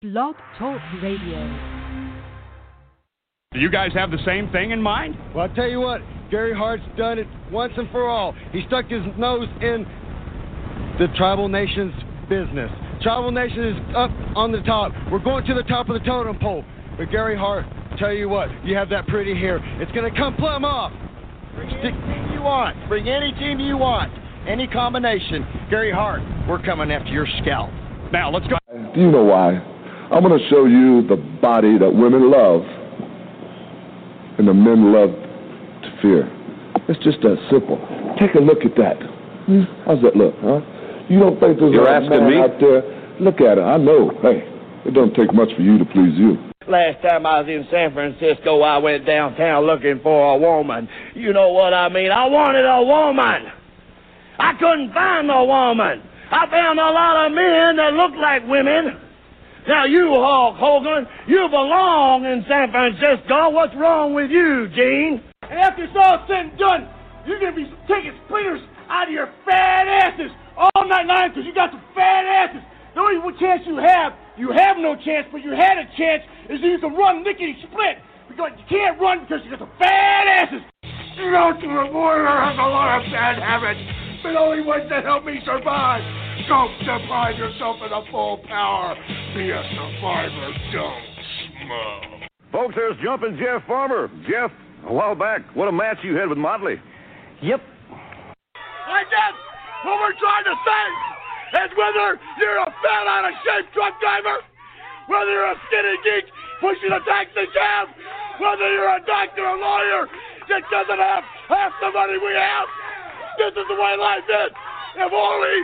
Blog Talk Radio. Do you guys have the same thing in mind? Well, I'll tell you what, Gary Hart's done it once and for all. He stuck his nose in the tribal nation's business. Tribal nation is up on the top. We're going to the top of the totem pole. But Gary Hart, tell you what, you have that pretty hair. It's going to come plumb off. Bring any team you want. Bring any team you want. Any combination. Gary Hart, we're coming after your scalp. Now, let's go. Do you know why? I'm going to show you the body that women love and the men love to fear. It's just that simple. Take a look at that. Hmm. How's that look, huh? You don't think there's You're a asking man me? out there? Look at it. I know. Hey, it don't take much for you to please you. Last time I was in San Francisco, I went downtown looking for a woman. You know what I mean? I wanted a woman. I couldn't find a woman. I found a lot of men that looked like women. Now you, Hulk Hogan, you belong in San Francisco. What's wrong with you, Gene? And after it's all said and done, you're gonna be taking splinters out of your fat asses all night long because you got some fat asses. The only chance you have, you have no chance, but you had a chance, is you can run lickety split. Because you can't run because you got some fat asses. You know, to the warrior has a lot of bad habits, but only ones that help me survive. Don't deprive yourself of the full power. Be a survivor. Don't smoke. Folks, there's Jumpin' Jeff Farmer. Jeff, a while back, what a match you had with Motley. Yep. I guess what we're trying to say is whether you're a fat out of shape truck driver, whether you're a skinny geek pushing a taxi cab, whether you're a doctor or a lawyer that doesn't have half the money we have, this is the way life is. If Ole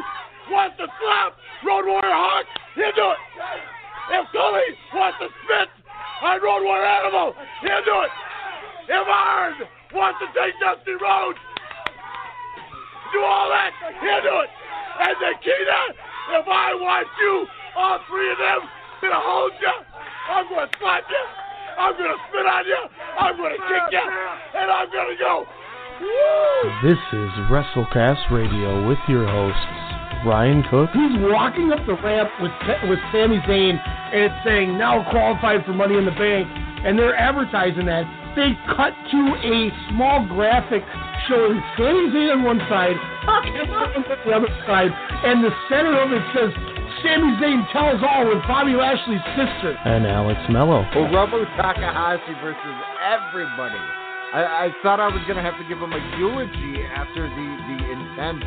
wants to slap Road Warrior Hawk, he'll do it. If Tully wants to spit on Road Warrior Animal, he'll do it. If Arn wants to take Dusty Rhodes, do all that, he'll do it. And Nikita, if I want you, all three of them, gonna hold you, I'm gonna slap you, I'm gonna spit on you, I'm gonna kick you, and I'm gonna go. Woo! This is WrestleCast Radio with your hosts, Ryan Cook. He's walking up the ramp with with Sami Zayn, and it's saying now qualified for Money in the Bank, and they're advertising that. They cut to a small graphic showing Sami Zayn on one side, and on the other side, and the center of it says Sami Zayn tells all with Bobby Lashley's sister. And Alex Mello. Hiromu Takahashi versus everybody. I, I thought I was gonna have to give him a eulogy after the the intense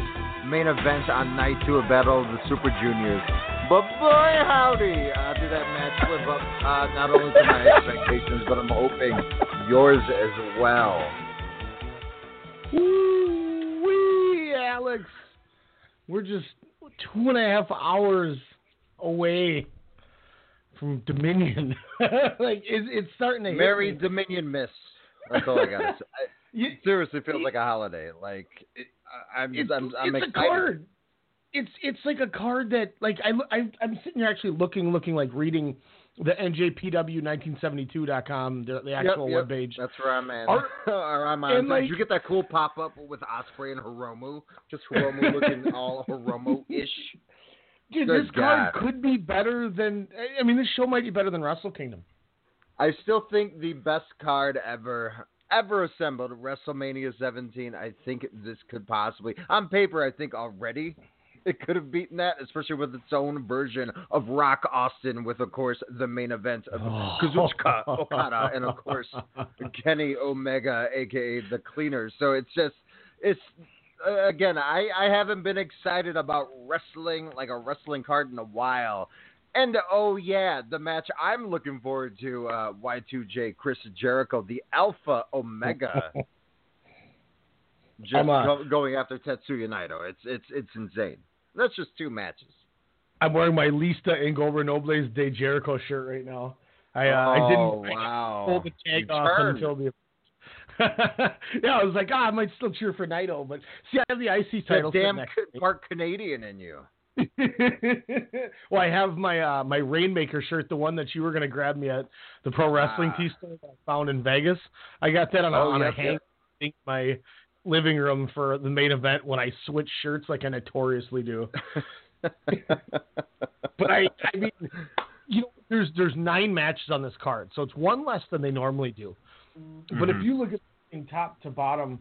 main event on night two of Battle of the Super Juniors. But boy howdy, uh, did that match live up uh, not only to my expectations, but I'm hoping yours as well. Woo wee, Alex. We're just two and a half hours away from Dominion. like it's, it's starting to hit Merry me. Dominion Miss. That's all I say. You- seriously feels like a holiday. Like it, I- I'm, It's, I'm, I'm it's excited. a card. It's it's like a card that like I, I I'm sitting here actually looking looking like reading the NJPW1972.com the, the actual yep, yep. webpage. That's where I'm at. Are- or I'm on. like- Did you get that cool pop up with Ospreay and Hiromu? Just Hiromu looking all Hiromu ish. Dude, Good this card could be better than I mean this show might be better than Wrestle Kingdom. I still think the best card ever ever assembled WrestleMania 17. I think this could possibly on paper. I think already it could have beaten that, especially with its own version of Rock Austin, with of course the main event of Kazuchika Okada and of course Kenny Omega, aka the Cleaners. So it's just it's uh, again, I I haven't been excited about wrestling like a wrestling card in a while. And oh yeah, the match I'm looking forward to uh, Y2J Chris Jericho, the Alpha Omega, just uh, go, going after Tetsuya Naito. It's it's it's insane. That's just two matches. I'm wearing my Lista Ingober Nobles de Jericho shirt right now. I uh, I Oh, didn't I wow. pull the tag You off turned. until the yeah, I was like, ah, I might still cheer for Naito, but see, I have the IC title. Damn next ca- to me. part Canadian in you. well, I have my uh, my Rainmaker shirt, the one that you were going to grab me at the pro wrestling Ah. tee store that I found in Vegas. I got that on a, Oh, on a hang yep. in my living room for the main event when I switch shirts like I notoriously do. But I, I mean, you know, there's there's nine matches on this card, so it's one less than they normally do. But if Mhm. you look at top to bottom,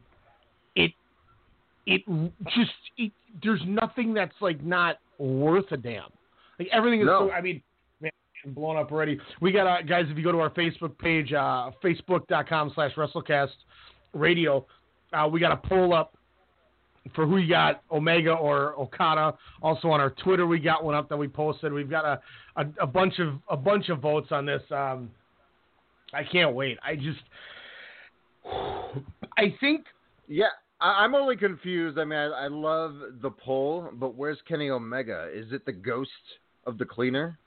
it just it, there's nothing that's like not worth a damn. Like everything is No. so. I mean, man, blown up already. We got uh, guys. If you go to our Facebook page, uh, facebook.com/slash WrestleCast Radio, uh, we got a poll up for who you got, Omega or Okada. Also on our Twitter, we got one up that we posted. We've got a, a, a bunch of a bunch of votes on this. Um, I can't wait. I just, I think Yeah, I, I'm only confused. I mean, I, I love the poll, but where's Kenny Omega? Is it the ghost of the cleaner?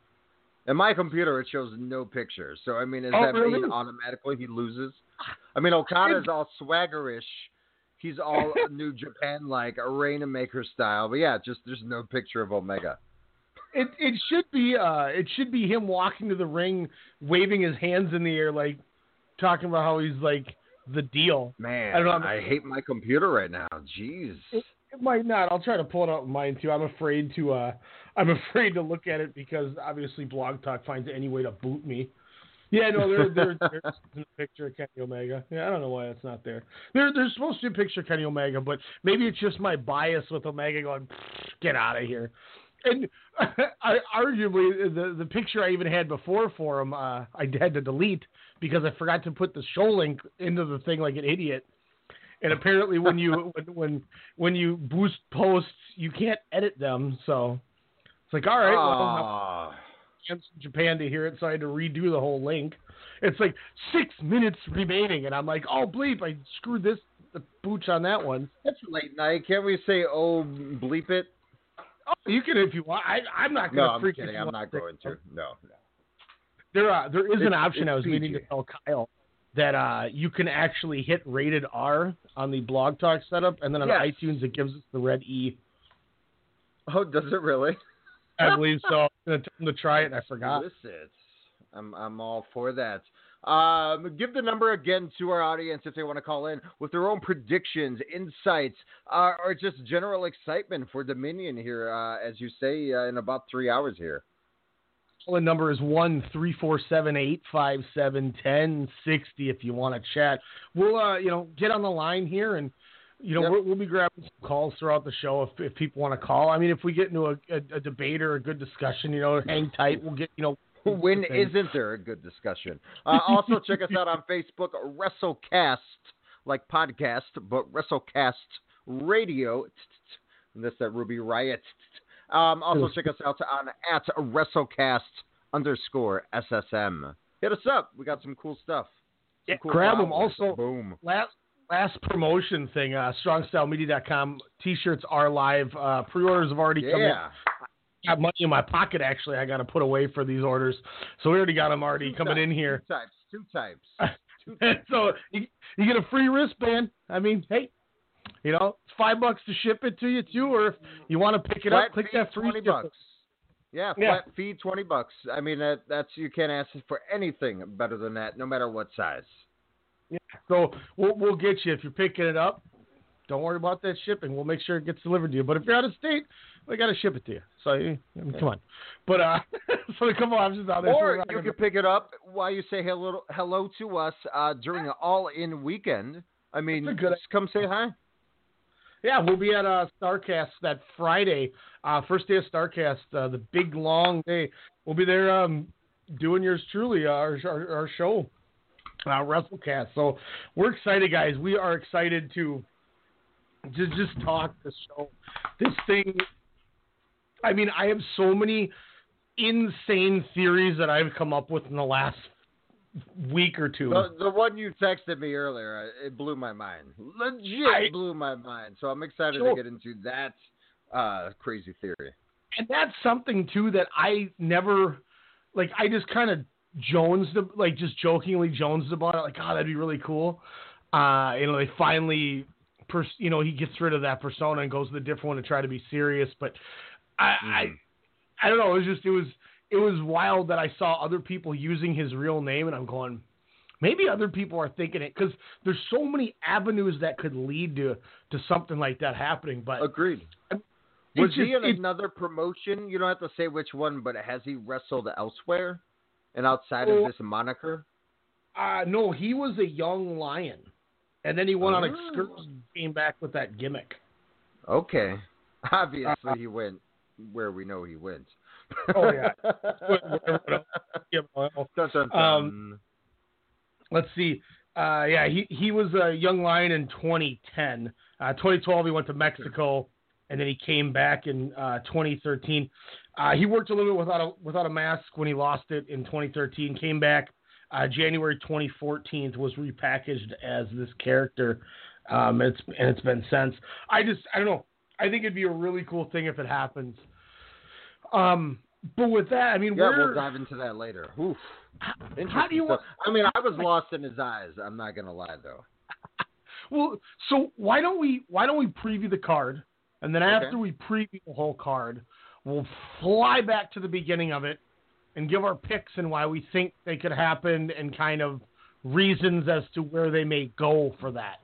In my computer, it shows no picture. So, I mean, is Oh, that mean automatically he loses? I mean, Okada's all swaggerish. He's all New Japan like, a Rainmaker style. But yeah, just there's no picture of Omega. it it should be uh it should be him walking to the ring, waving his hands in the air, like talking about how he's like the deal. Man, I don't know. I hate my computer right now. Jeez. It, it might not. I'll try to pull it up in mine too. I'm afraid to. uh I'm afraid to look at it because obviously Blog Talk finds any way to boot me. Yeah, no, there, there, there's a picture of Kenny Omega. Yeah, I don't know why it's not there. There, there's supposed to be a picture of Kenny Omega, but maybe it's just my bias with Omega going, get out of here. And I, arguably, the the picture I even had before for him, uh, I had to delete because I forgot to put the show link into the thing like an idiot. And apparently, when you when when when you boost posts, you can't edit them. So it's like, all right, well, Aw. chance ah. in Japan to hear it, so I had to redo the whole link. It's like six minutes remaining, and I'm like, oh bleep, I screwed this the booch on that one. That's late night. Can't we say, oh, bleep it? Oh, you can if you want. I, I'm not gonna I'm kidding. you I'm not going to. No, No. There, uh, there is an It's- option. it's I was meaning to tell Kyle that uh, you can actually hit rated R on the Blog Talk setup, and then on Yes. iTunes it gives us the red E. Oh, does it really? I believe so. I'm gonna tell them to try it, and I forgot. Solicit. I'm I'm all for that. Um, give the number again to our audience if they want to call in with their own predictions, insights, uh, or just general excitement for Dominion here, uh, as you say, uh, in about three hours here. Call-in number is one three four seven eight five seven ten sixty. If you want to chat, we'll uh, you know get on the line here, and you know Yep. we'll, we'll be grabbing some calls throughout the show if, if people want to call. I mean, if we get into a, a, a debate or a good discussion, you know, hang tight. We'll get you know. When isn't there a good discussion? Uh, also, check us out on Facebook, WrestleCast, like podcast, but WrestleCast Radio. And that's that Ruby Riot. Um, also, check us out on at WrestleCast underscore SSM. Hit us up. We got some cool stuff. Some Yeah, cool grab 'em. followers. Also, boom. last last promotion thing. Uh, StrongStyleMedia.com T-shirts are live. Uh, pre-orders have already come in. Yeah. Got money in my pocket actually. I got to put away for these orders, so we already got them already Two coming in here. Two types. Two types. Two types. so you, you get a free wristband. I mean, hey, you know, it's five bucks to ship it to you too, or if you want to pick it Flat up, click fee, that free twenty ship. bucks. Yeah, Yeah. flat fee twenty bucks. I mean that that's you can't ask for anything better than that, no matter what size. Yeah. So we'll we'll get you if you're picking it up. Don't worry about that shipping. We'll make sure it gets delivered to you. But if you're out of state, we got to ship it to you. So I mean, come on. But uh, so a couple options out there. Or not you can pick it up while you say hello hello to us uh, during an all-in weekend. I mean, good- just come say hi. Yeah, we'll be at uh, Starcast that Friday, uh, first day of Starcast, uh, the big long day. We'll be there um, doing yours truly, uh, our, our, our show, uh, WrestleCast. So we're excited, guys. We are excited to just just talk the show. This thing. I mean, I have so many insane theories that I've come up with in the last week or two. The, the one you texted me earlier, uh, it blew my mind. Legit I- blew my mind. So I'm excited Sure. to get into that uh, crazy theory. and that's something too that I never like. I just kind of jonesed, like just jokingly jonesed about it. Like, oh, that'd be really cool. Uh, you know, they finally, pers- you know, he gets rid of that persona and goes to the different one to try to be serious. But I, I, I don't know. It was just it was it was wild that I saw other people using his real name, and I'm going. Maybe other people are thinking it because there's so many avenues that could lead to to something like that happening. But Agreed. Was just- he in it's- another promotion? You don't have to say which one, but has he wrestled elsewhere? And outside Oh. of this moniker, Uh, no, he was a young lion, and then he went on Oh. excursion, came back with that gimmick. okay, obviously he went where we know he went. Oh, yeah. Um, let's see. Uh, yeah, he he was a young lion in 2010. Uh, 2012, he went to Mexico, and then he came back in uh, 2013. Uh, he worked a little bit without a without a mask when he lost it in 2013. Came back uh, January 2014. Was repackaged as this character. Um, it's and it's been since. I just I don't know. I think it'd be a really cool thing if it happens. Um, but with that, I mean, yeah, we're, we'll dive into that later. Oof. how do you stuff. I mean, I was lost in his eyes. I'm not gonna lie though. Well, so why don't we why don't we preview the card, and then Okay. after we preview the whole card, we'll fly back to the beginning of it and give our picks and why we think they could happen and kind of reasons as to where they may go for that.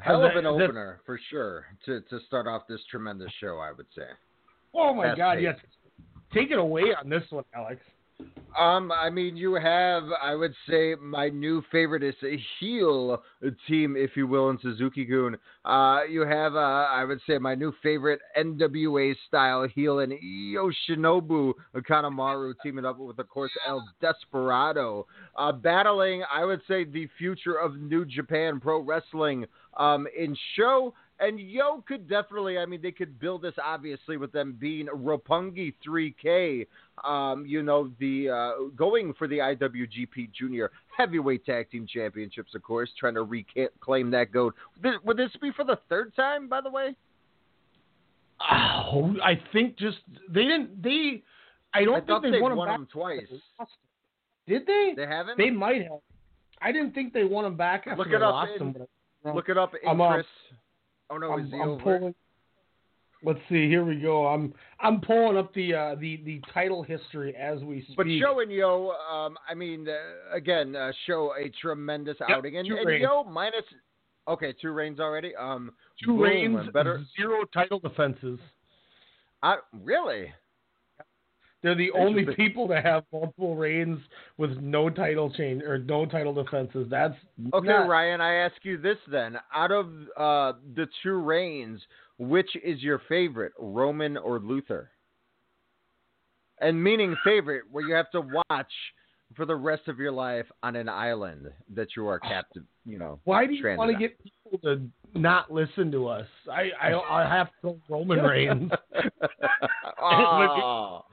Hell of an that- opener for sure to to start off this tremendous show. I would say. Oh my Fast God! paced. Yes, take it away on this one, Alex. Um, I mean, you have, I would say, my new favorite is a heel team, if you will, in Suzuki Gun. Uh, you have, uh, I would say, my new favorite NWA style heel in Yoshinobu Kanemaru teaming up with, of course, El Desperado. Uh, battling, I would say, the future of New Japan Pro Wrestling um, in show. And Yo could definitely, I mean, they could build this obviously with them being Roppongi 3K um, you know, the uh, going for the IWGP Junior Heavyweight Tag Team Championships, of course, trying to reclaim that gold. Would this be for the third time, by the way? Oh, I think just they didn't they. I don't I think they, they won, won them twice. Did they? They haven't. They might have. I didn't think they won them back after Look they it up lost in- them. Look it up, Chris. Oh no, is I'm, he I'm over? pulling. Let's see. Here we go. I'm I'm pulling up the uh, the the title history as we speak. But Sho and Yo, um, I mean, uh, again, uh, Sho a tremendous Yep, outing, and, and. Yo minus. Okay, two reigns already. Um, two boom, reigns, better. zero title defenses. I, really? They're the only people to have multiple reigns with no title change or no title defenses. That's Okay, not- Ryan, I ask you this then. Out of uh, the two reigns, which is your favorite, Roman or Luther? And meaning favorite, where you have to watch for the rest of your life on an island that you are captive, you know. Why do you want to get people to not listen to us? I I, I have to go Roman Reigns. oh,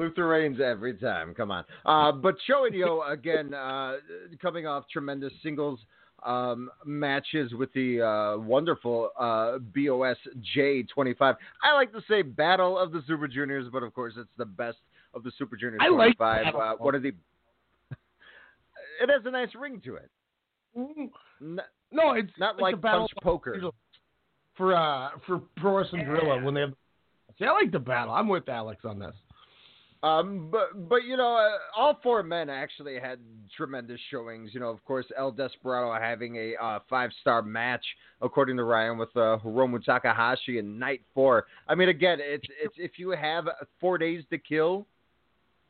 Luther Reigns every time. Come on. Uh, but showing you again, uh, coming off tremendous singles um, matches with the uh, wonderful uh, BOS J25. I like to say Battle of the Super Juniors, but of course it's the best of the Super Juniors I like 25. Battle. uh, what are the? It has a nice ring to it. Mm, N- no, it's not it's like punch poker. for uh for Pro Wrestling Guerrilla when they have. See, I like the battle. I'm with Alex on this. Um, but but you know, uh, all four men actually had tremendous showings. You know, of course, El Desperado having a uh, five star match according to Ryan with uh, Hiromu Takahashi in night four. I mean, again, it's it's if you have four days to kill,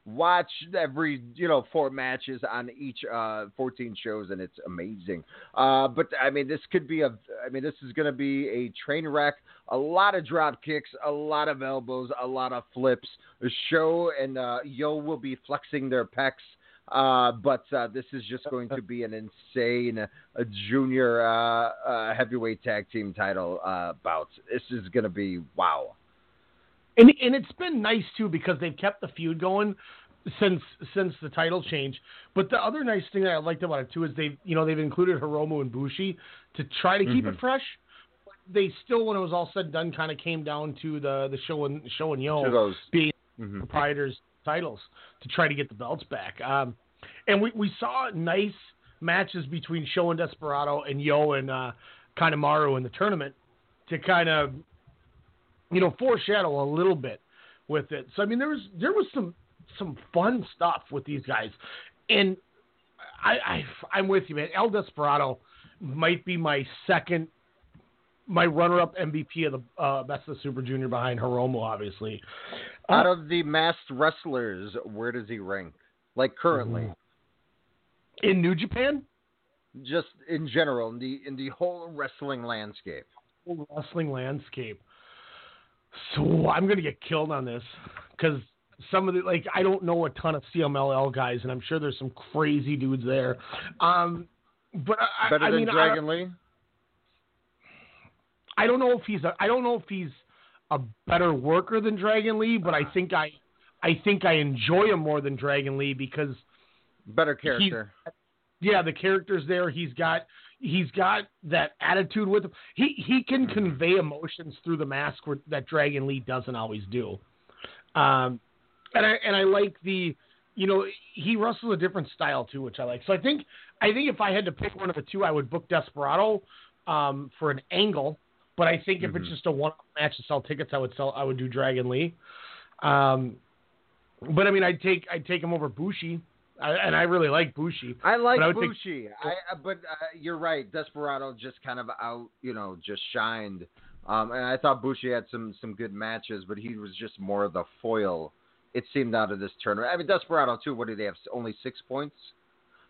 watch every you know four matches on each uh 14 shows and it's amazing uh but i mean this could be a i mean this is going to be a train wreck a lot of drop kicks a lot of elbows a lot of flips the show and uh yo will be flexing their pecs uh, but uh, this is just going to be an insane uh, junior uh, uh, heavyweight tag team title uh, bout. This is going to be wow. And and it's been nice too because they've kept the feud going since since the title change. But the other nice thing that I liked about it too is they've you know they've included Hiromu and Bushi to try to keep Mhm. it fresh. They still, when it was all said and done, kind of came down to the the show and show and yo those. being Mhm. proprietors titles to try to get the belts back. Um, and we, we saw nice matches between Sho and Desperado and Yo and uh, Kanemaru in the tournament to kind of, you know, foreshadow a little bit with it. So I mean, there was there was some some fun stuff with these guys, and I, I I'm with you, man. El Desperado might be my second. My runner-up MVP of the uh, best of Super Junior behind Hiromu, obviously. Out of the masked wrestlers, where does he rank? like currently, in New Japan, just in general in the in the whole wrestling landscape. whole wrestling landscape. So I'm gonna get killed on this because some of the like I don't know a ton of CMLL guys, and I'm sure there's some crazy dudes there. Um, but I, Better I than mean, I- Dragon Lee. I don't know if he's a, I don't know if he's a better worker than Dragon Lee, but I think I I think I enjoy him more than Dragon Lee because Better character. yeah, the character's there. He's got he's got that attitude with him. He he can convey emotions through the mask where, that Dragon Lee doesn't always do. Um, and I and I like the you know he wrestles a different style too, which I like. So I think I think if I had to pick one of the two, I would book Desperado um, for an angle. But I think if it's just a one match to sell tickets, I would sell. I would do Dragon Lee. Um, but I mean, I'd take I'd take him over Bushi, I, and I really like Bushi. I like I would think- Bushi. I, but uh, you're right. Desperado just kind of out, you know, just shined. Um, and I thought Bushi had some some good matches, but he was just more of the foil. It seemed out of this tournament. I mean, Desperado too. What did they have? Only six points.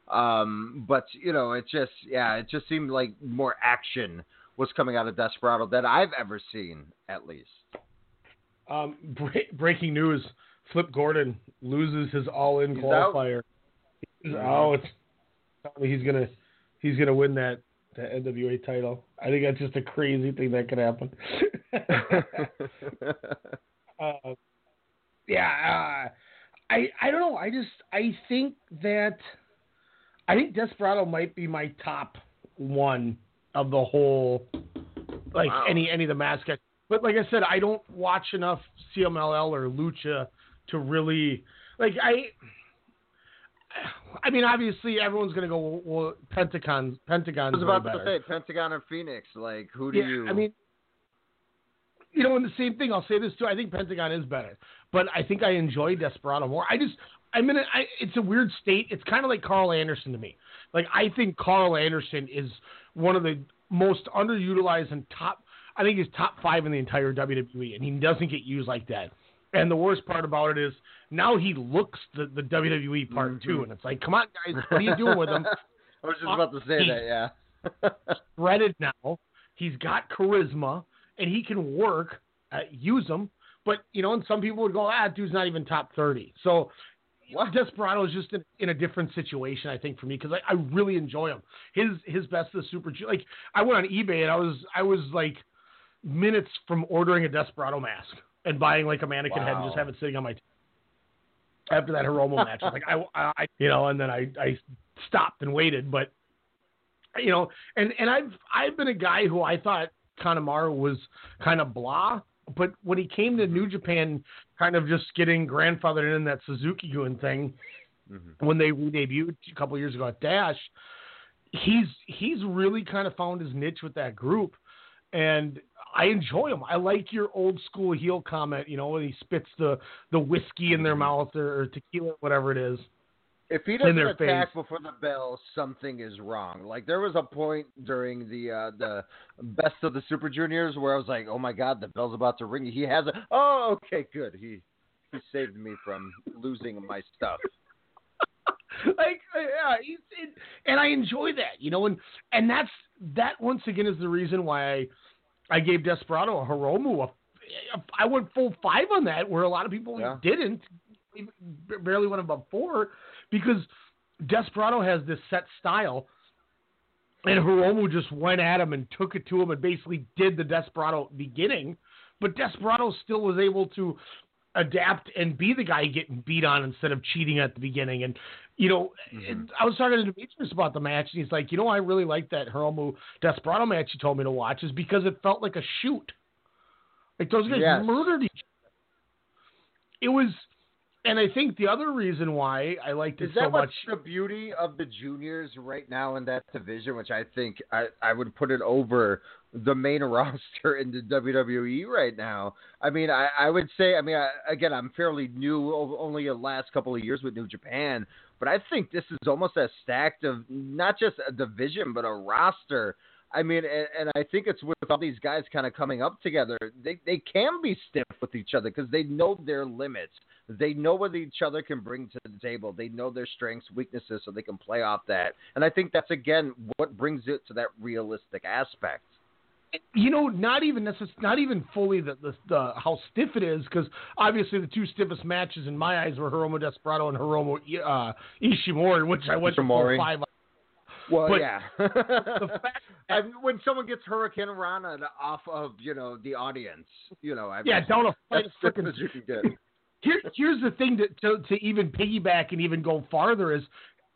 Um, but you know, it just yeah, it just seemed like more action was coming out of Desperado than I've ever seen, at least. Um, bre- breaking news: Flip Gordon loses his all-in He's out. Qualifier. He's out. Telling me He's gonna he's gonna win that that NWA title. I think that's just a crazy thing that could happen. uh, yeah, uh, I I don't know. I just I think that I think Desperado might be my top one of the whole like Wow. any any of the mascots. But like I said, I don't watch enough CMLL or Lucha to really like I. I mean, obviously, everyone's gonna go. Well, Pentagon, Pentagon's I was about to say Pentagon and Fenix. Like, who do Yeah, you? I mean, you know, and the same thing. I'll say this too. I think Pentagon is better, but I think I enjoy Desperado more. I just, I'm in a, I, it's a weird state. It's kind of like Karl Anderson to me. Like I think Karl Anderson is one of the most underutilized and top. I think he's top five in the entire WWE, and he doesn't get used like that. And the worst part about it is now he looks the, the WWE part too, and it's like, come on, guys, what are you doing with him? I was just about to say He- that. Yeah. shredded now. He's got charisma and he can work. Uh, use him, but you know, and some people would go, "Ah, dude's not even top 30. So Desperado is just in, in a different situation, I think, for me because I, I really enjoy him. His his best of the Super Ju- like I went on eBay and I was I was like minutes from ordering a Desperado mask and buying like a mannequin head and just have it sitting on my. T- after that Hiromu match, I like I, I you know, and then I I stopped and waited, but you know, and and I've I've been a guy who I thought Kanemaru was kind of blah, but when he came to New mm-hmm. Japan, kind of just getting grandfathered in that Suzuki Gun thing mm-hmm. when they re-debuted a couple years ago at Dash, he's he's really kind of found his niche with that group, and I enjoy him. I like your old school heel comment, you know, when he spits the the whiskey in their mouth or, or tequila, whatever it is. If he doesn't attack face. before the bell, something is wrong. Like there was a point during the uh, the best of the Super Juniors where I was like, "Oh my God, the bell's about to ring." He has a. Oh, okay, good. He he saved me from losing my stuff. like uh, yeah, he's it, and I enjoy that, you know, and and that's that once again is the reason why I I gave Desperado a Hiromu a, I went full five on that where a lot of people Yeah. didn't barely went above four because Desperado has this set style and Hiromu just went at him and took it to him and basically did the Desperado beginning, but Desperado still was able to adapt and be the guy getting beat on instead of cheating at the beginning. And you know, mm-hmm. and I was talking to Demetrius about the match, and he's like, you know, I really like that Hiromu Desperado match you told me to watch, is because it felt like a shoot. Like those guys Yes. murdered each other. It was, and I think the other reason why I liked it Is that so what's much. the beauty of the juniors right now in that division, which I think I, I would put it over the main roster in the WWE right now? I mean, I, I would say, I mean, I, again, I'm fairly new, only the last couple of years with New Japan, but I think this is almost as stacked of not just a division, but a roster I mean, and, and I think it's with all these guys kind of coming up together. They they can be stiff with each other because they know their limits. They know what each other can bring to the table. They know their strengths, weaknesses, so they can play off that. And I think that's again what brings it to that realistic aspect. you know, not even necess- not even fully the, the, the how stiff it is, because obviously the two stiffest matches in my eyes were Hiromu Desperado and Hiromu uh, Ishimori, which I went Ishimori. for five. Well, But yeah. fact and when someone gets hurricanrana off of you know the audience, you know, I Yeah, mean, down a fight that's frickin' as you can get. Here, here's the thing to, to to even piggyback and even go farther is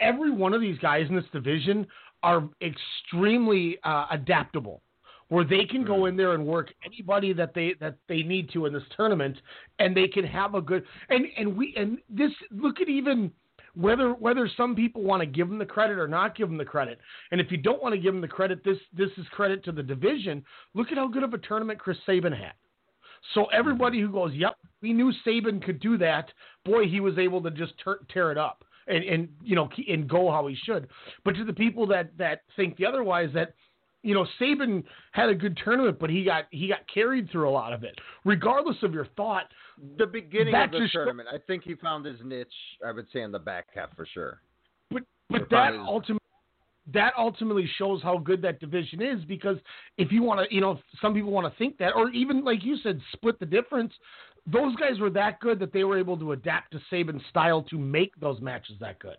every one of these guys in this division are extremely uh, adaptable, where they can go in there and work anybody that they that they need to in this tournament, and they can have a good and and we and this look at even whether whether some people want to give them the credit or not give them the credit. And if you don't want to give them the credit, this this is credit to the division. Look at how good of a tournament Chris Sabin had. So everybody who goes, "Yep, we knew Sabin could do that," boy, he was able to just tear, tear it up and and you know and go how he should. But to the people that that think the otherwise, that you know Sabin had a good tournament, but he got he got carried through a lot of it. Regardless of your thought, The beginning of the tournament, I think he found his niche. I would say in the back half for sure. But but Or that ultimately that ultimately shows how good that division is because if you want to, you know, some people want to think that, or even like you said, split the difference. Those guys were that good that they were able to adapt to Sabin's style to make those matches that good.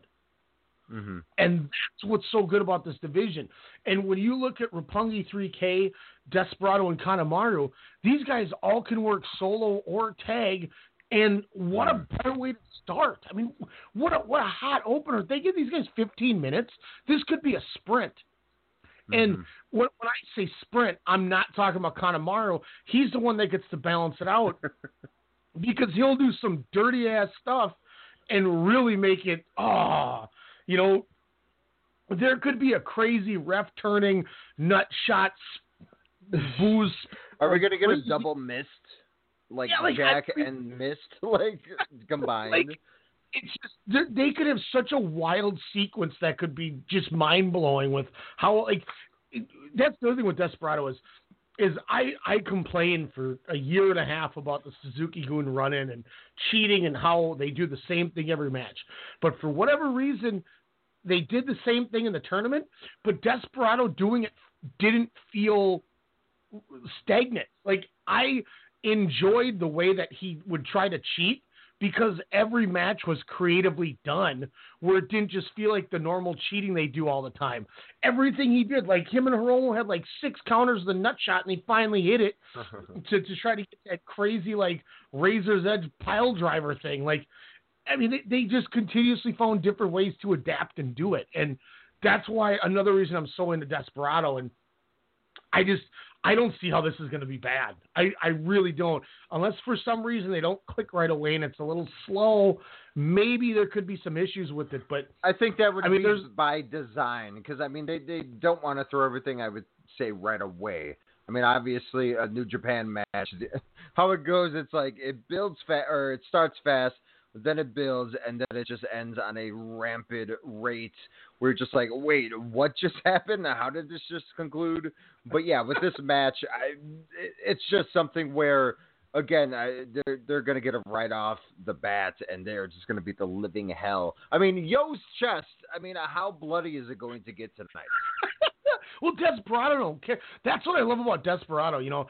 Mm-hmm. And that's what's so good about this division. And when you look at Roppongi 3K, Desperado, and Kanemaru, these guys all can work solo or tag. And what a better way to start! I mean, what a what a hot opener! They give these guys 15 minutes. This could be a sprint. And when, when I say sprint, I'm not talking about Kanemaru. He's the one that gets to balance it out because he'll do some dirty ass stuff and really make it ah, you know, there could be a crazy ref turning nut shots booze. Are we gonna get a double mist, like, Yeah, like, Jack I- and Mist, like combined? Like, it's just they- they could have such a wild sequence that could be just mind blowing with how like that's the other thing with Desperado is is I I complained for a year and a half about the Suzuki Gun run in and cheating and how they do the same thing every match, but for whatever reason they did the same thing in the tournament, but Desperado doing it didn't feel stagnant. Like I enjoyed the way that he would try to cheat because every match was creatively done where it didn't just feel like the normal cheating they do all the time. Everything he did, like him and Hiromu had like six counters of the nut shot and he finally hit it to, to try to get that crazy like razor's edge pile driver thing. Like I mean they, they just continuously found different ways to adapt and do it. And that's why another reason I'm so into Desperado and I just I don't see how this is going to be bad. I, I really don't. Unless for some reason they don't click right away and it's a little slow, maybe there could be some issues with it. But I think that would I mean, be there's- by design because I mean they they don't want to throw everything. I would say right away. I mean, obviously a New Japan match, how it goes, it's like it builds fast or it starts fast, then it builds, and then it just ends on a rampant rate. We're just like, wait, what just happened? How did this just conclude? But yeah, with this match, I, it, it's just something where again, I, they're they're gonna get it right off the bat, and they're just gonna beat the living hell. I mean, Yo's chest. I mean, uh, how bloody is it going to get tonight? well, Desperado don't care. That's what I love about Desperado. You know,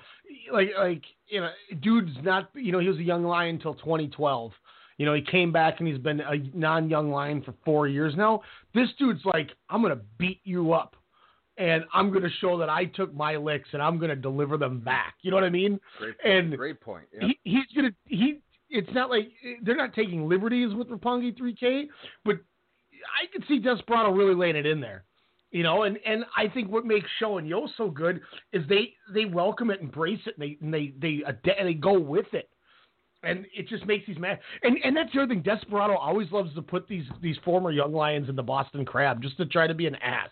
like like you know, dude's not. You know, he was a young lion until 2012. You know, he came back and he's been a non-young lion for four years now. This dude's like, I'm gonna beat you up, and I'm gonna show that I took my licks and I'm gonna deliver them back. You know what I mean? Great, And great point. Yep. he, he's gonna he. It's not like they're not taking liberties with Roppongi 3K, but I could see Desperado really laying it in there. You know, and, and I think what makes Sho and Yo so good is they they welcome it, embrace it, and they and they they they go with it, and it just makes these mad. And and that's the other thing. Desperado always loves to put these these former young lions in the Boston Crab just to try to be an ass.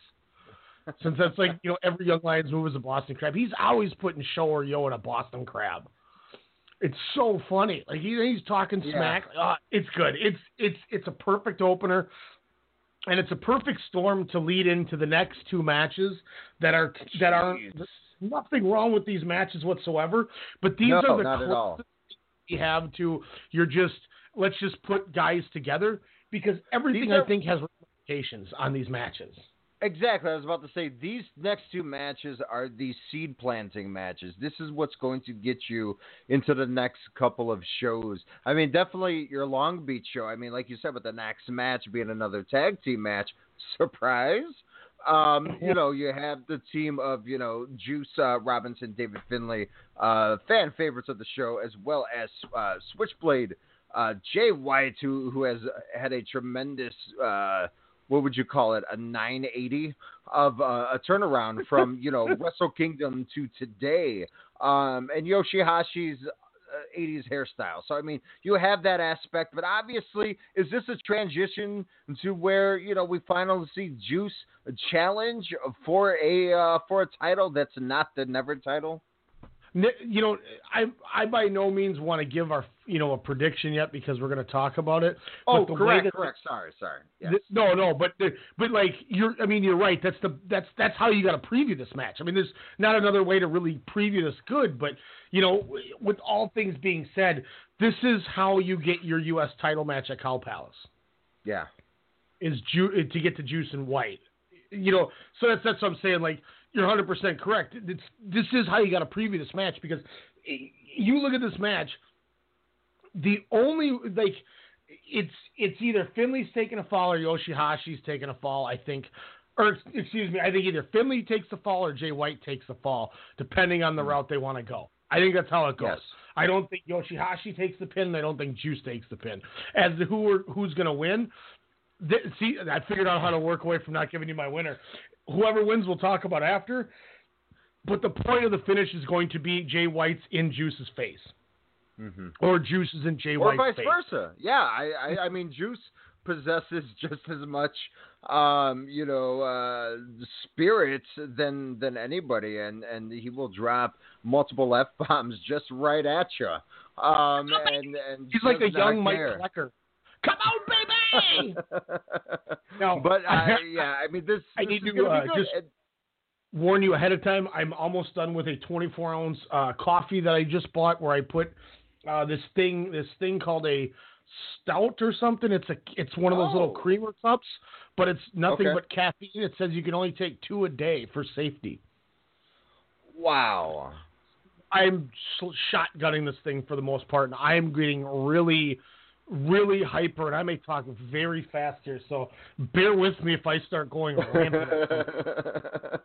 Since that's like you know every young lion's move is a Boston Crab. He's always putting Sho or Yo in a Boston Crab. It's so funny. Like he, he's talking Yeah. smack. Uh, it's good. It's it's it's a perfect opener. and it's a perfect storm to lead into the next two matches that are that are nothing wrong with these matches whatsoever. But these No, are the not at all. closest you have to you're just let's just put guys together because everything are- I think has ramifications on these matches. Exactly. I was about to say these next two matches are the seed planting matches. This is what's going to get you into the next couple of shows. I mean, definitely your Long Beach show. I mean, like you said, with the next match being another tag team match, surprise. Um, you know, you have the team of you know Juice uh, Robinson, David Finlay, uh, fan favorites of the show, as well as uh, Switchblade uh, Jay White, who who has had a tremendous. Uh, what would you call it? A 980 of uh, a turnaround from you know Wrestle Kingdom to today, um, and Yoshihashi's uh, 80s hairstyle. So I mean, you have that aspect, but obviously, is this a transition to where you know we finally see Juice challenge for a uh, for a title that's not the Never title? You know, I I by no means want to give our you know a prediction yet because we're going to talk about it. Oh, But the way correct, correct. Sorry, sorry. Yes. No, no, but but like you're, I mean, you're right. That's the that's that's how you got to preview this match. I mean, there's not another way to really preview this good, but you know, with all things being said, this is how you get your U.S. title match at Cow Palace yeah. is Ju- to get to Juice and White. You know, so that's that's what I'm saying. Like you're 100 percent correct. It's, this is how you got to preview this match because you look at this match. The only like it's it's either Finlay's taking a fall or Yoshihashi's taking a fall. I think, or excuse me, I think either Finlay takes the fall or Jay White takes the fall, depending on the mm-hmm. route they want to go. I think that's how it goes. Yes. I don't think Yoshihashi takes the pin. and I don't think Juice takes the pin. As to who are, who's going to win, th- see, I figured out how to work away from not giving you my winner. Whoever wins, we'll talk about after. But the point of the finish is going to be Jay White's in Juice's face, Mm-hmm. or Juice's in Jay or White's vice face. versa. Yeah, I, I, I mean, Juice possesses just as much, um, you know, uh, spirit than than anybody, and and he will drop multiple f bombs just right at you. Um, and and He's like a young Mike care. Flecker. Come on, baby! No, but I- I, yeah, I mean, this. I this need is to, uh, be good. just- warn you ahead of time. I'm almost done with a 24 ounce uh, coffee that I just bought, where I put uh, this thing, this thing called a stout or something. It's a, it's one of those little Oh. creamer cups, but it's nothing Okay. but caffeine. It says you can only take two a day for safety. wow. I'm sh- shotgunning this thing for the most part, and I am getting really, really hyper, and I may talk very fast here, so bear with me if I start going rampant.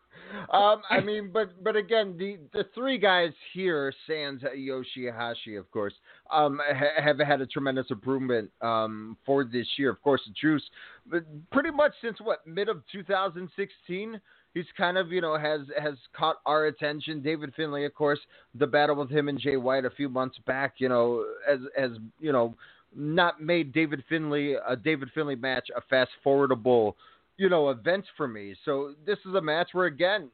um, I mean, but but again, the the three guys here, Sans Yoshihashi, of course, um, ha- have had a tremendous improvement um, for this year. Of course, the Juice, but pretty much since what mid of 2016. He's kind of, you know, has has caught our attention. David Finlay, of course, the battle with him and Jay White a few months back, you know, as as you know, not made David Finlay a David Finlay match a fast forwardable, you know, event for me. So this is a match where again,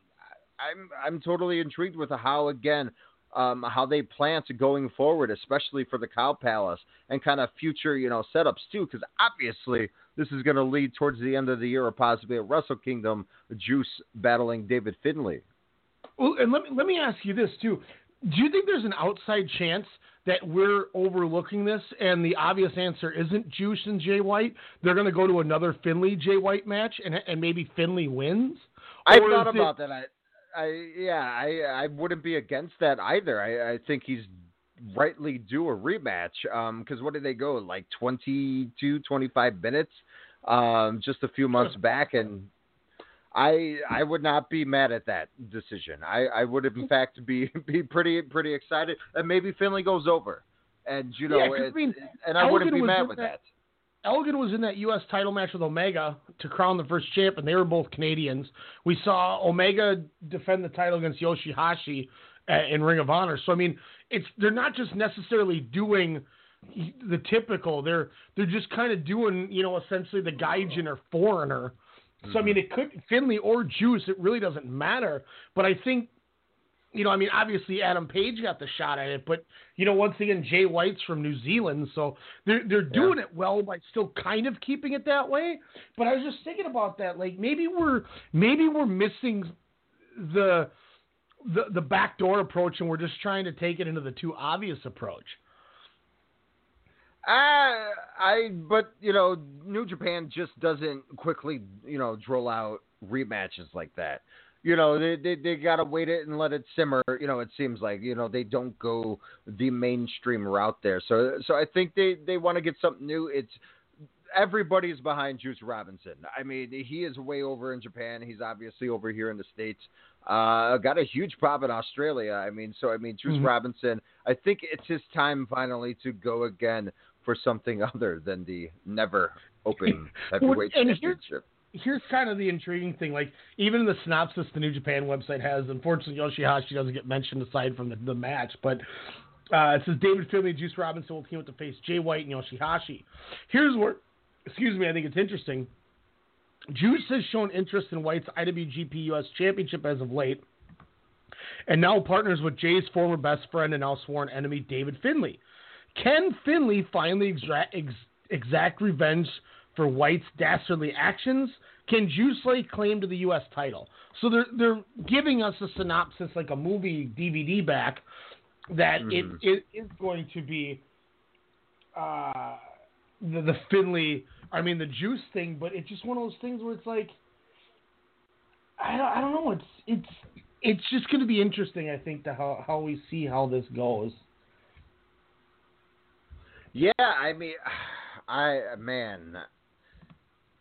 I'm I'm totally intrigued with how again um, how they plan to going forward, especially for the Cow Palace and kind of future you know setups too, because obviously this is going to lead towards the end of the year or possibly at Wrestle Kingdom, Juice battling David Finlay. Well, and let me let me ask you this too: Do you think there's an outside chance that we're overlooking this, and the obvious answer isn't Juice and Jay White? They're going to go to another Finlay Jay White match, and and maybe Finlay wins. I thought is it- about that. I, I yeah, I I wouldn't be against that either. I, I think he's rightly due a rematch. Um, because what did they go like 22, 25 minutes, um, just a few months back, and I I would not be mad at that decision. I I would in fact be be pretty pretty excited, and maybe Finlay goes over, and you know, Yeah, I mean, and I wouldn't Elgin be was mad with that- that. Elgin was in that U.S. title match with Omega to crown the first champ, and they were both Canadians. We saw Omega defend the title against Yoshihashi uh, in Ring of Honor. So I mean, it's they're not just necessarily doing the typical. They're they're just kind of doing you know essentially the Gaijin or foreigner. So I mean, it could Finlay or Juice. It really doesn't matter. But I think you know, I mean, obviously Adam Page got the shot at it, but you know, once again, Jay White's from New Zealand, so they're they're doing it well by still kind of keeping it that way. But I was just thinking about that, like maybe we're maybe we're missing the the the backdoor approach, and we're just trying to take it into the too obvious approach. I, I, but you know, New Japan just doesn't quickly, you know, drill out rematches like that. You know, they they, they gotta wait it and let it simmer. You know, it seems like you know they don't go the mainstream route there. So so I think they they want to get something new. It's everybody's behind Juice Robinson. I mean, he is way over in Japan. He's obviously over here in the states. Uh, got a huge pop in Australia. I mean, so I mean, Juice Mhm. Robinson. I think it's his time finally to go again for something other than the never open heavyweight and here's- championship. here's kind of the intriguing thing. Like even in the synopsis the New Japan website has, unfortunately Yoshihashi doesn't get mentioned aside from the, the match, but uh, it says David Finlay and Juice Robinson will team up to face Jay White and Yoshihashi. Here's where, excuse me, I think it's interesting. Juice has shown interest in White's IWGP US Championship as of late, and now partners with Jay's former best friend and now sworn enemy David Finlay. Can Finlay finally extra- ex- exact revenge for White's dastardly actions? Can Juice lay claim to the U.S. title? So they're they're giving us a synopsis like a movie DVD back that Mhm. it, it is going to be uh, the the Finlay, I mean the Juice thing, but it's just one of those things where it's like I don't, I don't know. It's it's it's just going to be interesting. I think to how how we see how this goes. Yeah, I mean, I man,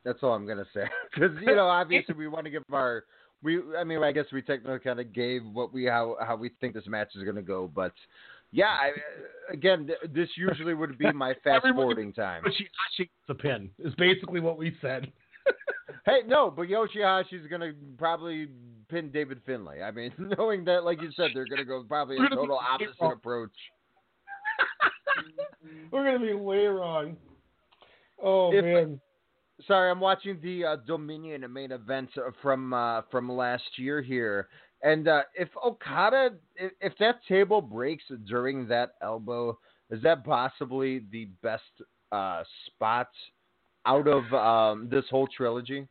that's all I'm gonna say. Because you know, obviously, we want to give our we. I mean, I guess we technically kind of gave what we how how we think this match is gonna go, but. Yeah, I, again, th- this usually would be my fast forwarding time. But she a pin is basically what we said. Hey, no, but Yoshihashi's gonna probably pin David Finlay. I mean, knowing that, like you said, they're gonna go probably a total opposite approach. We're gonna be way wrong. Oh If- man. Sorry, I'm watching the uh, Dominion main event uh, from uh, from last year here, and uh, if Okada, if, if that table breaks during that elbow, is that possibly the best uh, spot out of um, this whole trilogy?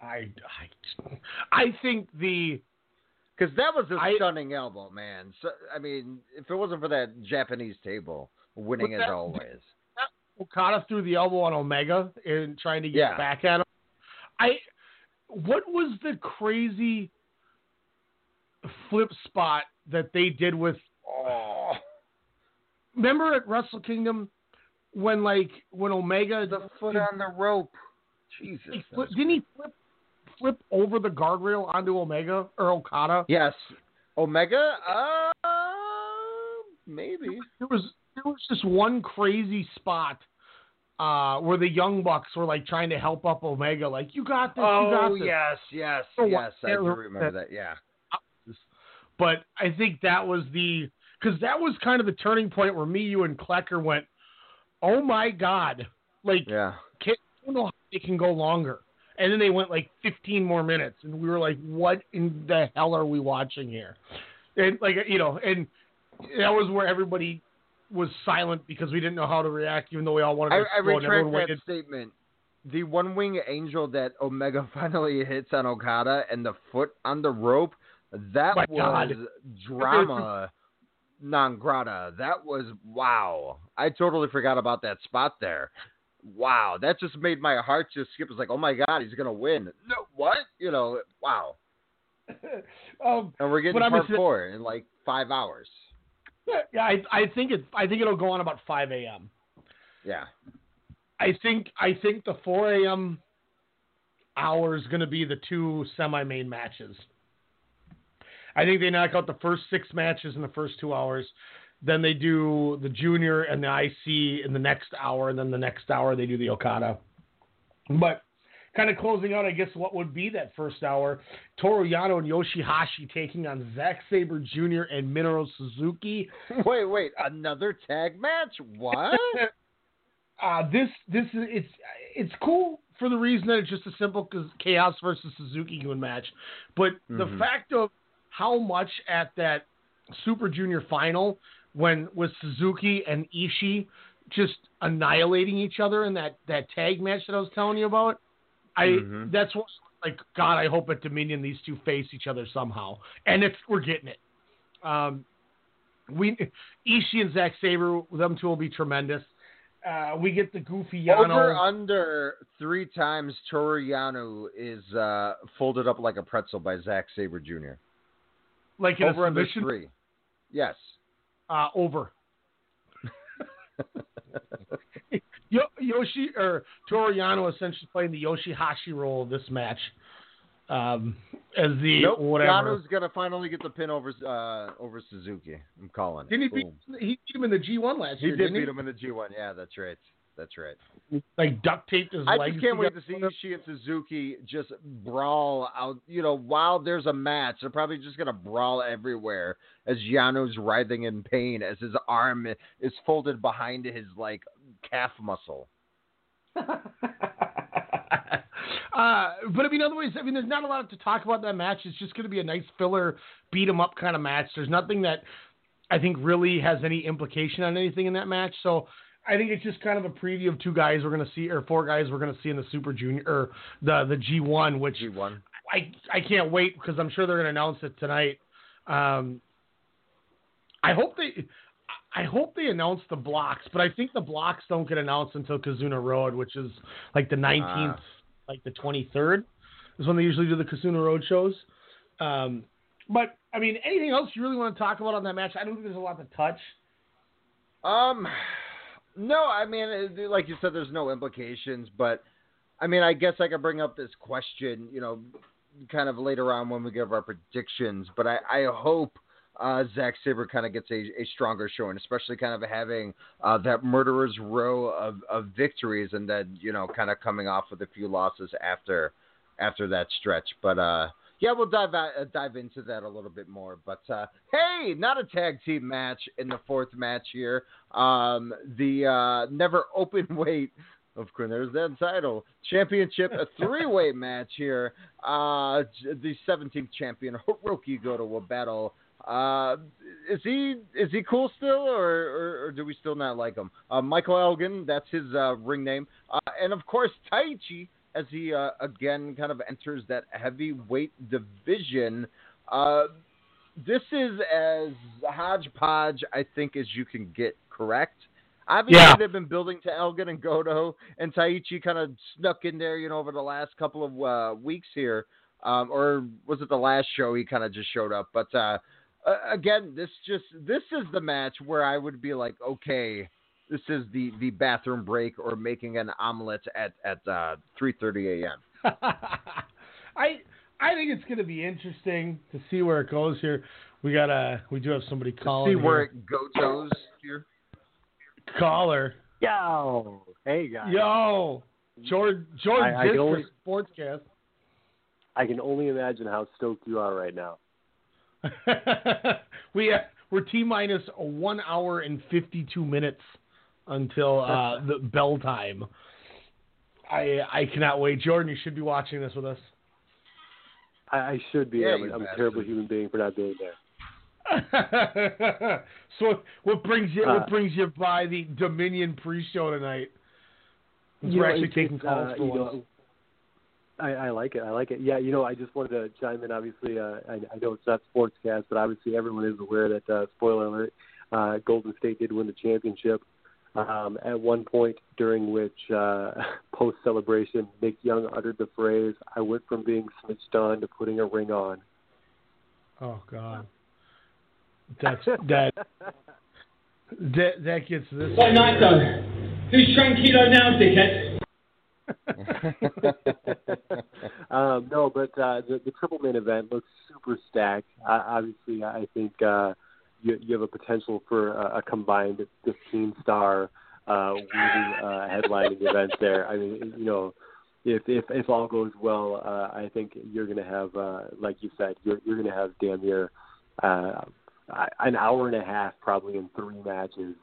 I, I, I think the Because that was a I- stunning elbow, man. So, I mean, if it wasn't for that Japanese table winning But as that- always. Okada threw the elbow on Omega and trying to get Yeah. back at him. I what was the crazy flip spot that they did with Oh, remember at Wrestle Kingdom when like when Omega the foot did- on the rope. Jesus. he that didn't he flip flip over the guardrail onto Omega or Okada? Yes. Omega? Uh, maybe. There was there was just one crazy spot uh, where the Young Bucks were like trying to help up Omega, like you got this, you got Oh, this. yes, yes, So yes. I do remember that, yeah. But I think that was the because that was kind of the turning point where me, you, and Klecker went, "Oh my god!" Like, Yeah. can, I don't know how they can go longer. And then they went like 15 more minutes, and we were like, "What in the hell are we watching here?" And like you know, and that was where everybody was silent because we didn't know how to react, even though we all wanted I, to I everyone retract that waited. statement. The one wing angel that Omega finally hits on Okada and the foot on the rope, that My was God. drama non grata. That was wow. I totally forgot about that spot there. Wow, that just made my heart just skip. It's like, oh my god, he's gonna win. No, what? You know, wow. um, And we're getting part obviously- four in like five hours. yeah, I, I think it. I think it'll go on about 5 a.m. Yeah. I think I think the 4 a.m. hour is going to be the two semi-main matches. I think they knock out the first six matches in the first two hours. Then they do the junior and the IC in the next hour, and then the next hour they do the Okada. But kind of closing out, I guess what would be that first hour: Toru Yano and Yoshihashi taking on Zack Sabre Jr. and Minoru Suzuki. Wait, wait, another tag match? What? Uh, this this is it's it's cool for the reason that it's just a simple chaos versus Suzuki Gun match, but the Mhm. fact of how much at that Super Junior final when with Suzuki and Ishii just annihilating each other in that that tag match that I was telling you about. I Mhm. that's what like God. I hope at Dominion these two face each other somehow, and it's we're getting it. Um, we Ishii and Zack Sabre, them two will be tremendous. Uh, we get the goofy Yano. Over under three times Toru Yano is uh, folded up like a pretzel by Zack Sabre Jr. like in a Over under three. Yes. Uh, over. Yo, Yoshi or Toru Yano essentially playing the Yoshihashi role of this match, um, as the nope. whatever. Yano's gonna finally get the pin over uh, over Suzuki. I'm calling. Didn't he beat, Boom. he beat him in the G1 last He year? did didn't beat him in the G1. Yeah, that's right. That's right. Like duct taped his I legs. just can't wait to see Ishii and Suzuki just brawl out. You know, while there's a match, they're probably just gonna brawl everywhere as Yano's writhing in pain as his arm is folded behind his like calf muscle. uh, but I mean, otherwise, I mean, there's not a lot to talk about that match. It's just going to be a nice filler, beat 'em up kind of match. There's nothing that I think really has any implication on anything in that match. So I think it's just kind of a preview of two guys we're going to see, or four guys we're going to see in the Super Junior or the the G1, which G1. I I can't wait because I'm sure they're going to announce it tonight. Um, I hope they. I hope they announce the blocks, but I think the blocks don't get announced until Kizuna Road, which is like the 19th, Ah. like the 23rd, is when they usually do the Kizuna Road shows. Um, but I mean, anything else you really want to talk about on that match? I don't think there's a lot to touch. Um, no, I mean, like you said, there's no implications, but I mean, I guess I could bring up this question, you know, kind of later on when we give our predictions. But I, I hope uh, Zack Sabre kind of gets a, a stronger showing, especially kind of having uh, that murderer's row of, of victories, and then you know, kind of coming off with a few losses after after that stretch. But uh, yeah, we'll dive uh, dive into that a little bit more. But uh, hey, not a tag team match in the fourth match here. Um, the uh, never open weight. Of course, there's that title championship, a three-way match here. Uh, the 17th champion Hiroki Goto will battle. Uh, is he is he cool still, or, or, or do we still not like him? Uh, Michael Elgin, that's his uh, ring name, uh, and of course Taichi as he uh, again kind of enters that heavyweight division. Uh, this is as hodgepodge, I think, as you can get. Correct. Obviously, Yeah. they've been building to Elgin and Goto, and Taichi kind of snuck in there, you know, over the last couple of uh, weeks here. Um, or was it the last show he kind of just showed up? But uh, uh, again, this just this is the match where I would be like, okay, this is the the bathroom break or making an omelet at at uh, 3:30 a.m. I I think it's going to be interesting to see where it goes here. We got a we do have somebody calling. See where here. it goes here. Caller. Yo, hey guys. Yo, George George I- I can only- Sportscast. I can only imagine how stoked you are right now. we uh, we're t minus one hour and fifty two minutes until uh, the bell time. I I cannot wait, Jordan. You should be watching this with us. I, I should be. Yeah, I'm, I'm a terrible human being for not being there. so what brings you Uh, what brings you by the Dominion pre-show tonight? You we're actually taking calls uh, for you once. know, I, I like it. I like it. Yeah, you know, I just wanted to chime in. Obviously, uh, I, I know it's not sportscast, but obviously everyone is aware that uh, spoiler alert, uh, Golden State did win the championship. Um, at one point during which uh, post celebration, Nick Young uttered the phrase, "I went from being switched on to putting a ring on." Oh God, that's that that that gets this. Why not though? Who's tranquilo now, dickhead? um, no, but uh, the, the triple main event looks super stacked. Uh, obviously, I think uh, you, you have a potential for a, a combined 15 star uh, leading uh, headlining event there. I mean, you know, if if if all goes well, uh, I think you're going to have, uh, like you said, you're you're going to have damn near uh, an hour and a half, probably in three matches,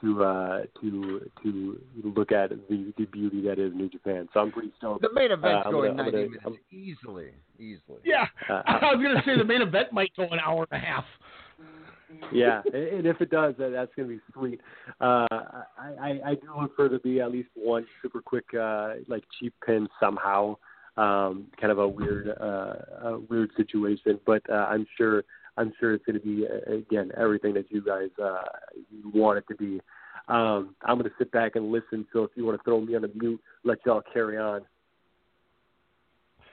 to uh, to to look at the the beauty that is New Japan. So I'm pretty stoked. The main event's Uh, going gonna- I'm 90 gonna- minutes I'm- easily, easily. Yeah, Uh, I was gonna say the main event might go an hour and a half. yeah, and and if it does, that's going to be sweet. Uh, I, I, I do look for there to be at least one super quick, uh, like cheap pin somehow. Um, kind of a weird, uh, a weird situation, but uh, I'm sure, I'm sure it's going to be uh, again everything that you guys uh, you want it to be. Um, I'm going to sit back and listen. So if you want to throw me on a mute, let y'all carry on.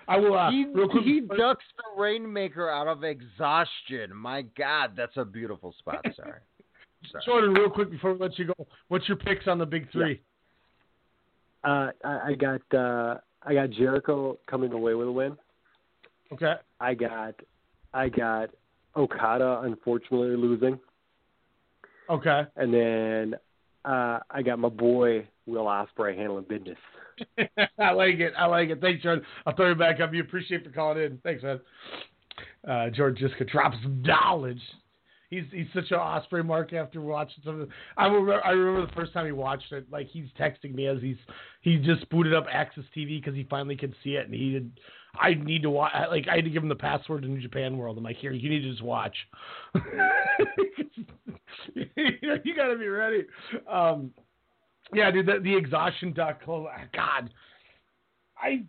I will. Uh, he, real quick, he ducks the Rainmaker out of exhaustion. My God, that's a beautiful spot. Sorry. Sorry. Jordan, real quick before we let you go, what's your picks on the big three? Uh, I, I got, uh, I got Jericho coming away with a win. Okay. I got I got Okada unfortunately losing. Okay. And then uh I got my boy Will Ospreay handling business. I like it. I like it. Thanks, Jordan. I'll throw you back up. You appreciate for calling in. Thanks, man. Uh, George Jiska drops knowledge. He's he's such an Ospreay mark after watching some of the, I remember I remember the first time he watched it. Like he's texting me as he's he just booted up AXS TV because he finally could see it and he did. I need to watch. Like I had to give him the password to New Japan World. I'm like, here, you need to just watch. you got to be ready. Um, yeah, dude, the, the exhaustion duck. Oh, God, I,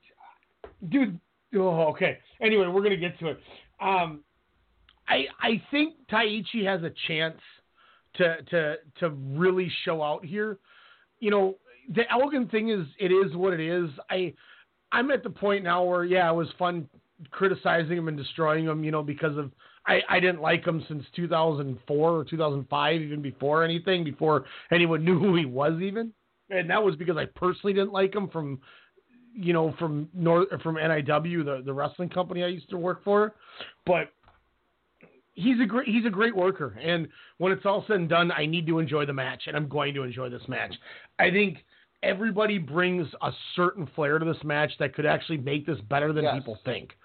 dude. Oh, okay. Anyway, we're gonna get to it. Um, I I think Taichi has a chance to to to really show out here. You know, the Elgin thing is it is what it is. I I'm at the point now where yeah, it was fun criticizing him and destroying him. You know, because of I I didn't like him since 2004 or 2005, even before anything, before anyone knew who he was even, and that was because I personally didn't like him from you know, from North from NIW, the the wrestling company I used to work for. But he's a great he's a great worker, and when it's all said and done, I need to enjoy the match, and I'm going to enjoy this match. I think everybody brings a certain flair to this match that could actually make this better than Yes. people think.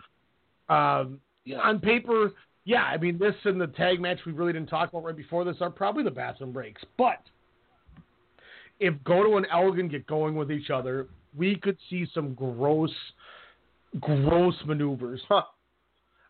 Um, On paper, yeah, I mean this and the tag match we really didn't talk about right before this are probably the bathroom breaks, but if Goto and Elgin get going with each other, we could see some gross, gross maneuvers.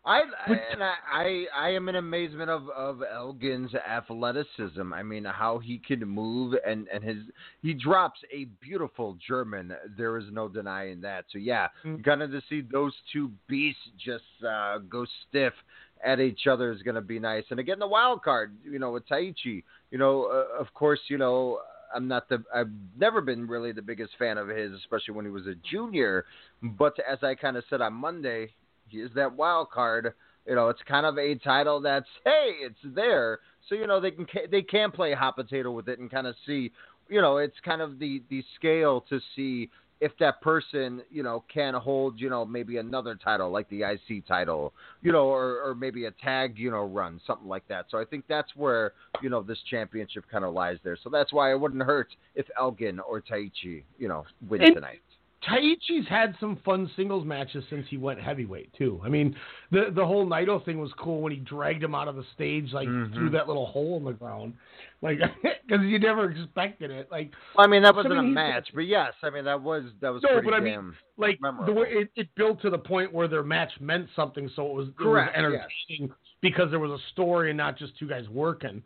I and I, I am in amazement of of Elgin's athleticism. I mean, how he can move and and his he drops a beautiful German. There is no denying that. So yeah, gonna to see those two beasts just uh, go stiff at each other is gonna be nice. And again, the wild card, you know, with Taichi, you know, uh, of course, you know. I'm not the. I've never been really the biggest fan of his, especially when he was a junior. But as I kind of said on Monday, is that wild card. You know, it's kind of a title that's hey, it's there, so you know they can they can play hot potato with it and kind of see. You know, it's kind of the the scale to see if that person you know can hold you know maybe another title like the IC title, you know, or or maybe a tag you know run something like that. So I think that's where you know this championship kind of lies there. So that's why it wouldn't hurt if Elgin or Taichi you know win And- tonight. Taichi's had some fun singles matches since he went heavyweight too. I mean, the the whole Naito thing was cool when he dragged him out of the stage like Mhm. through that little hole in the ground, like because you never expected it. Like, Well, I mean that wasn't I a mean, he's- match, but yes, I mean that was that was no, pretty but I mean, like the way it, it built to the point where their match meant something, so it was, it was Correct, entertaining because there was a story and not just two guys working.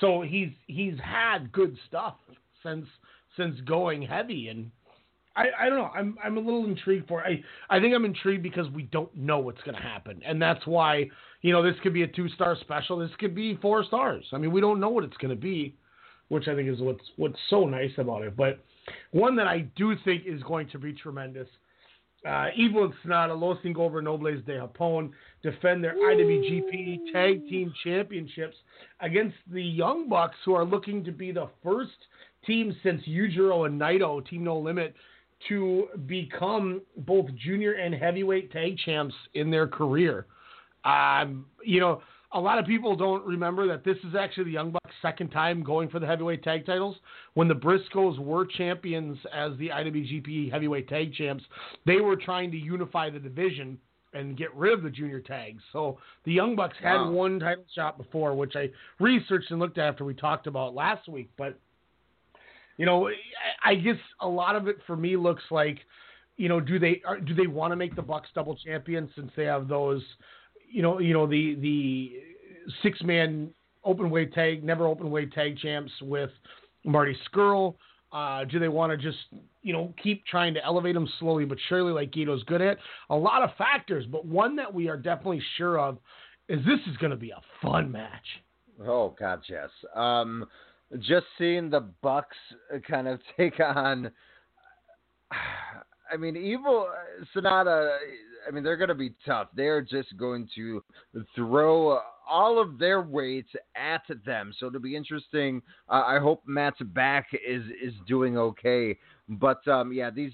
So he's he's had good stuff since since going heavy and. I, I don't know. I'm I'm a little intrigued for. I I think I'm intrigued because we don't know what's going to happen, and that's why you know this could be a two star special. This could be four stars. I mean, we don't know what it's going to be, which I think is what's what's so nice about it. But one that I do think is going to be tremendous. Uh, Evil and Sanada, Los Ingobernables de Japón defend their IWGP Tag Team Championships against the Young Bucks, who are looking to be the first team since Yujiro and Naito, Team No Limit, to become both junior and heavyweight tag champs in their career. Um, you know, a lot of people don't remember that this is actually the Young Bucks' second time going for the heavyweight tag titles. When the Briscoes were champions as the IWGP heavyweight tag champs, they were trying to unify the division and get rid of the junior tags. So the Young Bucks had Wow. one title shot before, which I researched and looked at after we talked about last week. But You know, I, guess a lot of it for me looks like, you know, do they are, do they want to make the Bucks double champions since they have those, you know, you know the the six man open weight tag, never open weight tag champs with Marty Scurll. Uh, do they want to just, you know, keep trying to elevate them slowly but surely like Gedo's good at? A lot of factors, but one that we are definitely sure of is this is going to be a fun match. Oh God, yes. Um, just seeing the Bucks uh, kind of take on. I mean, Evil uh, Sanada. I mean, they're going to be tough. They're just going to throw all of their weights at them. So it'll be interesting. Uh, I hope Matt's back is is doing okay. But um, yeah, these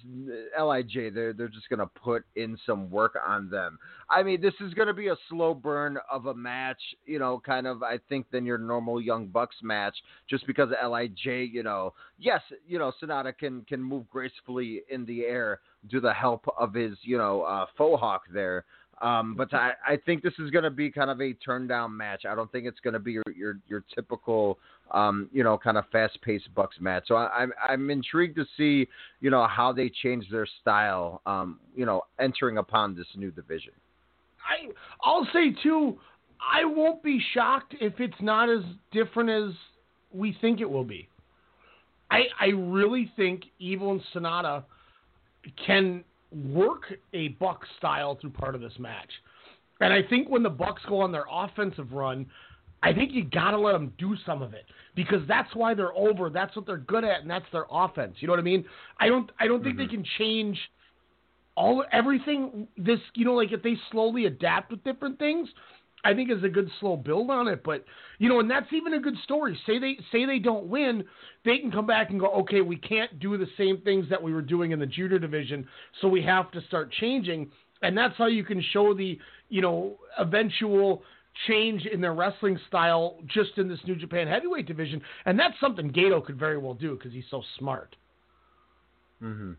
Lij they're they're just gonna put in some work on them. I mean, this is gonna be a slow burn of a match. You know, kind of I think than your normal Young Bucks match, just because Lij. You know, yes, you know Sanada can can move gracefully in the air due the help of his you know uh, faux hawk there. Um, but I, I think this is going to be kind of a turn down match. I don't think it's going to be your, your, your typical, um, you know, kind of fast paced Bucks match. So I, I'm, I'm intrigued to see, you know, how they change their style, um, you know, entering upon this new division. I, I'll say too, I won't be shocked if it's not as different as we think it will be. I, I really think Evil and Sanada can work a Buck style through part of this match. And I think when the Bucks go on their offensive run, I think you got to let them do some of it because that's why they're over. That's what they're good at, and that's their offense. You know what I mean? I don't. I don't think mm-hmm. they can change all everything. This, you know, like if they slowly adapt with different things, I think is a good slow build on it. But you know, and that's even a good story. Say they say they don't win, they can come back and go, okay, we can't do the same things that we were doing in the junior division, so we have to start changing. And that's how you can show the you know eventual change in their wrestling style just in this New Japan heavyweight division. And that's something Gedo could very well do because he's so smart. Mm-hmm.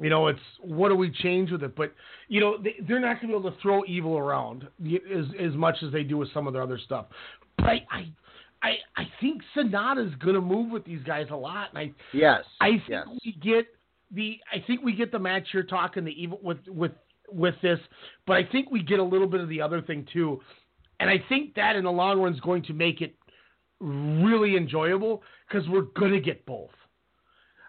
You know, it's what do we change with it? But you know, they, are not going to be able to throw evil around as as much as they do with some of their other stuff. But I, I, I, I think Sanada's going to move with these guys a lot, and I, yes, I think yes. we get the, I think we get the match you're talking the evil with with with this, but I think we get a little bit of the other thing too, and I think that in the long run is going to make it really enjoyable because we're going to get both.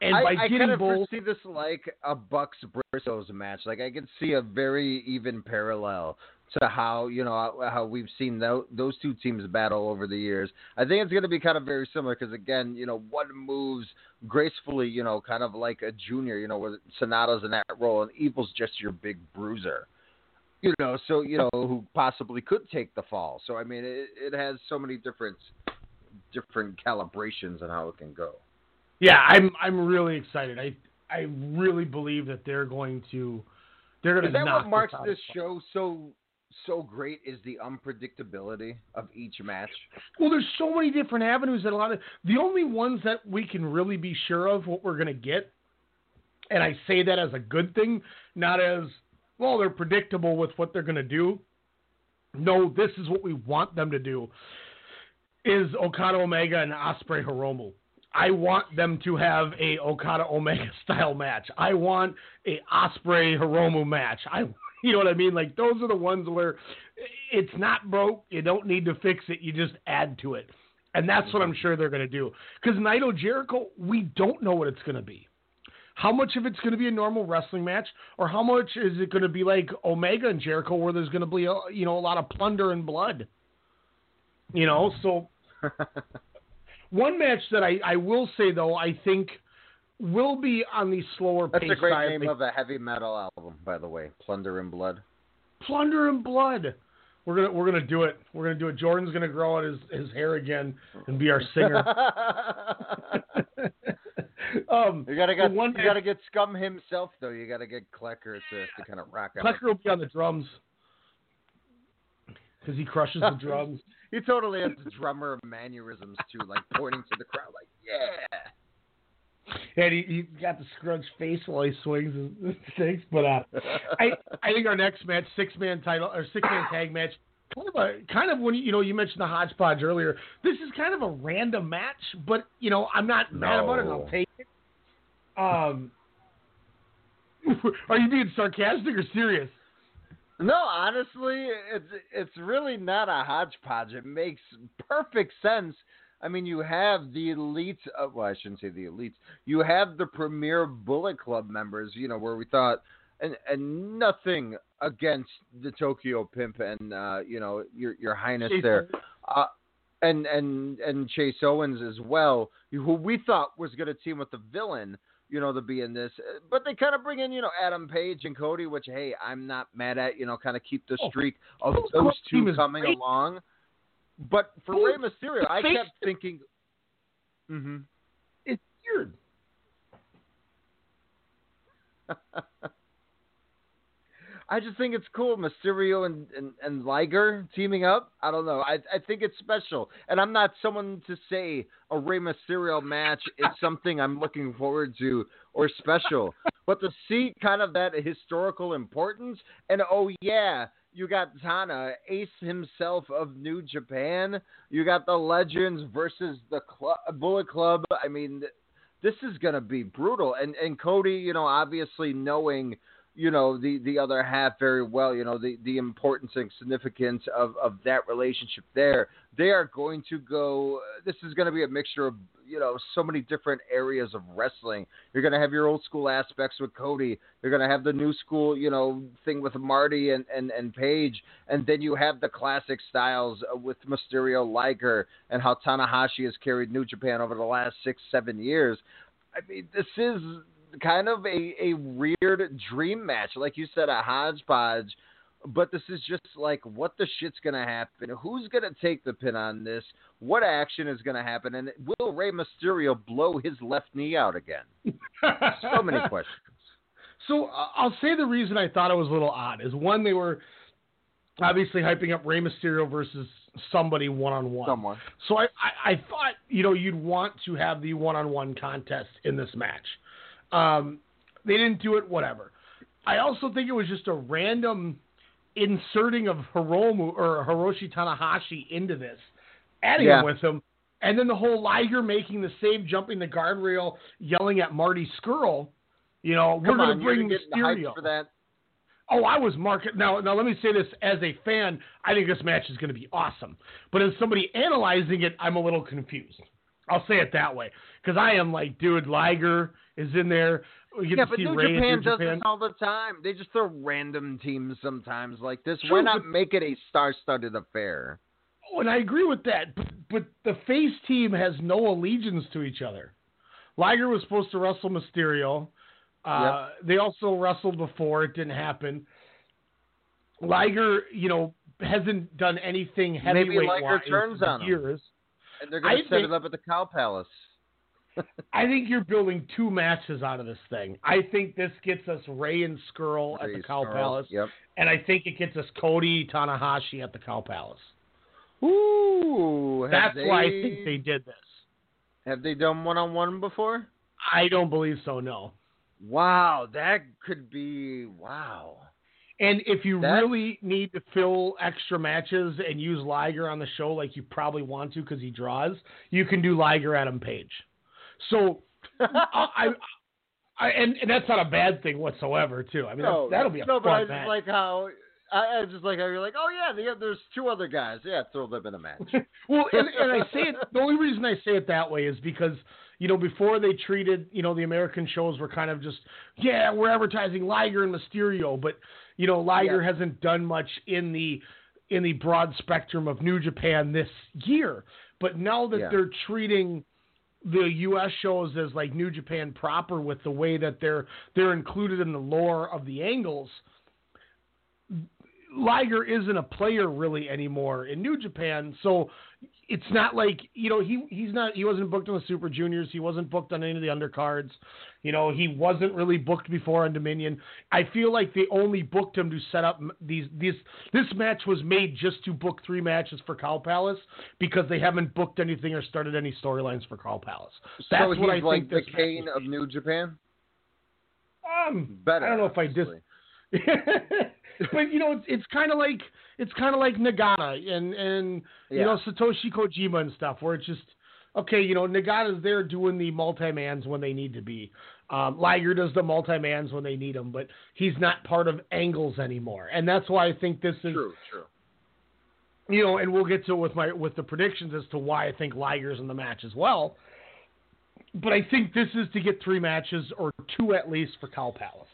And I, by I getting kind of both, see this like a Bucks Briscoes match. Like I can see a very even parallel to how you know how we've seen those, those two teams battle over the years. I think it's going to be kind of very similar because again, you know, one moves gracefully, you know, kind of like a junior, you know, where Sanada's in that role, and Evil's just your big bruiser. You know, so you know who possibly could take the fall. So I mean, it, it has so many different different calibrations on how it can go yeah, I'm I'm really excited. I I really believe that they're going to they're going to. Is that what marks this show so so great? Is the unpredictability of each match? Well, there's so many different avenues that a lot of the only ones that we can really be sure of what we're going to get, and I say that as a good thing, not as well. They're predictable with what they're going to do. No, this is what we want them to do. Is Okada Omega and Ospreay Hiromu I want them to have a Okada Omega style match. I want a Ospreay Hiromu match. I you know what I mean? Like those are the ones where it's not broke. You don't need to fix it. You just add to it. And that's what I'm sure they're going to do. Because Naito Jericho, we don't know what it's going to be. How much of it's going to be a normal wrestling match, or how much is it going to be like Omega and Jericho, where there's going to be a, you know a lot of plunder and blood. You know, so One match that I, I will say though, I think will be on the slower That's pace a great name of a heavy metal album, by the way. Plunder and Blood. Plunder and Blood. We're gonna we're gonna do it. We're gonna do it. Jordan's gonna grow out his, his hair again and be our singer. um, you gotta get one you gotta get Scum himself though. You gotta get Klecker to, to kind of rock out. Klecker will be on the drums because he crushes the drums. He totally has the drummer mannerisms too, like pointing to the crowd, like yeah. And he, he got the scrunch face while he swings and sticks. But uh, I I think our next match, six man title or six man tag match, kind of a kind of when you know you mentioned the hodgepodge earlier. This is kind of a random match, but you know I'm not mad about it. I'll take it. Um, are you being sarcastic or serious? No, honestly, it's it's really not a hodgepodge. It makes perfect sense. I mean, you have the elites. Uh, well, I shouldn't say the elites. You have the premier Bullet Club members. You know, where we thought, and and nothing against the Tokyo Pimp and uh, you know your your Highness Chase there, uh, and and and Chase Owens as well, who we thought was going to team with the villain. You know, to be in this, Uh, but they kind of bring in, you know, Adam Page and Cody, which hey, I'm not mad at. You know, kind of keep the Oh, streak of those two coming great. along. But for Rey Mysterio, I kept thinking. hmm It's weird. I just think it's cool, Mysterio and, and, and Liger teaming up. I don't know. I I think it's special, and I'm not someone to say a Rey Mysterio match is something I'm looking forward to or special, but to see kind of that historical importance, and oh yeah, you got Tana, Ace himself of New Japan. You got the Legends versus the Cl- Bullet Club. I mean, this is gonna be brutal, and and Cody, you know, obviously knowing you know the the other half very well you know the the importance and significance of of that relationship there. They are going to go this is going to be a mixture of you know so many different areas of wrestling. You're going to have your old school aspects with Cody. You're going to have the new school you know thing with Marty and and and Page. And then you have the classic styles uh, with Mysterio Liger and how Tanahashi has carried New Japan over the last 6 7 years. I mean this is kind of a, a weird dream match. Like you said, a hodgepodge. But this is just like what the shit's gonna happen. Who's gonna take the pin on this? What action is gonna happen? And will Rey Mysterio blow his left knee out again? so many questions. So uh, I'll say the reason I thought it was a little odd is one, they were obviously hyping up Rey Mysterio versus somebody one on one. Someone. So I, I, I thought, you know, you'd want to have the one on one contest in this match. Um, they didn't do it, whatever. I also think it was just a random inserting of Hiromu or Hiroshi Tanahashi into this, adding Yeah. him with him, and then the whole Liger making the save, jumping the guardrail, yelling at Marty Scurll. You know, we're going to bring Mysterio. for that. Oh, I was market now. Now let me say this as a fan, I think this match is going to be awesome. But as somebody analyzing it, I'm a little confused. I'll say it that way because I am like, dude, Liger is in there. Yeah, but New Ray Japan does Japan. this all the time. They just throw random teams sometimes like this. Why not but- make it a star-studded affair? Oh, and I agree with that. But but the face team has no allegiance to each other. Liger was supposed to wrestle Mysterio. Uh, They also wrestled before. It didn't happen. Liger, you know, hasn't done anything Maybe heavyweight Liger turns on him. And they're going to set think- it up at the Cow Palace. I think you're building two matches out of this thing. I think this gets us Rey and Scurll at the Cow Scurll, Palace, Yep. and I think it gets us Cody Tanahashi at the Cow Palace. Ooh, That's they, why I think they did this. have they done one on one before? I don't believe so. No. Wow, that could be wow. And if you That- really need to fill extra matches and use Liger on the show, like you probably want to because he draws, you can do Liger Adam Page. So I, I, I and, and that's not a bad thing whatsoever, too. I mean, no, that'll be a no, fun but I just match. like how I, I just like how you're like, oh yeah, the, there's two other guys. Yeah, throw them in a match. well, and, and I say it. The only reason I say it that way is because you know before they treated you know the American shows were kind of just yeah we're advertising Liger and Mysterio, but you know Liger Yeah. hasn't done much in the in the broad spectrum of New Japan this year. But now that Yeah. they're treating the U.S. shows as like New Japan proper with the way that they're they're included in the lore of the angles. Liger isn't a player really anymore in New Japan, so it's not like you know he he's not he wasn't booked on the Super Juniors, he wasn't booked on any of the undercards, you know he wasn't really booked before on Dominion. I feel like they only booked him to set up these these this match was made just to book three matches for Cow Palace because they haven't booked anything or started any storylines for Cow Palace. That's so what I like think the Kane of New Japan. um, Better. I don't know if I dis. but you know, it's it's kind of like it's kind of like Nagata and and you know Satoshi Kojima and stuff, where it's just okay. You know, Nagata's there doing the multi mans when they need to be. Um, Liger does the multi mans when they need them, but he's not part of angles anymore, and that's why I think this is True, true. you know, and we'll get to it with my with the predictions as to why I think Liger's in the match as well. But I think this is to get three matches or two at least for Cow Palace.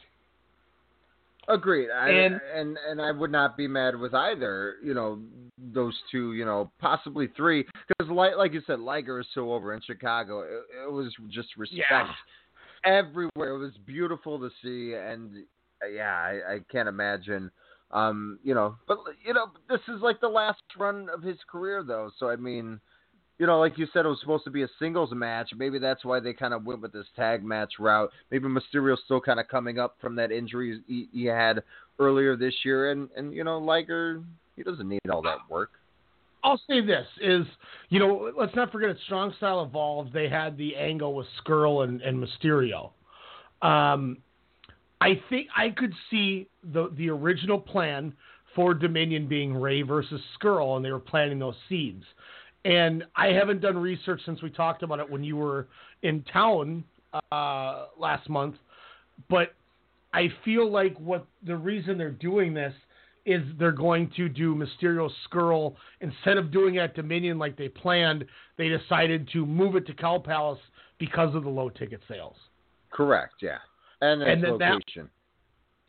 Agreed. I, And- and and I would not be mad with either. You know, those two. You know, possibly three. Because like like you said, Liger is so over in Chicago. It, it was just respect Yeah. everywhere. It was beautiful to see, and yeah, I, I can't imagine. Um, you know, but you know, this is like the last run of his career, though. So I mean, you know, like you said, it was supposed to be a singles match. Maybe that's why they kind of went with this tag match route. Maybe Mysterio's still kind of coming up from that injury he, he had earlier this year, and and you know, Liger, he doesn't need all that work. I'll say this is, you know, let's not forget at Strong Style Evolved, they had the angle with Scurll and, and Mysterio. Um, I think I could see the the original plan for Dominion being Rey versus Scurll, and they were planting those seeds. And I haven't done research since we talked about it when you were in town uh, last month, but I feel like what the reason they're doing this is they're going to do Mysterio Scurll instead of doing it at Dominion like they planned. They decided to move it to Cow Palace because of the low ticket sales. Correct. Yeah. And, And then that-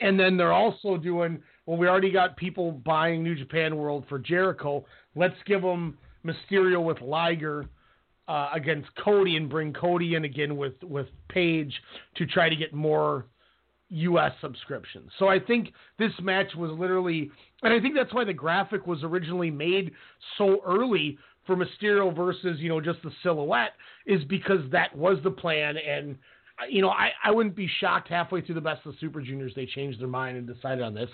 And then they're also doing well. We already got people buying New Japan World for Jericho. Let's give them Mysterio with Liger uh, against Cody and bring Cody in again with with Page to try to get more U.S. subscriptions. So I think this match was literally, and I think that's why the graphic was originally made so early for Mysterio versus you know just the silhouette is because that was the plan and. You know, I, I wouldn't be shocked halfway through the best of Super Juniors they changed their mind and decided on this.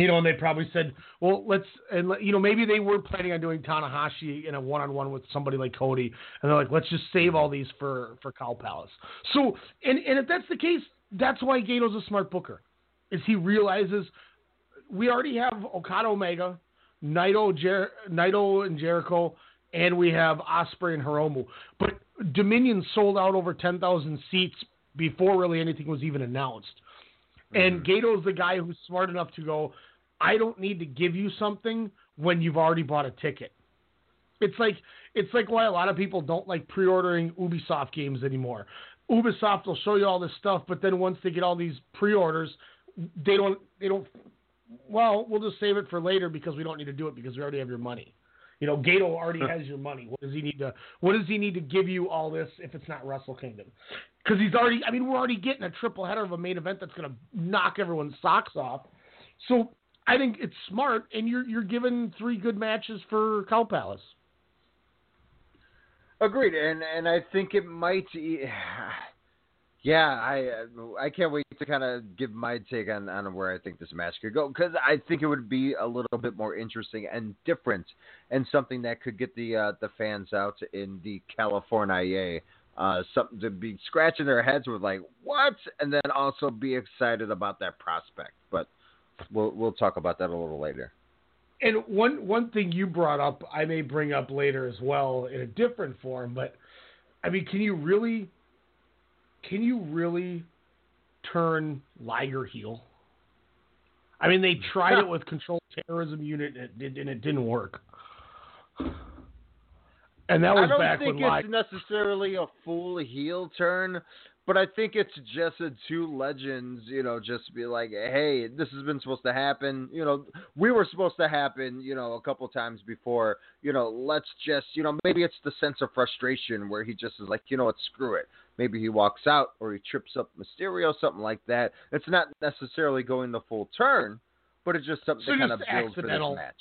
You know, and they probably said, well, let's, and you know, maybe they were planning on doing Tanahashi in a one-on-one with somebody like Cody, and they're like, let's just save all these for for Cow Palace. So, and and if that's the case, that's why Gedo's a smart booker, is he realizes we already have Okada Omega, Naito, Jer- Naito and Jericho, and we have Ospreay and Hiromu, but Dominion sold out over ten thousand seats before really anything was even announced. And mm-hmm. Gedo's the guy who's smart enough to go, I don't need to give you something when you've already bought a ticket. It's like it's like why a lot of people don't like pre-ordering Ubisoft games anymore. Ubisoft will show you all this stuff, but then once they get all these pre-orders, they don't they don't well, we'll just save it for later because we don't need to do it because we already have your money. You know, Gedo already has your money. What does he need to what does he need to give you all this if it's not Wrestle Kingdom? Because he's already I mean, we're already getting a triple header of a main event that's gonna knock everyone's socks off. So I think it's smart and you're you're giving three good matches for Cow Palace. Agreed, and and I think it might. Yeah, I I can't wait to kind of give my take on on where I think this match could go because I think it would be a little bit more interesting and different, and something that could get the uh, the fans out in the California. Uh, something to be scratching their heads with, like what, and then also be excited about that prospect. But we'll we'll talk about that a little later. And one one thing you brought up, I may bring up later as well in a different form, but I mean, can you really, can you really turn Liger heel? I mean, they tried it with Control Terrorism Unit, and it, did, and it didn't work. And that was back. I don't think it's Liger. necessarily a full heel turn, but I think it's just a two legends, you know, just to be like, hey, this has been supposed to happen. You know, we were supposed to happen, you know, a couple times before. You know, let's just, you know, maybe it's the sense of frustration where he just is like, you know what, screw it. Maybe he walks out or he trips up Mysterio, something like that. It's not necessarily going the full turn, but it's just something So to kind of build for this accidental. match.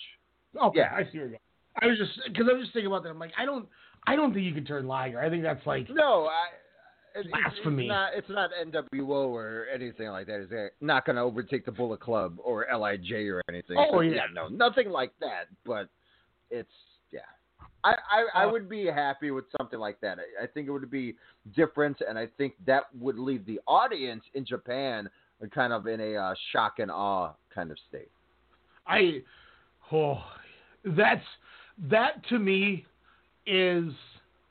Okay, Yeah. I see where you're going. I was just because I was just thinking about that. I'm like, I don't, I don't think you can turn Liger. I think that's like No, I. It's, Blasphemy. It's not, it's not NWO or anything like that. It's not going to overtake the Bullet Club or Lij or anything. Oh, So, yeah. no, nothing like that. But it's yeah. I I, I Uh, would be happy with something like that. I, I think it would be different, and I think that would leave the audience in Japan kind of in a uh, shock and awe kind of state. I, oh, that's that to me is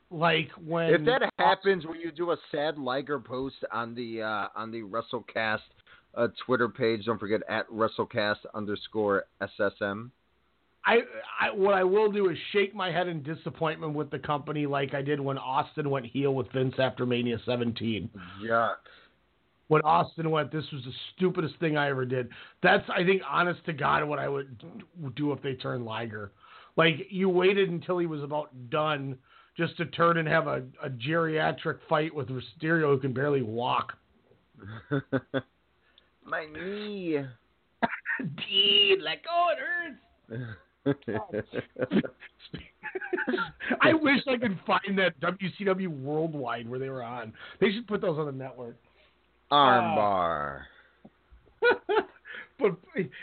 like when If that happens, when you do a sad Liger post on the uh, on the WrestleCast uh, Twitter page? Don't forget at WrestleCast underscore SSM. I, I what I will do is shake my head in disappointment with the company, like I did when Austin went heel with Vince after Mania 17. Yuck. When Austin went, this was the stupidest thing I ever did. That's I think, honest to God, what I would do if they turned Liger. Like you waited until he was about done just to turn and have a, a geriatric fight with Mysterio who can barely walk. My knee. Dude, let go, it hurts. I wish I could find that WCW Worldwide where they were on. They should put those on the network. Armbar. Uh, but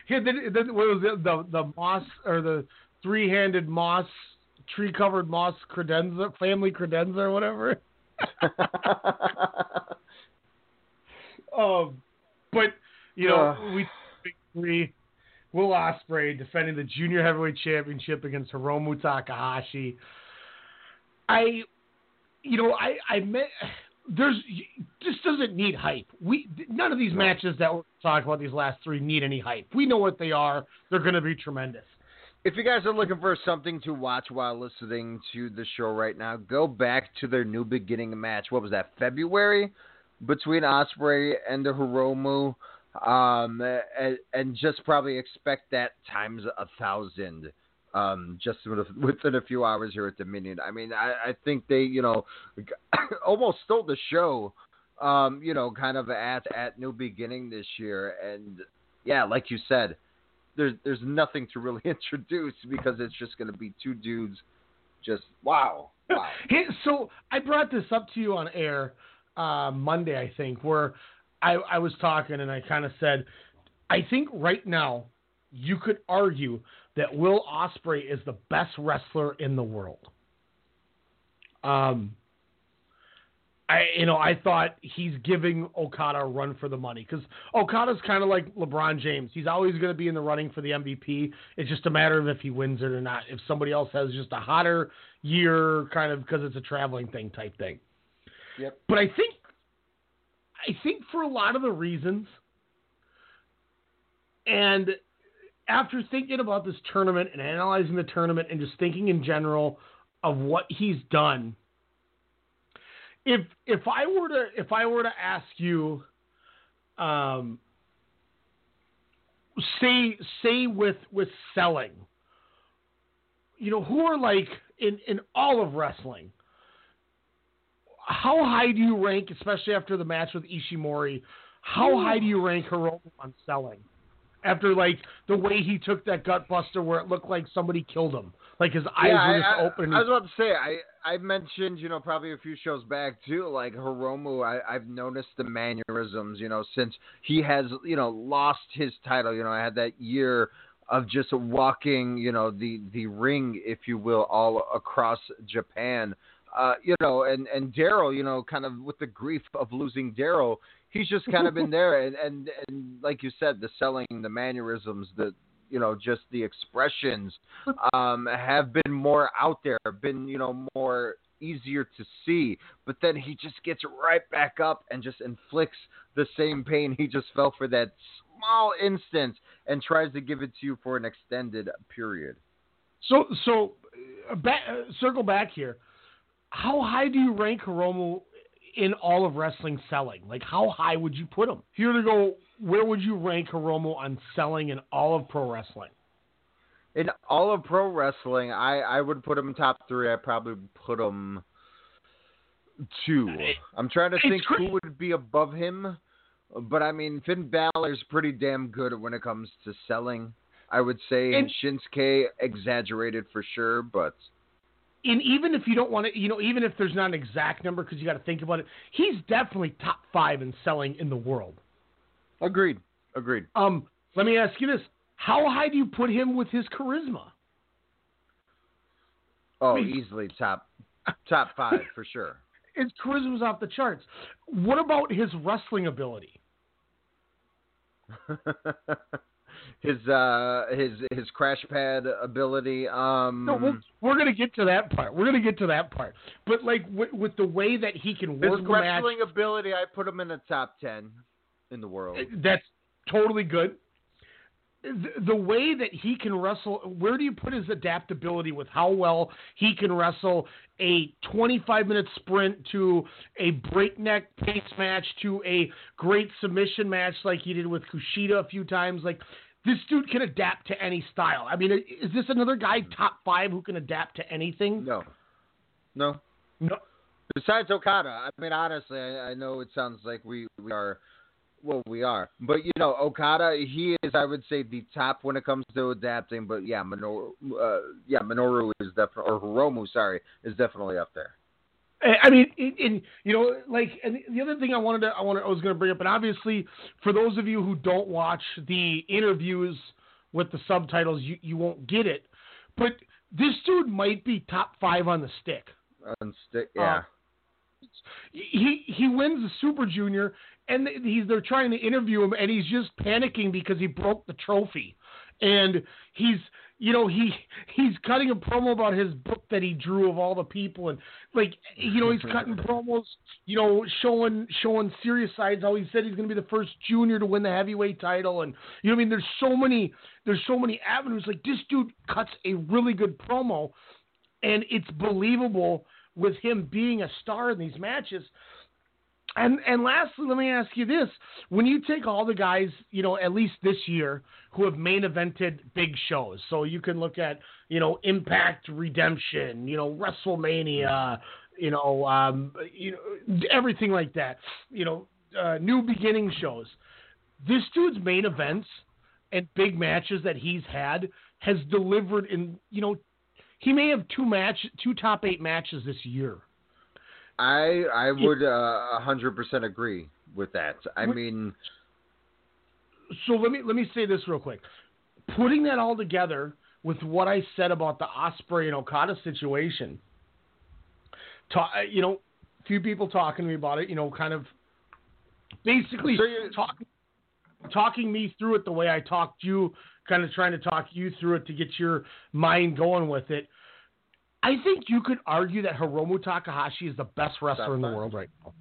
yeah, then, then what was it? The the moss or the three handed moss tree covered moss credenza family credenza or whatever. um, but you know Uh. we three. Will Ospreay defending the junior heavyweight championship against Hiromu Takahashi. I, you know, I I met there's this doesn't need hype. We none of these matches that we're talking about these last three need any hype. We know what they are. They're going to be tremendous. If you guys are looking for something to watch while listening to the show right now, go back to their new beginning match. What was that? February between Ospreay and the Hiromu, um, and, and just probably expect that times a thousand. Um, just within a few hours here at Dominion. I mean, I, I think they, you know, almost stole the show. Um, you know, kind of at at New Beginning this year, and yeah, like you said, there's there's nothing to really introduce because it's just going to be two dudes, just wow, wow. Hey, so I brought this up to you on air uh, Monday, I think, where I, I was talking and I kind of said, I think right now you could argue that Will Ospreay is the best wrestler in the world. Um, I you know I thought he's giving Okada a run for the money because Okada's kind of like LeBron James. He's always going to be in the running for the MVP. It's just a matter of if he wins it or not. If somebody else has just a hotter year, kind of because it's a traveling thing type thing. Yep. But I think I think for a lot of the reasons, and after thinking about this tournament and analyzing the tournament and just thinking in general of what he's done if if I were to if I were to ask you, um, say say with with selling, you know, who are like in in all of wrestling, how high do you rank, especially after the match with Ishimori? How high do you rank Hiromu on selling? After like the way he took that gut buster where it looked like somebody killed him, like his eyes yeah, were just I, open. I, I was about to say I I mentioned you know probably a few shows back too like Hiromu I I've noticed the mannerisms you know since he has you know lost his title. You know I had that year of just walking you know the the ring if you will all across Japan. Uh you know and and Daryl you know kind of with the grief of losing Daryl he's just kind of been there. And and and like you said the selling the mannerisms the you know just the expressions um have been more out there been you know more easier to see. But then he just gets right back up and just inflicts the same pain he just felt for that small instant and tries to give it to you for an extended period. So, so uh, back, uh, circle back here. How high do you rank Hiromu in all of wrestling selling? Like, how high would you put him? Here to go. Where would you rank Hiromu on selling in all of pro wrestling? in all of pro wrestling i i would put him top three i probably put him two i'm trying to think who would be above him but i mean finn Balor's pretty damn good when it comes to selling i would say And- shinsuke exaggerated for sure but And even if you don't want to, you know, even if there's not an exact number because you got to think about it, he's definitely top five in selling in the world. agreed agreed Um, let me ask you this: How high do you put him with his charisma? oh Wait. easily top top five for sure His charisma's off the charts. What about his wrestling ability? his uh his his crash pad ability. Um, No, we'll, we're gonna get to that part. We're gonna get to that part. But like with, with the way that he can his work match, wrestling ability, I put him in the top ten in the world. that's totally good. The, the way that he can wrestle, where do you put his adaptability with how well he can wrestle a 25 minute sprint to a breakneck pace match to a great submission match like he did with Kushida a few times? Like, this dude can adapt to any style. I mean, is this another guy top five who can adapt to anything? No, no, no. Besides Okada, I mean, honestly, I, I know it sounds like we, we are, well, we are, but you know, Okada, he is, I would say, the top when it comes to adapting. But yeah, Minoru, uh, yeah, Minoru is definitely, or Hiromu, sorry, is definitely up there. I mean, in, in you know, like, and the other thing I wanted to, I wanted, I was going to bring up, and obviously, for those of you who don't watch the interviews with the subtitles, you you won't get it. But this dude might be top five on the stick. On stick, yeah. Uh, he he wins the Super Junior, and he's they're trying to interview him, and he's just panicking because he broke the trophy, and he's you know he he's cutting a promo about his book that he drew of all the people, and like you know he's cutting promos, you know showing showing serious sides. How he said he's going to be the first junior to win the heavyweight title, and you know I mean. There's so many there's so many avenues. Like this dude cuts a really good promo, and it's believable with him being a star in these matches. And and lastly, let me ask you this: When you take all the guys, you know, at least this year, who have main evented big shows, so you can look at, you know, Impact, Redemption, you know, WrestleMania, you know, um, you know, everything like that, you know, uh, New Beginning shows. This dude's main events and big matches that he's had has delivered in, you know, he may have two match, two top eight matches this year. I I would uh, a hundred percent agree with that. I mean, so let me let me say this real quick. Putting that all together with what I said about the Ospreay and Okada situation, ta- uh, you know, a few people talking to me about it. You know, kind of basically So talking talking me through it the way I talked you, kind of trying to talk you through it to get your mind going with it. I think you could argue that Hiromu Takahashi is the best wrestler in the world right now.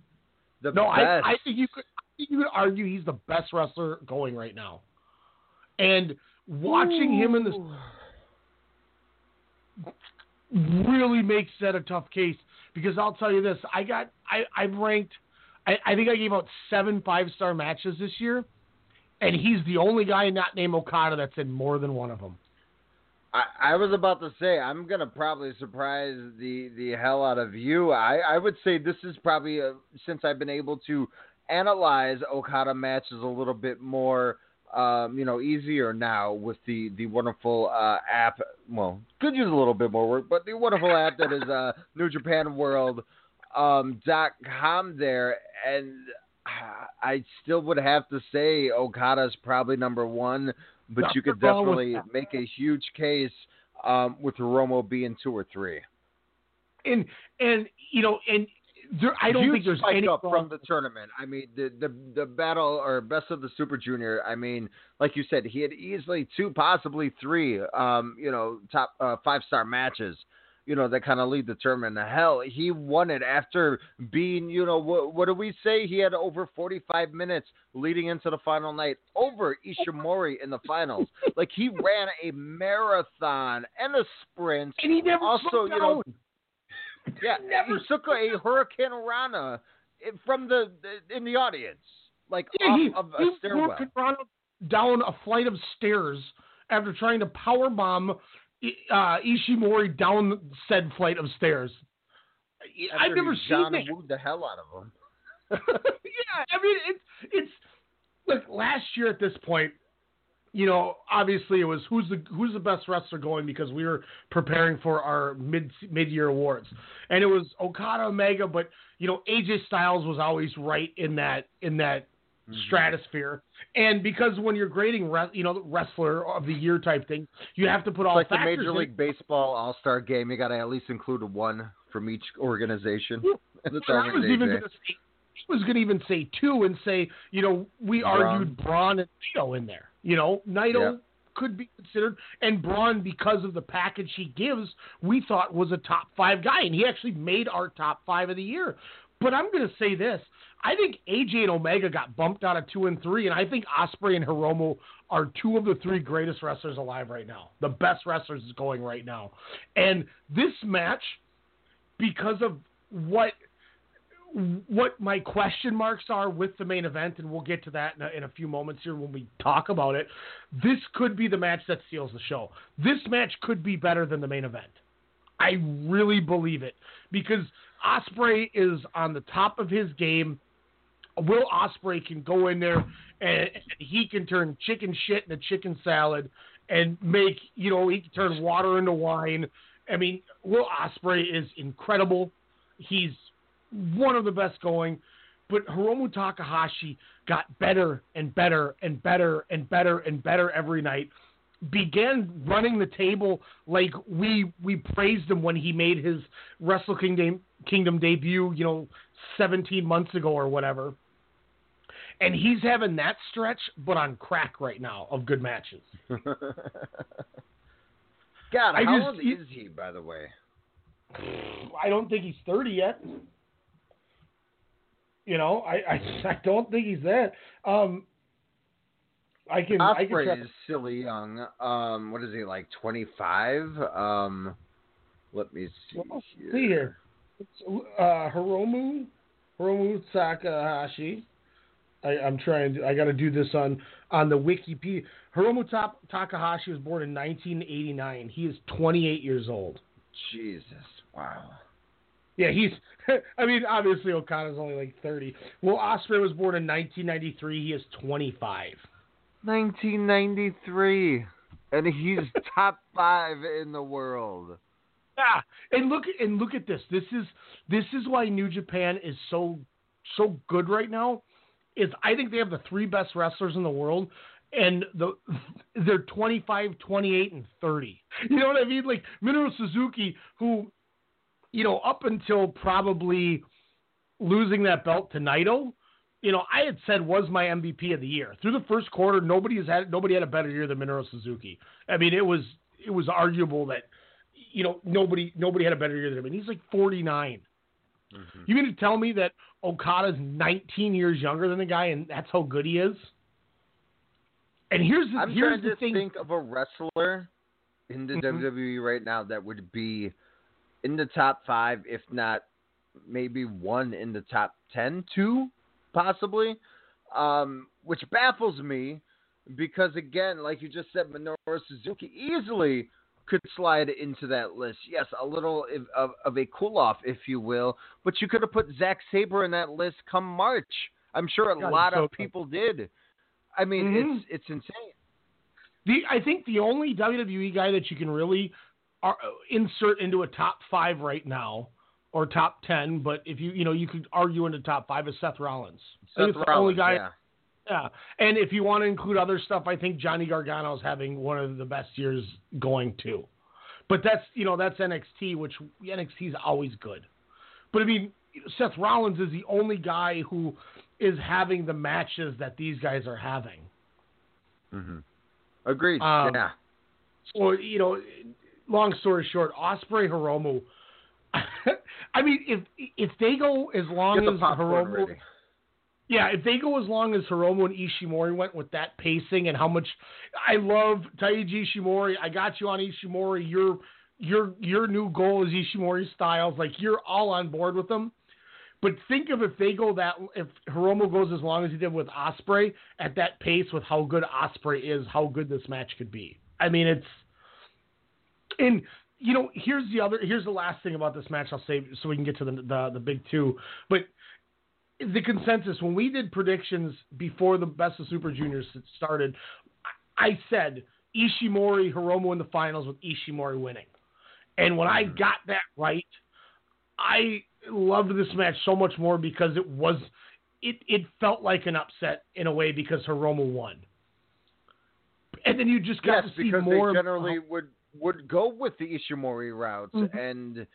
the no, best. I, I think you could. I think you could argue he's the best wrestler going right now. And watching him in this really makes that a tough case because I'll tell you this: I got I I've ranked. I, I think I gave out seven five star matches this year, and he's the only guy not named Okada that's in more than one of them. I, I was about to say I'm gonna probably surprise the the hell out of you. I I would say this is probably a, since I've been able to analyze Okada matches a little bit more. Um, you know, easier now with the the wonderful uh, app. Well, could use a little bit more work, but the wonderful app that is uh, New Japan World um, dot com there, and I still would have to say Okada's probably number one, but Nothing you could definitely make a huge case um, with Romo being two or three. And and you know and there, I don't Huge think there's any up from the tournament. I mean, the the the battle or best of the Super Junior. I mean, like you said, he had easily two, possibly three. Um, you know, top uh, five star matches. You know, that kind of lead the tournament. Hell, he won it after being, you know, what, what do we say? He had over 45 minutes leading into the final night over Ishimori in the finals. like he ran a marathon and a sprint. And he never also, you know, yeah, he took a hurricanrana from the, in the audience, like Yeah, off he, of a he stairwell. Toronto down a flight of stairs after trying to power bomb uh, Ishimori down said flight of stairs. I've never seen that. wooed the hell out of him. yeah, I mean it's it's look last year at this point, you know, obviously it was who's the who's the best wrestler going because we were preparing for our mid mid year awards, and it was Okada Omega, but you know AJ Styles was always right in that in that Mm-hmm. stratosphere, and because when you're grading re- you know the wrestler of the year type thing, you have to put all It's like the Major in. League Baseball All Star Game. You got to at least include one from each organization. And I was even say, was going to even say two and say, you know, we Braun. argued Braun and Naito in there. You know, Naito Yep. could be considered, and Braun, because of the package he gives, we thought was a top five guy, and he actually made our top five of the year. But I'm going to say this: I think AJ and Omega got bumped out of two and three, and I think Ospreay and Hiromu are two of the three greatest wrestlers alive right now, the best wrestlers is going right now. And this match, because of what what my question marks are with the main event, and we'll get to that in a, in a few moments here when we talk about it. This could be the match that steals the show. This match could be better than the main event. I really believe it because Ospreay is on the top of his game. Will Ospreay can go in there and, he can turn chicken shit into chicken salad and make you know he can turn water into wine. I mean, Will Ospreay is incredible. He's one of the best going, but Hiromu Takahashi got better and better and better and better and better every night. Began running the table like we we praised him when he made his Wrestle Kingdom Kingdom debut, you know, 17 months ago or whatever. And he's having that stretch, but on crack right now of good matches. God, I how just- old is he, by the way? I don't think he's 30 yet. You know, I, I, I don't think he's that. Um, I can I can Ospreay is silly young. Um, what is he like? Twenty five. Um, let me see Well, here. see here. It's, uh, Hiromu, Hiromu Takahashi. I, I'm trying. To, I got to do this on on the Wikipedia. Hiromu Ta- Takahashi was born in 1989. He is 28 years old. Jesus, wow. Yeah, he's. I mean, obviously Okada's only like 30. Well, Ospreay was born in 1993. He is 25. 1993, and he's top five in the world. Yeah, and look and look at this. This is this is why New Japan is so so good right now. Is I think they have the three best wrestlers in the world, and the they're 25, 28, and 30. You know what I mean? Like Minoru Suzuki, who, you know, up until probably losing that belt to Naito, you know, I had said was my MVP of the year. Through the first quarter, nobody has had nobody had a better year than Minoru Suzuki. I mean, it was it was arguable that you know nobody nobody had a better year than him, and he's like 49. You mean to tell me that Okada's 19 years younger than the guy, and that's how good he is? And here's the I'm here's trying the to thing. think of a wrestler in the Mhm. WWE right now that would be in the top five, if not maybe one in the top ten, two possibly, um, which baffles me because again, like you just said, Minoru Suzuki easily could slide into that list. Yes, a little of, of, of a cool off, if you will, but you could have put Zack Sabre in that list come March. I'm sure a God, lot so of good. people did. I mean, Mhm. it's it's insane. The I think the only WWE guy that you can really uh, insert into a top five right now, or top ten, but if you you know you could argue into top five is Seth Rollins. Seth it's the only guy. yeah. Yeah, and if you want to include other stuff, I think Johnny Gargano is having one of the best years going too. But that's you know that's NXT, which NXT is always good. But I mean, Seth Rollins is the only guy who is having the matches that these guys are having. Mm-hmm. Agreed. Um, yeah. So you know, long story short, Ospreay Hiromu. I mean, if if they go as long as Hiromu, ready. Yeah, if they go as long as Hiromu and Ishimori went with that pacing and how much I love Taiji Ishimori. I got you on Ishimori. Your your your new goal is Ishimori Styles. Like you're all on board with them. But think of if they go that if Hiromu goes as long as he did with Ospreay at that pace with how good Ospreay is, how good this match could be. I mean, it's and you know here's the other here's the last thing about this match I'll say so we can get to the the, the big two. But the consensus when we did predictions before the Best of Super Juniors started, I said Ishimori Hiromu in the finals with Ishimori winning, and when I got that right, I loved this match so much more because it was it it felt like an upset in a way because Hiromu won. And then you just got Yes, to see because more they of generally would would go with the Ishimori routes, Mhm. and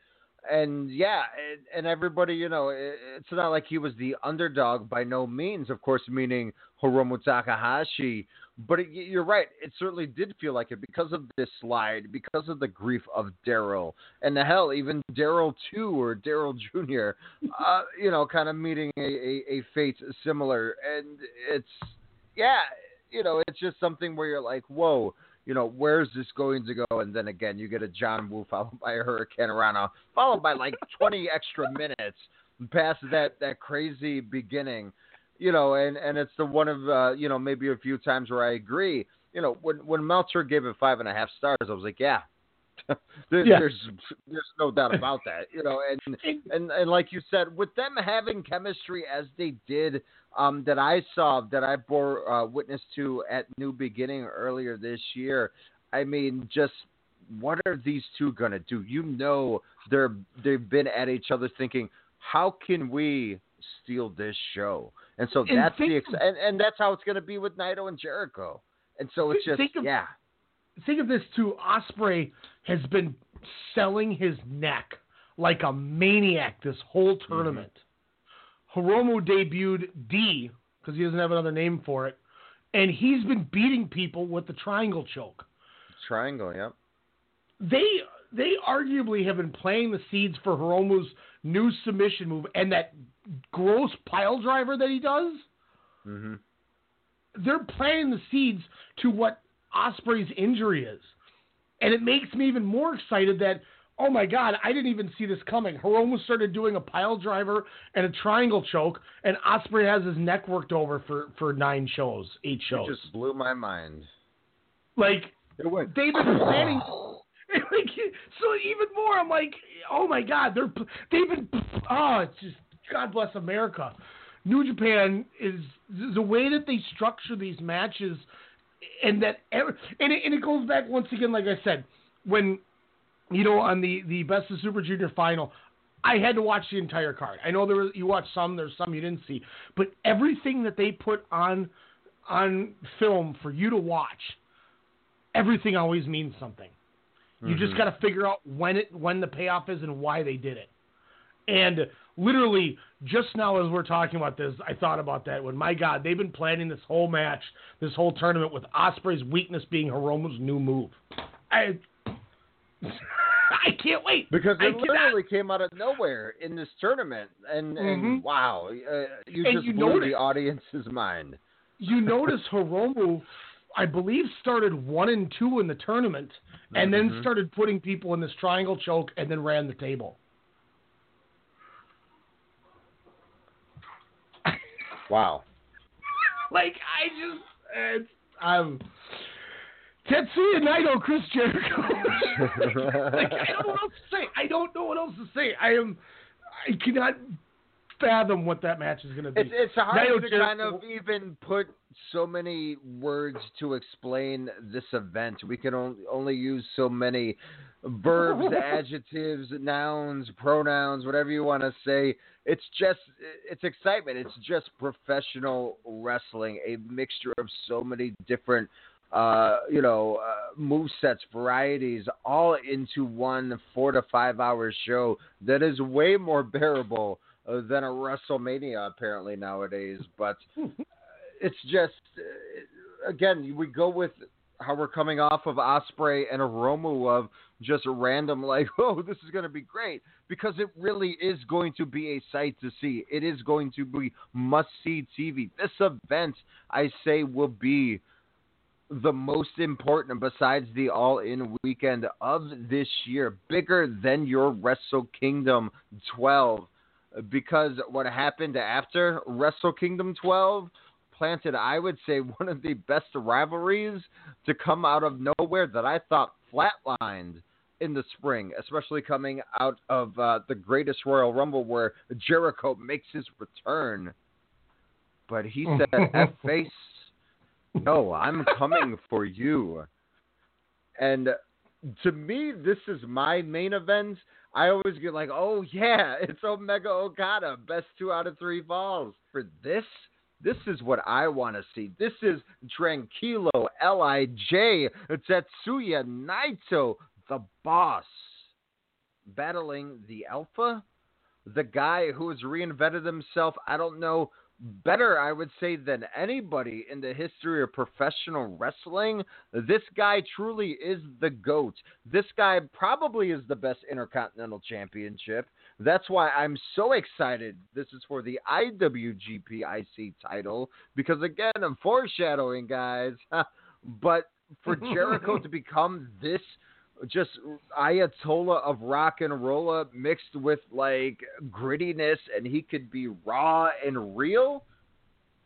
and yeah, and, and everybody, you know, it, it's not like he was the underdog by no means. Of course, meaning Hiromu Takahashi. But it, you're right. It certainly did feel like it because of this slide, because of the grief of Daryl, and the hell, even Daryl two or Daryl Junior, uh, you know, kind of meeting a, a, a fate similar. And it's yeah, you know, it's just something where you're like, whoa you know, where's this going to go? And then again, you get a John Woo followed by a Hurricanrana, followed by like 20 extra minutes past that that crazy beginning, you know, and and it's the one of uh, you know maybe a few times where I agree. You know, when when Meltzer gave it five and a half stars, I was like, yeah, there, Yeah. There's there's no doubt about that, you know, and and and like you said, with them having chemistry as they did, um, that I saw that I bore uh, witness to at New Beginning earlier this year. I mean, just what are these two gonna do? You know, they're they've been at each other thinking, how can we steal this show? And so And that's the ex- and and that's how it's gonna be with Naito and Jericho. And so it's just of- yeah. think of this too. Ospreay has been selling his neck like a maniac this whole tournament. Hiromu debuted D because he doesn't have another name for it, and he's been beating people with the triangle choke. Triangle, yep. They they arguably have been playing the seeds for Hiromu's new submission move and that gross pile driver that he does. Mm-hmm. they're playing the seeds to what Ospreay's injury is. And it makes me even more excited that, oh my God, I didn't even see this coming. Hiromu started doing a pile driver and a triangle choke, and Ospreay has his neck worked over for, for nine shows, eight shows. It just blew my mind. like, It went. they've been planning. like, so even more, I'm like, oh my God, they're they've been. Oh, it's just God bless America. New Japan is the way that they structure these matches, and that ever, and it, and it goes back once again, like I said, when you know on the the Best of Super Junior final. I had to watch the entire card. I know there was, you watched some, there's some you didn't see, but everything that they put on on film for you to watch, everything always means something. You just Mhm. got to figure out when it when the payoff is and why they did it. And literally, just now as we're talking about this, I thought about that. When my God, they've been planning this whole match, this whole tournament with Ospreay's weakness being Hiromu's new move. I I can't wait Because I it cannot- literally came out of nowhere in this tournament, and, and Mhm. wow, uh, you And just you blew notice- the audience's mind. you notice Hiromu, I believe, started one and two in the tournament, and then Mhm. started putting people in this triangle choke, and then ran the table. Wow. like I just, I'm Tetsuya Naito, Chris Jericho. like I don't know what else to say. I don't know what else to say. I am, I cannot fathom what that match is going to be. It's it's hard Naito to Jericho- kind of even put so many words to explain this event. We can only only use so many verbs, adjectives, nouns, pronouns, whatever you want to say. It's just it's excitement. It's just professional wrestling, a mixture of so many different uh, you know, uh, move sets, varieties, all into one four to five hour show that is way more bearable uh, than a WrestleMania apparently nowadays. But uh, it's just, uh, again, we go with how we're coming off of Ospreay and a Romu of just random like, oh, this is going to be great because it really is going to be a sight to see. It is going to be must see TV. This event, I say, will be the most important besides the all in weekend of this year, bigger than your Wrestle Kingdom 12. Because what happened after Wrestle Kingdom 12 planted, I would say, one of the best rivalries to come out of nowhere that I thought flatlined in the spring, especially coming out of uh, the greatest Royal Rumble where Jericho makes his return. But he said, F face, no, I'm coming for you. And to me, this is my main event. I always get like, oh yeah, it's Omega Okada, best two out of three falls. For this, this is what I want to see. This is Tranquilo, L.I.J., Tetsuya Naito, the boss, battling the Alpha, the guy who has reinvented himself. I don't know better, I would say, than anybody in the history of professional wrestling. This guy truly is the GOAT. This guy probably is the best Intercontinental Championship. That's why I'm so excited. This is for the IWGP IC title because, again, I'm foreshadowing, guys. but for Jericho to become this just Ayatollah of rock and roll mixed with like grittiness, and he could be raw and real,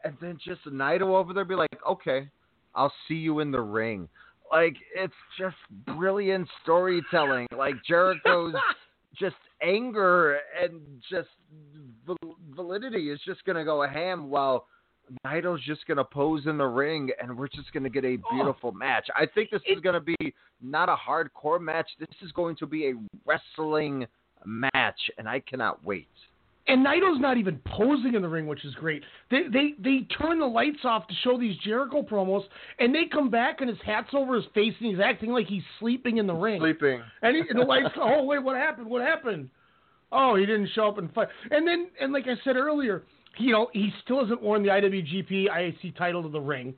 and then just Naito over there be like, okay, I'll see you in the ring. Like it's just brilliant storytelling. Like Jericho's just anger and just validity is just gonna go ham while Naito's just going to pose in the ring, and we're just going to get a oh. beautiful oh. match. I think this is going to be not a hardcore match. This is going to be a wrestling match, and I cannot wait. And Naito's not even posing in the ring, which is great. They they they turn the lights off to show these Jericho promos, and they come back and his hat's over his face, and he's acting like he's sleeping in the ring. Sleeping. And, he, and the lights. oh wait, what happened? What happened? Oh, he didn't show up and fight. And then and like I said earlier, you know, he still hasn't worn the IWGP IAC title to the ring.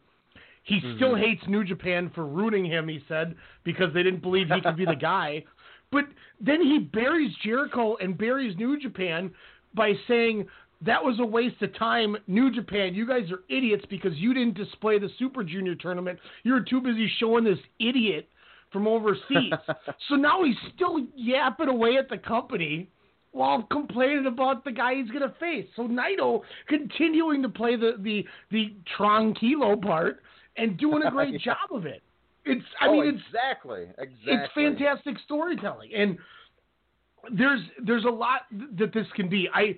He mm-hmm. still hates New Japan for rooting him, he said, because they didn't believe he could be the guy. But then he buries Jericho and buries New Japan by saying that was a waste of time. New Japan, you guys are idiots because you didn't display the Super Junior tournament. You were too busy showing this idiot from overseas. so now he's still yapping away at the company while complaining about the guy he's going to face. So Naito continuing to play the the the tranquilo part and doing a great yeah. job of it. It's I oh, mean it's exactly exactly it's fantastic storytelling and there's there's a lot that this can be. I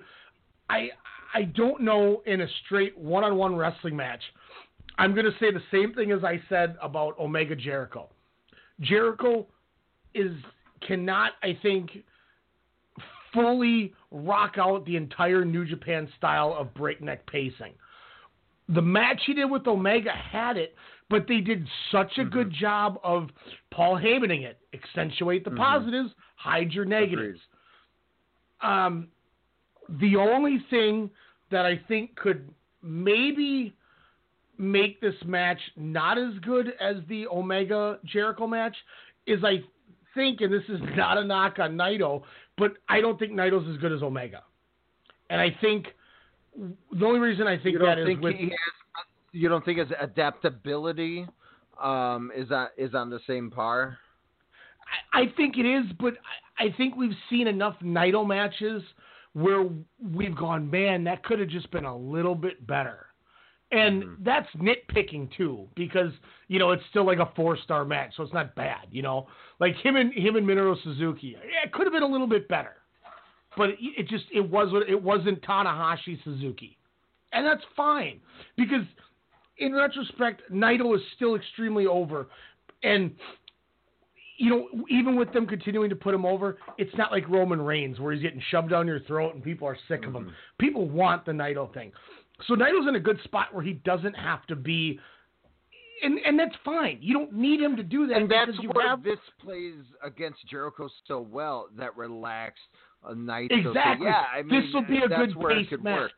I I don't know in a straight one-on-one wrestling match. I'm going to say the same thing as I said about Omega Jericho. Jericho is cannot I think fully rock out the entire New Japan style of breakneck pacing. The match he did with Omega had it, but they did such a mm-hmm. good job of Paul Heymaning it. Accentuate the mm-hmm. positives, hide your negatives. Um, the only thing that I think could maybe make this match not as good as the Omega Jericho match is I think, and this is not a knock on Naito, but I don't think Naito's as good as Omega. And I think the only reason I think you that think is with has, you don't think his adaptability um, is on is on the same par. I, I think it is, but I, I think we've seen enough Naito matches where we've gone, man, that could have just been a little bit better. And mm-hmm. that's nitpicking too, because you know it's still like a four star match, so it's not bad. You know, like him and him and Minoru Suzuki, yeah, it could have been a little bit better, but it, it just it was it wasn't Tanahashi Suzuki, and that's fine because in retrospect, Naito is still extremely over, and you know, even with them continuing to put him over, it's not like Roman Reigns where he's getting shoved down your throat and people are sick mm-hmm. of him. People want the Naito thing. So Naito's in a good spot where he doesn't have to be, and and that's fine. You don't need him to do that. And that's where have, this plays against Jericho so well. That relaxed uh, Naito. Exactly. So, yeah, I mean, this will be a good pace match. Work.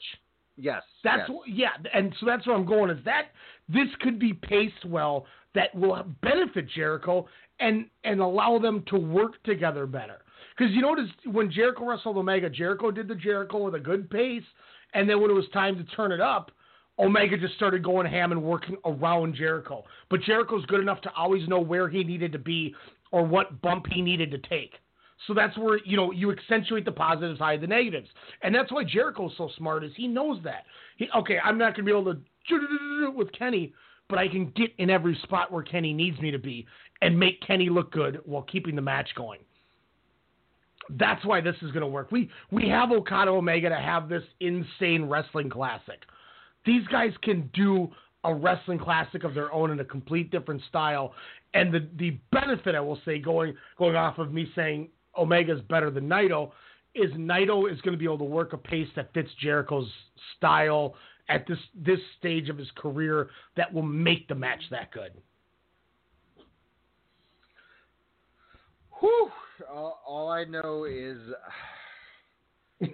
Yes. That's yes. yeah, and so that's where I'm going. Is that this could be paced well that will benefit Jericho and and allow them to work together better. Because you notice when Jericho wrestled Omega, Jericho did the Jericho with a good pace and then when it was time to turn it up, Omega just started going ham and working around Jericho. But Jericho's good enough to always know where he needed to be or what bump he needed to take. So that's where you know you accentuate the positives, hide the negatives, and that's why Jericho's so smart. Is he knows that. He, okay, I'm not going to be able to with Kenny, but I can get in every spot where Kenny needs me to be and make Kenny look good while keeping the match going. That's why this is going to work. We we have Okada Omega to have this insane wrestling classic. These guys can do a wrestling classic of their own in a complete different style. And the the benefit I will say going going off of me saying Omega's better than Naito is Naito is going to be able to work a pace that fits Jericho's style at this this stage of his career that will make the match that good. Whew. all, all I know is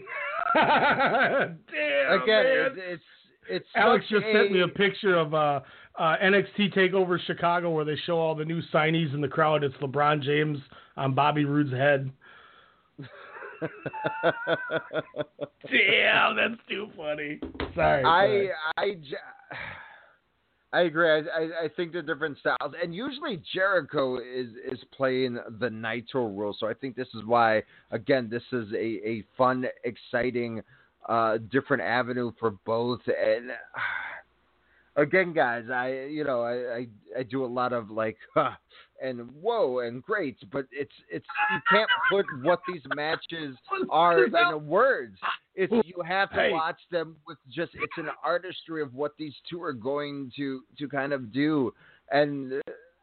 Damn, again, it's it's, Alex just sent me a a picture of uh, uh, NXT Takeover Chicago where they show all the new signees in the crowd. It's LeBron James on Bobby Roode's head. Damn, that's too funny. Sorry. I sorry. I I agree. I, I I think they're different styles, and usually Jericho is is playing the Nitro role. So I think this is why again this is a a fun, exciting, uh, different avenue for both. And again, guys, I you know I I, I do a lot of like. Huh, and whoa and great, but it's it's you can't put what these matches are in words. It's you have to Hey. watch them with just it's an artistry of what these two are going to to kind of do. And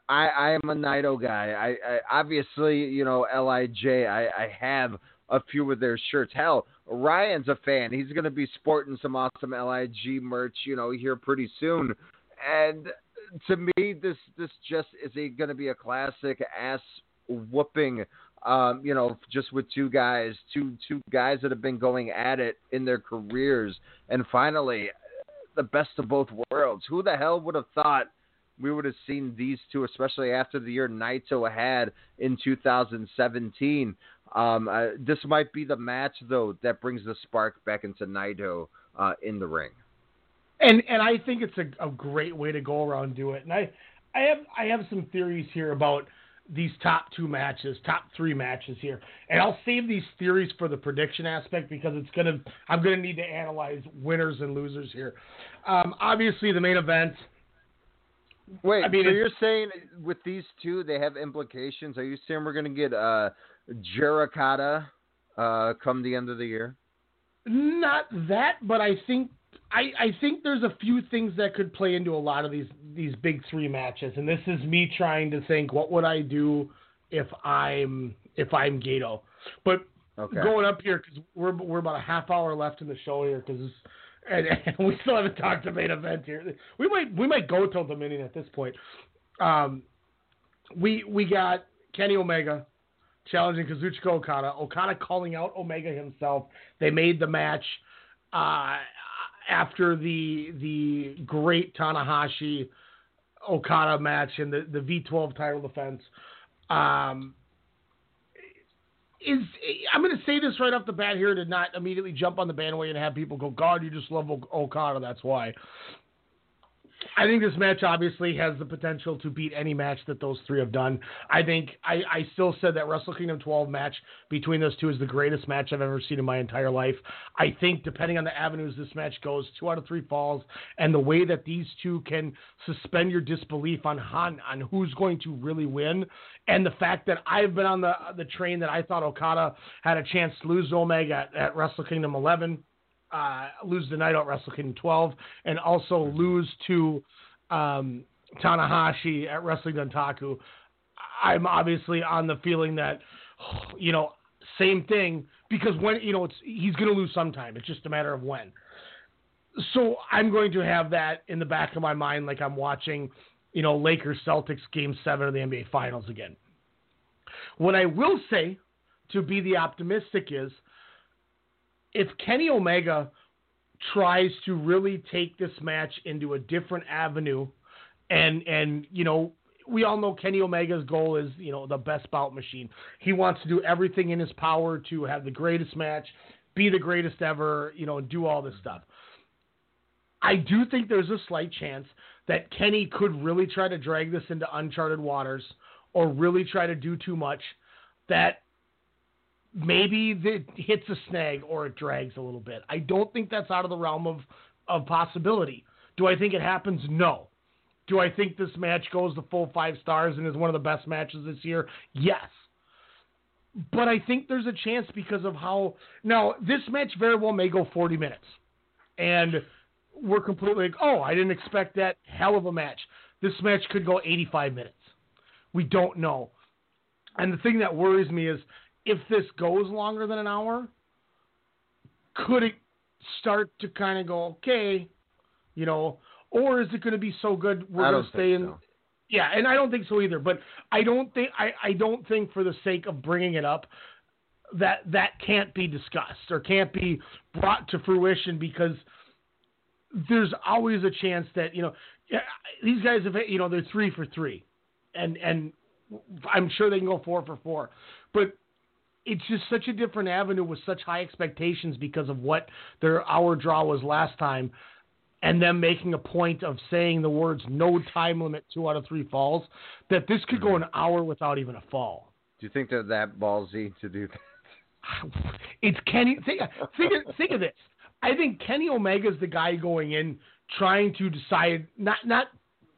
I I am a Naito guy. I, I obviously you know Lij. I I have a few of their shirts. Hell, Ryan's a fan. He's going to be sporting some awesome Lig merch, you know, here pretty soon. And to me, this this just is going to be a classic ass whooping. Um, you know, just with two guys, two two guys that have been going at it in their careers, and finally, the best of both worlds. Who the hell would have thought we would have seen these two, especially after the year Naito had in 2017? Um, uh, this might be the match though that brings the spark back into Naito uh, in the ring. and and I think it's a, a great way to go around do it. And I I have I have some theories here about these top two matches, top three matches here, and I'll save these theories for the prediction aspect because it's gonna I'm gonna need to analyze winners and losers here. Um, obviously, the main event. Wait, I mean, so you're saying with these two they have implications? Are you saying we're going to get uh, Jericho uh, come the end of the year? Not that, but I think I, I think there's a few things that could play into a lot of these these big three matches, and this is me trying to think what would I do if I'm if I'm Gedo. But Okay. going up here because we're we're about a half hour left in the show here because and, and we still haven't talked to main event here. We might we might go till Dominion at this point. Um, we we got Kenny Omega challenging Kazuchika Okada. Okada calling out Omega himself. They made the match uh, after the the great Tanahashi Okada match and the the V12 title defense. Um, is I'm going to say this right off the bat here to not immediately jump on the bandwagon and have people go, God, you just love Okada. That's why. I think this match obviously has the potential to beat any match that those three have done. I think I, I still said that Wrestle Kingdom 12 match between those two is the greatest match I've ever seen in my entire life. I think depending on the avenues this match goes, two out of three falls, and the way that these two can suspend your disbelief on on, on who's going to really win, and the fact that I've been on the the train that I thought Okada had a chance to lose Omega at, at Wrestle Kingdom 11 uh, lose the night at Wrestle Kingdom 12, and also lose to um, Tanahashi at Wrestling Dontaku. I'm obviously on the feeling that, you know, same thing because when you know it's he's going to lose sometime. It's just a matter of when. So I'm going to have that in the back of my mind, like I'm watching, you know, Lakers Celtics Game Seven of the NBA Finals again. What I will say, to be the optimistic, is if Kenny Omega tries to really take this match into a different avenue and and you know we all know Kenny Omega's goal is, you know, the best bout machine. He wants to do everything in his power to have the greatest match, be the greatest ever, you know, and do all this stuff. I do think there's a slight chance that Kenny could really try to drag this into uncharted waters or really try to do too much that maybe it hits a snag or it drags a little bit. I don't think that's out of the realm of, of possibility. Do I think it happens? No. Do I think this match goes the full five stars and is one of the best matches this year? Yes. But I think there's a chance because of how. Now, this match very well may go 40 minutes. And we're completely like, oh, I didn't expect that hell of a match. This match could go 85 minutes. We don't know. And the thing that worries me is if this goes longer than an hour, could it start to kind of go, okay, you know, or is it going to be so good we're going to stay in? so. Yeah, and I don't think so either. But I don't think I, I don't think for the sake of bringing it up that that can't be discussed or can't be brought to fruition because there's always a chance that you know these guys have you know they're three for three, and and I'm sure they can go four for four, but it's just such a different avenue with such high expectations because of what their hour draw was last time, and them making a point of saying the words "no time limit, two out of three falls," that this could go mm-hmm. an hour without even a fall. Do you think they're that ballsy to do that? It's Kenny. Think, think, of, think of this. I think Kenny Omega's the guy going in trying to decide not not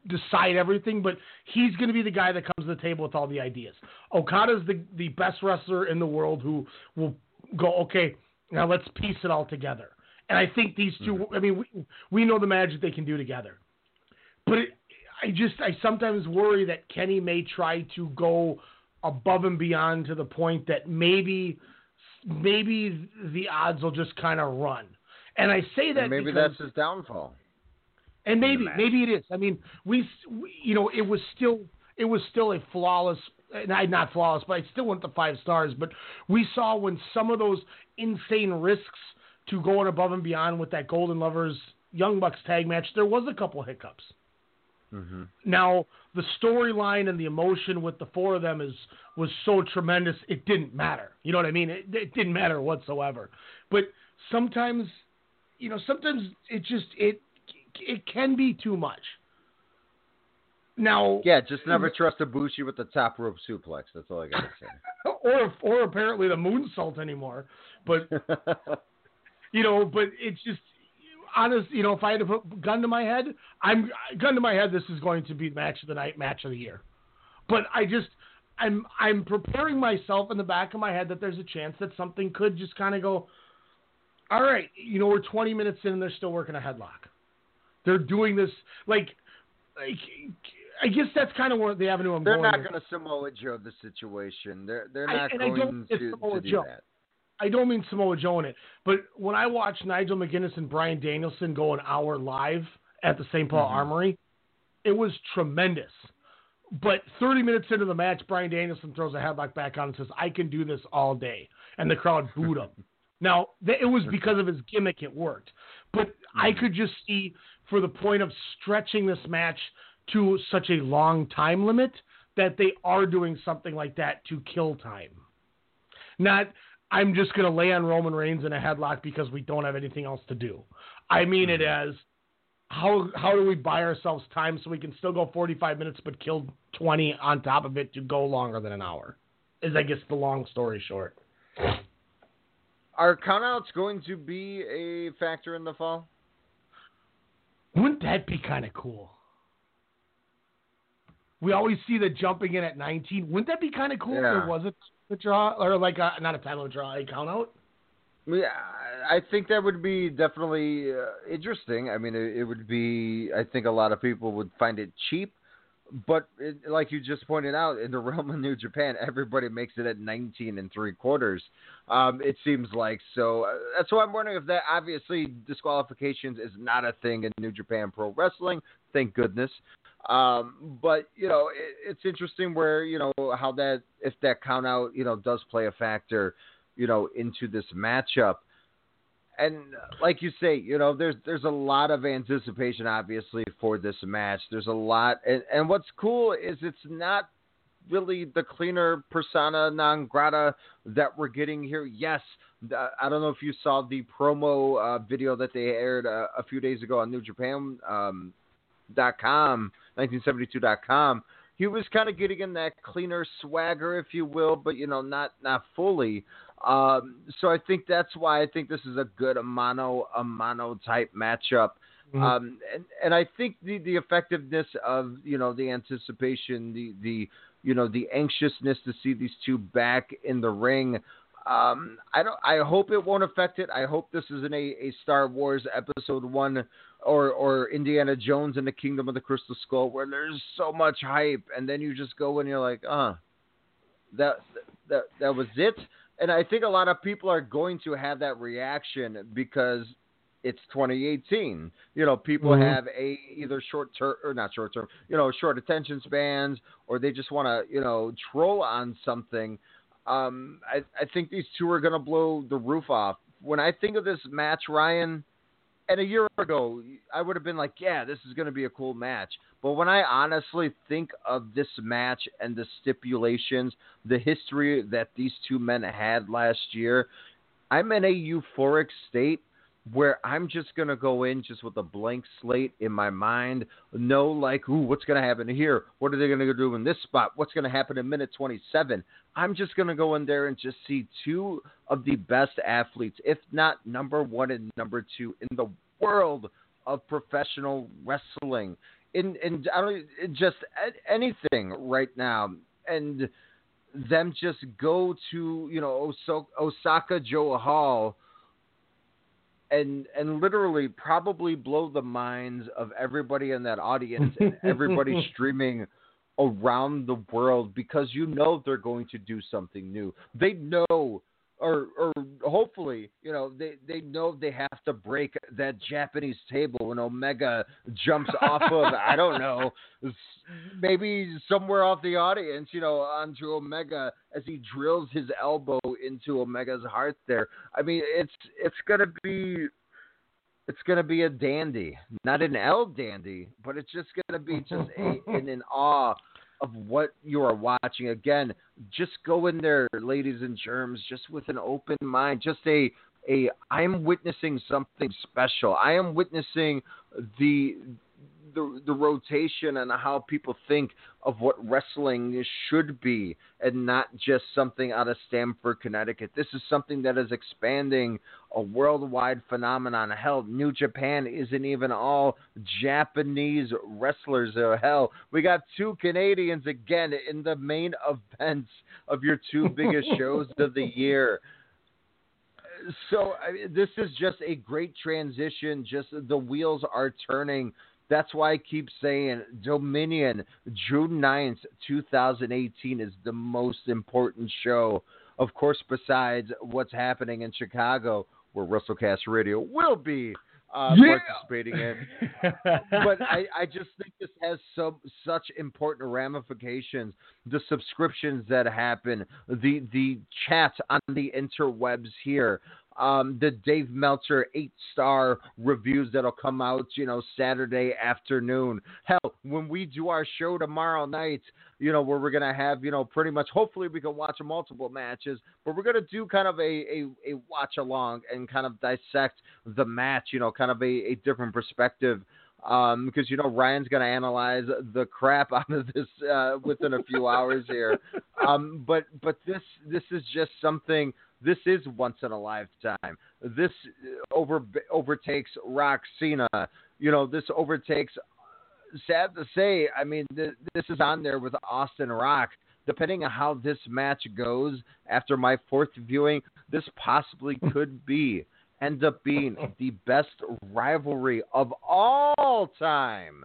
decide everything, but he's going to be the guy that comes to the table with all the ideas. Okada's the the best wrestler in the world who will go okay. Now let's piece it all together. And I think these 2 Mm-hmm. I mean, we we know the magic they can do together, but it, I just I sometimes worry that Kenny may try to go above and beyond to the point that maybe maybe the odds will just kind of run. And I say that And maybe that's his downfall. And maybe maybe it is. I mean, we, we you know it was still it was still a flawless not not flawless, but I still went the five stars. But we saw when some of those insane risks to going above and beyond with that Golden Lovers Young Bucks tag match, there was a couple hiccups. Mm-hmm. Now the storyline and the emotion with the four of them is was so tremendous it didn't matter. You know what I mean? It, it didn't matter whatsoever. But sometimes, you know, sometimes it just it it can be too much. Now, Yeah, just never mm. trust Ibushi with the top rope suplex. That's all I gotta say. or or apparently the moonsault anymore. But you know, but it's just honest. You know, if I had to put gun to my head, I'm gun to my head. This is going to be the match of the night, match of the year. But I just I'm I'm preparing myself in the back of my head that there's a chance that something could just kind of go. All right, you know, we're 20 minutes in and they're still working a headlock. They're doing this like, like I guess that's kind of where the avenue I'm They're going. not going to Samoa Joe the situation. They're they're not I going to, to do that. I don't mean Samoa Joe in it, but when I watched Nigel McGuinness and Bryan Danielson go an hour live at the St. Paul Mhm. Armory, it was tremendous. But 30 minutes into the match, Bryan Danielson throws a headlock back on and says, "I can do this all day," and the crowd booed him. Now it was because of his gimmick; it worked. But I could just see, for the point of stretching this match to such a long time limit, that they are doing something like that to kill time. Not, I'm just going to lay on Roman Reigns in a headlock because we don't have anything else to do. I mean it mm-hmm. as how how do we buy ourselves time so we can still go 45 minutes but kill 20 on top of it to go longer than an hour? Is I guess the long story short. Are countouts going to be a factor in the fall? Wouldn't that be kind of cool? We always see the jumping in at 19. Wouldn't that be kind of cool if there was a, a draw or like a, not a title draw, a count out? Yeah, I think that would be definitely uh, interesting. I mean, it, it would be. I think a lot of people would find it cheap, but it, like you just pointed out, in the realm of New Japan, everybody makes it at 19 and three quarters. Um, it seems like so. Uh, that's why I'm wondering if that obviously disqualifications is not a thing in New Japan Pro Wrestling. Thank goodness. Um, but you know, it, it's interesting where you know how that if that count out you know does play a factor you know, into this matchup. And like you say, you know, there's there's a lot of anticipation obviously for this match. There's a lot and, and what's cool is it's not really the cleaner persona non grata that we're getting here. Yes, I don't know if you saw the promo uh, video that they aired uh, a few days ago on New Japan um, dot com, 1972.com. He was kind of getting in that cleaner swagger, if you will, but you know, not not fully. Um, so I think that's why I think this is a good a mono a mono type matchup. Mhm. Um, and and I think the the effectiveness of you know the anticipation, the the you know the anxiousness to see these two back in the ring. Um, I don't. I hope it won't affect it. I hope this isn't a, a Star Wars Episode One or or Indiana Jones and the Kingdom of the Crystal Skull where there's so much hype and then you just go and you're like, uh, that that that was it. And I think a lot of people are going to have that reaction because it's 2018. You know, people Mhm. have a either short term or not short term, you know, short attention spans, or they just want to, you know, troll on something. Um, I, I think these two are going to blow the roof off. When I think of this match, Ryan, and a year ago, I would have been like, yeah, this is going to be a cool match. But when I honestly think of this match and the stipulations, the history that these two men had last year, I'm in a euphoric state where I'm just going to go in just with a blank slate in my mind. No, like, ooh, what's going to happen here? What are they going to do in this spot? What's going to happen in minute 27? I'm just going to go in there and just see two of the best athletes, if not number one and number two in the world of professional wrestling. In, in, I don't, just anything right now. And them just go to, you know, Osaka-Jo Hall and and literally probably blow the minds of everybody in that audience and everybody streaming around the world because you know they're going to do something new. They know or or hopefully, you know, they they know they have to break that Japanese table when Omega jumps off of I don't know, maybe somewhere off the audience, you know, onto Omega as he drills his elbow into Omega's heart there. I mean, it's it's going to be it's going to be a dandy, not an L dandy, but it's just going to be just a, in an awe of what you are watching. Again, just go in there, ladies and germs, just with an open mind. Just a a I'm witnessing something special. I am witnessing the the the rotation and how people think of what wrestling should be and not just something out of Stamford, Connecticut. This is something that is expanding a worldwide phenomenon. Hell, New Japan isn't even all Japanese wrestlers. Oh, hell, we got two Canadians again in the main events of your two biggest shows of the year. So I mean, this is just a great transition. Just the wheels are turning. That's why I keep saying Dominion, June 9th, 2018 is the most important show. Of course, besides what's happening in Chicago, where WrestleCast Radio will be uh, Yeah. participating in. but I, I just think this has so such important ramifications. The subscriptions that happen, the the chats on the interwebs here, um, the Dave Meltzer eight star reviews that'll come out, you know, Saturday afternoon. Hell, when we do our show tomorrow night, you know, where we're gonna have, you know, pretty much hopefully we can watch multiple matches, but we're gonna do kind of a, a, a watch along and kind of dissect the match, you know, kind of a, a different perspective. Um, because you know Ryan's gonna analyze the crap out of this uh, within a few hours here. Um, but but this this is just something. This is once in a lifetime. This uh, over overtakes Rock Cena. You know this overtakes. Sad to say, I mean th- this is on there with Austin Rock. Depending on how this match goes after my fourth viewing, this possibly could be end up being the best rivalry of all time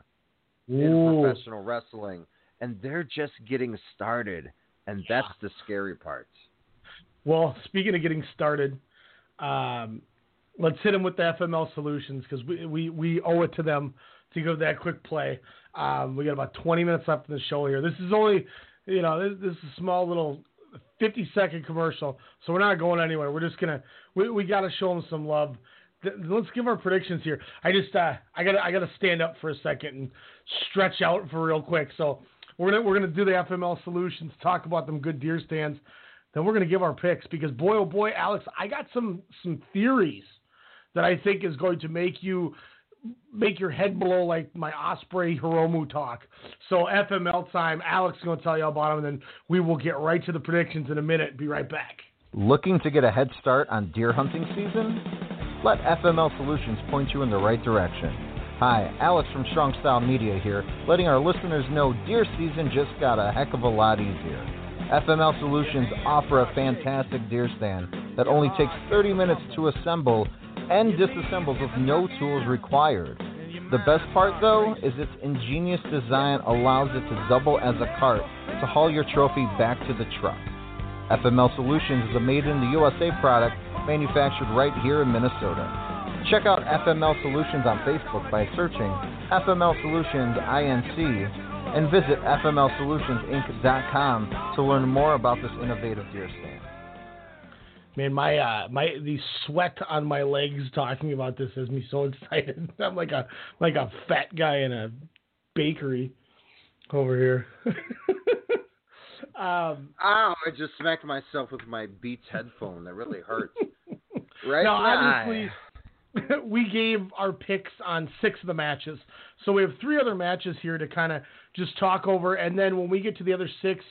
in professional wrestling. And they're just getting started. And that's the scary part. Well, speaking of getting started, um, let's hit them with the FML solutions because we, we, we owe it to them to go that quick play. Um, we got about 20 minutes left in the show here. This is only, you know, this, this is a small little 50 second commercial, so we're not going anywhere. We're just gonna, we, we got to show them some love. Th- Let's give our predictions here. I just, uh, I gotta, I gotta stand up for a second and stretch out for real quick. So we're gonna, we're gonna do the FML solutions, talk about them good deer stands. Then we're gonna give our picks because boy, oh boy, Alex, I got some, some theories that I think is going to make you make your head blow like my Ospreay Hiromu talk. So FML time, Alex is going to tell you about them, and then we will get right to the predictions in a minute. Be right back. Looking to get a head start on deer hunting season? Let FML Solutions point you in the right direction. Hi, Alex from Strong Style Media here, letting our listeners know deer season just got a heck of a lot easier. FML Solutions offer a fantastic deer stand that only takes 30 minutes to assemble and disassembles with no tools required. The best part, though, is its ingenious design allows it to double as a cart to haul your trophy back to the truck. FML Solutions is a made in the USA product manufactured right here in Minnesota. Check out FML Solutions on Facebook by searching FML Solutions INC and visit FMLSolutionsInc.com to learn more about this innovative deer stand. Man, my uh, my the sweat on my legs talking about this has me so excited. I'm like a like a fat guy in a bakery over here. um, Ow! I just smacked myself with my Beats headphone. That really hurts. right? Now, obviously, we gave our picks on six of the matches, so we have three other matches here to kind of just talk over, and then when we get to the other six,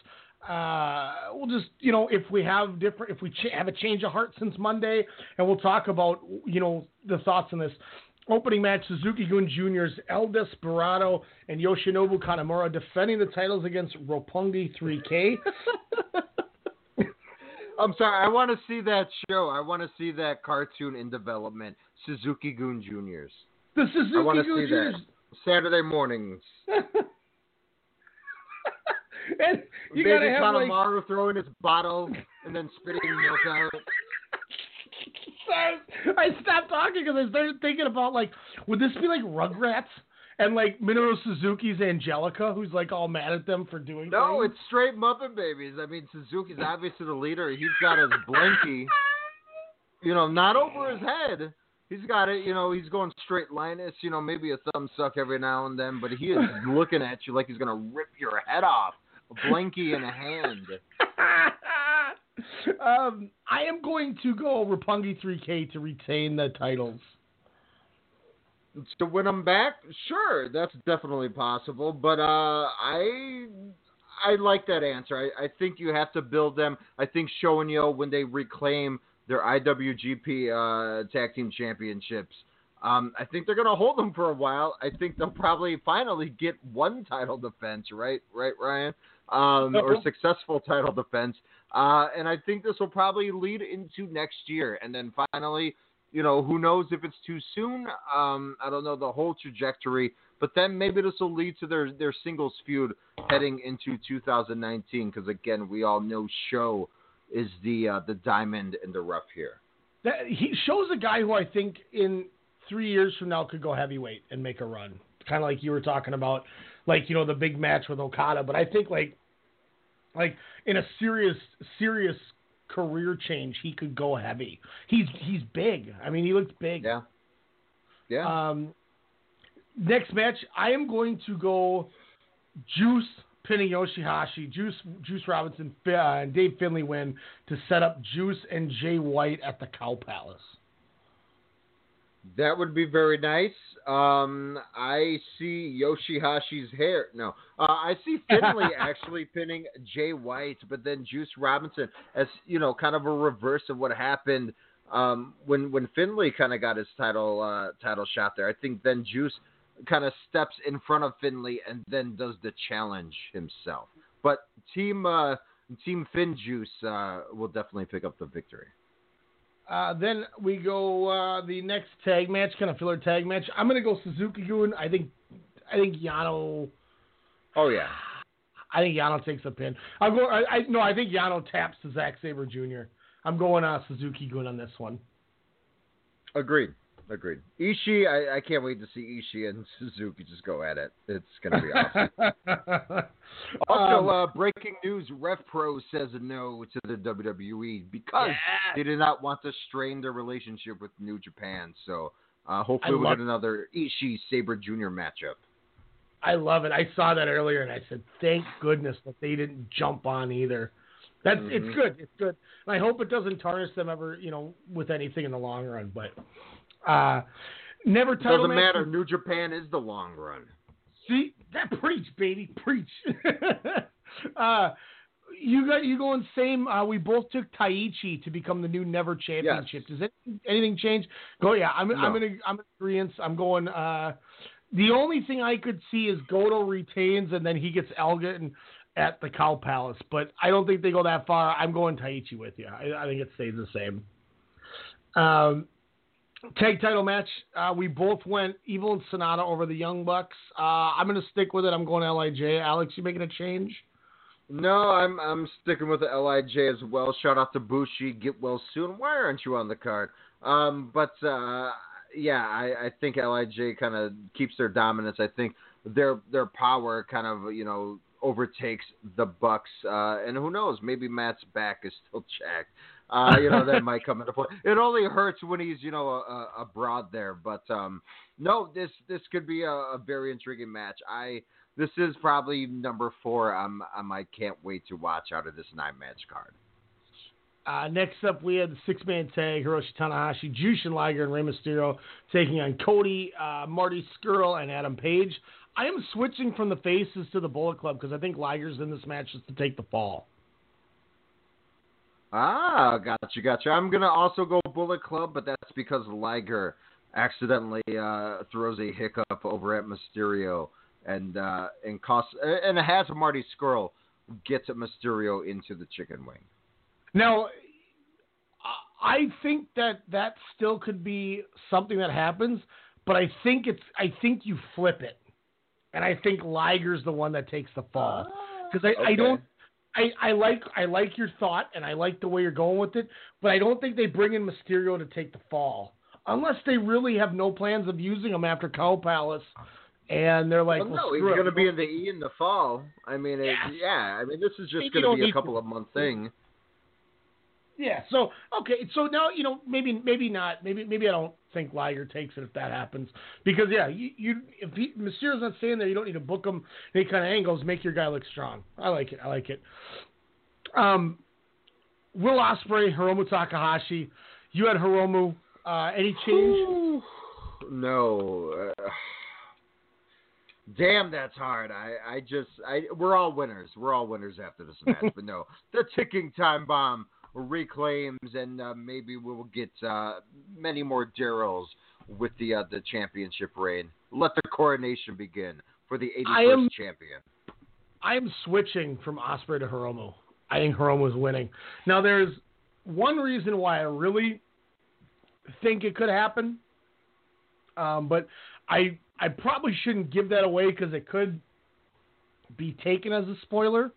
uh, we'll just you know if we have different, if we ch- have a change of heart since Monday, and we'll talk about you know the thoughts on this. Opening match: Suzuki Gun Juniors El Desperado and Yoshinobu Kanemaru defending the titles against Roppongi 3K. I'm sorry. I want to see that show. I want to see that cartoon in development. Suzuki Goon Juniors. The Suzuki I want to Gun that Saturday mornings. and you Baby gotta have like throwing his bottle and then spitting milk out. I, I stopped talking because I started thinking about like, would this be like Rugrats and like Minoru Suzuki's Angelica, who's like all mad at them for doing No, things? it's straight Muppet Babies. I mean, Suzuki's obviously the leader. He's got his blankie, you know, not over his head. He's got it, you know, he's going straight Linus, you know, maybe a thumb suck every now and then, but he is looking at you like he's going to rip your head off. A blankie in a hand. um, I am going to go Roppongi 3K to retain the titles. To win them back? Sure, that's definitely possible, but uh, I I like that answer. I, I think you have to build them. I think Sho and Yoh, when they reclaim their IWGP uh, Tag Team Championships, um, I think they're going to hold them for a while. I think they'll probably finally get one title defense, right? Right, Ryan? Um, or successful title defense. Uh, and I think this will probably lead into next year. And then finally, you know, who knows if it's too soon? Um, I don't know the whole trajectory, but then maybe this will lead to their their singles feud heading into 2019. Because again, we all know Sho is the uh, the diamond in the rough here. That, he Sho's a guy who I think in three years from now could go heavyweight and make a run. Kind of like you were talking about, like you know the big match with Okada. But I think like, like in a serious serious career change, he could go heavy. He's he's big. I mean, he looks big. Yeah. Yeah. Um, next match, I am going to go Juice pinning Yoshihashi. Juice Juice Robinson uh, and Dave Finlay win to set up Juice and Jay White at the Cow Palace. That would be very nice. Um, I see Yoshihashi's hair. No, uh, I see Finlay actually pinning Jay White, but then Juice Robinson as you know, kind of a reverse of what happened um, when when Finlay kind of got his title uh, title shot there. I think then Juice kind of steps in front of Finlay and then does the challenge himself. But team uh, team Finjuice uh, will definitely pick up the victory. Uh, then we go uh, the next tag match, kind of filler tag match. I'm gonna go Suzuki Gun. I think I think Yano. Oh yeah. I think Yano takes the pin. I'm going. I, I no. I think Yano taps to Zack Sabre Jr. I'm going uh, Suzuki Gun on this one. Agreed. Agreed. Ishii, I, I can't wait to see Ishii and Suzuki just go at it. It's going to be awesome. also, Um, uh, breaking news: Rev Pro says no to the WWE because they did not want to strain their relationship with New Japan. So uh, hopefully I we'll get another Ishii Sabre Jr. matchup. I love it. I saw that earlier, and I said, "Thank goodness that they didn't jump on either." That's Mhm. it's good. It's good. And I hope it doesn't tarnish them ever, you know, with anything in the long run. But uh, never title Doesn't match- matter. New Japan is the long run. See that preach, baby, preach. uh, you got you going same. Uh, we both took Taichi to become the new Never Championship. Does it, anything change? Go yeah. I'm I'm No. gonna I'm in agreement. I'm going. Uh, the only thing I could see is Goto retains and then he gets Elgin at the Cow Palace, but I don't think they go that far. I'm going Taichi with you. I, I think it stays the same. Um, tag title match. Uh, we both went Evil and Sanada over the Young Bucks. Uh, I'm going to stick with it. I'm going Lij. Alex, you making a change? No, I'm I'm sticking with the Lij as well. Shout out to Bushi. Get well soon. Why aren't you on the card? Um, but uh, yeah, I, I think Lij kind of keeps their dominance. I think their their power kind of you know overtakes the Bucks, uh, and who knows, maybe Matt's back is still jacked. Uh, you know that might come into play. It only hurts when he's you know a, a broad there, but um, no, this this could be a, a very intriguing match. I this is probably number four. I'm, I'm I can't wait to watch out of this nine match card. Uh, next up, we had the six man tag Hiroshi Tanahashi, Jushin Liger, and Rey Mysterio taking on Cody, uh, Marty Scurll, and Adam Page. I am switching from the faces to the Bullet Club because I think Liger's in this match just to take the fall. Ah, gotcha, gotcha. I'm gonna also go Bullet Club, but that's because Liger accidentally uh, throws a hiccup over at Mysterio and uh, and costs and has a Marty Scurll gets Mysterio into the chicken wing. Now, I think that that still could be something that happens, but I think it's I think you flip it, and I think Liger's the one that takes the fall because I, okay. I don't. I, I like I like your thought and I like the way you're going with it, but I don't think they bring in Mysterio to take the fall unless they really have no plans of using him after Cow Palace, and they're like, well, well, no, he's going to be in the E in the fall. I mean, it, Yeah. yeah. I mean, this is just going to be a couple to- of month thing. Yeah. So okay. So now you know maybe maybe not. Maybe maybe I don't think Liger takes it if that happens because yeah you, you if he, Mysterio's not staying there you don't need to book him any kind of angles make your guy look strong. I like it. I like it. Um, Will Ospreay, Hiromu Takahashi. You had Hiromu. Uh, any change? No. Uh, damn, that's hard. I, I just, I, we're all winners. We're all winners after this match. but no, the ticking time bomb reclaims, and uh, maybe we will get uh, many more Daryls with the uh, the championship reign. Let the coronation begin for the 81st I am- champion. I am switching from Ospreay to Hiromu. I think Hiromu is winning. Now, there's one reason why I really think it could happen, um, but I I probably shouldn't give that away because it could be taken as a spoiler.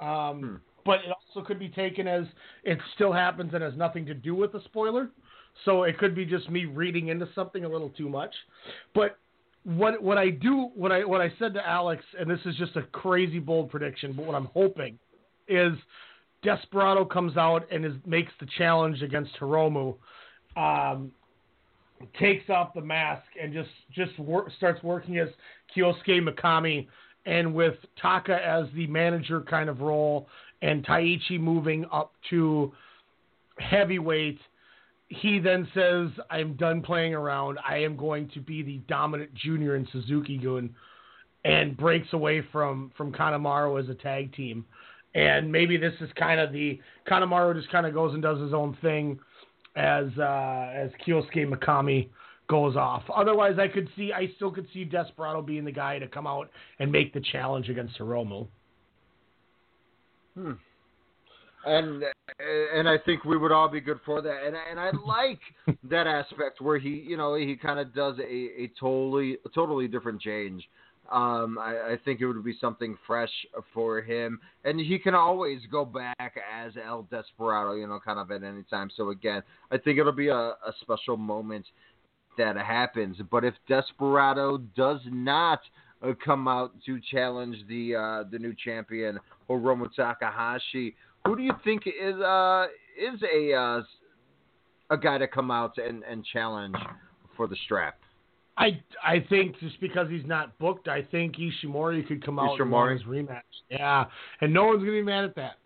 Um, But it also could be taken as it still happens and has nothing to do with the spoiler. So it could be just me reading into something a little too much. But what what I do what I what I said to Alex, and this is just a crazy bold prediction, but what I'm hoping is Desperado comes out and is makes the challenge against Hiromu, um, takes off the mask and just just wor- starts working as Kyosuke Mikami, and with Taka as the manager kind of role, and Taichi moving up to heavyweight he then says, I'm done playing around. I am going to be the dominant junior in Suzuki Gun and breaks away from, from Kanemaru as a tag team. And maybe this is kind of the Kanemaru just kind of goes and does his own thing as uh, as Kyosuke Mikami goes off. Otherwise, I could see I still could see Desperado being the guy to come out and make the challenge against Hiromu. Hmm. And and I think we would all be good for that. And and I like that aspect where he, you know, he kind of does a, a totally a totally different change. Um, I, I think it would be something fresh for him, and he can always go back as El Desperado, you know, kind of at any time. So again, I think it'll be a, a special moment that happens. But if Desperado does not uh, come out to challenge the uh, the new champion Hiromu Takahashi, who do you think is uh, is a uh, a guy to come out and, and challenge for the strap? I I think just because he's not booked, I think Ishimori could come out and Ishimori? want his rematch. Yeah, and no one's gonna be mad at that.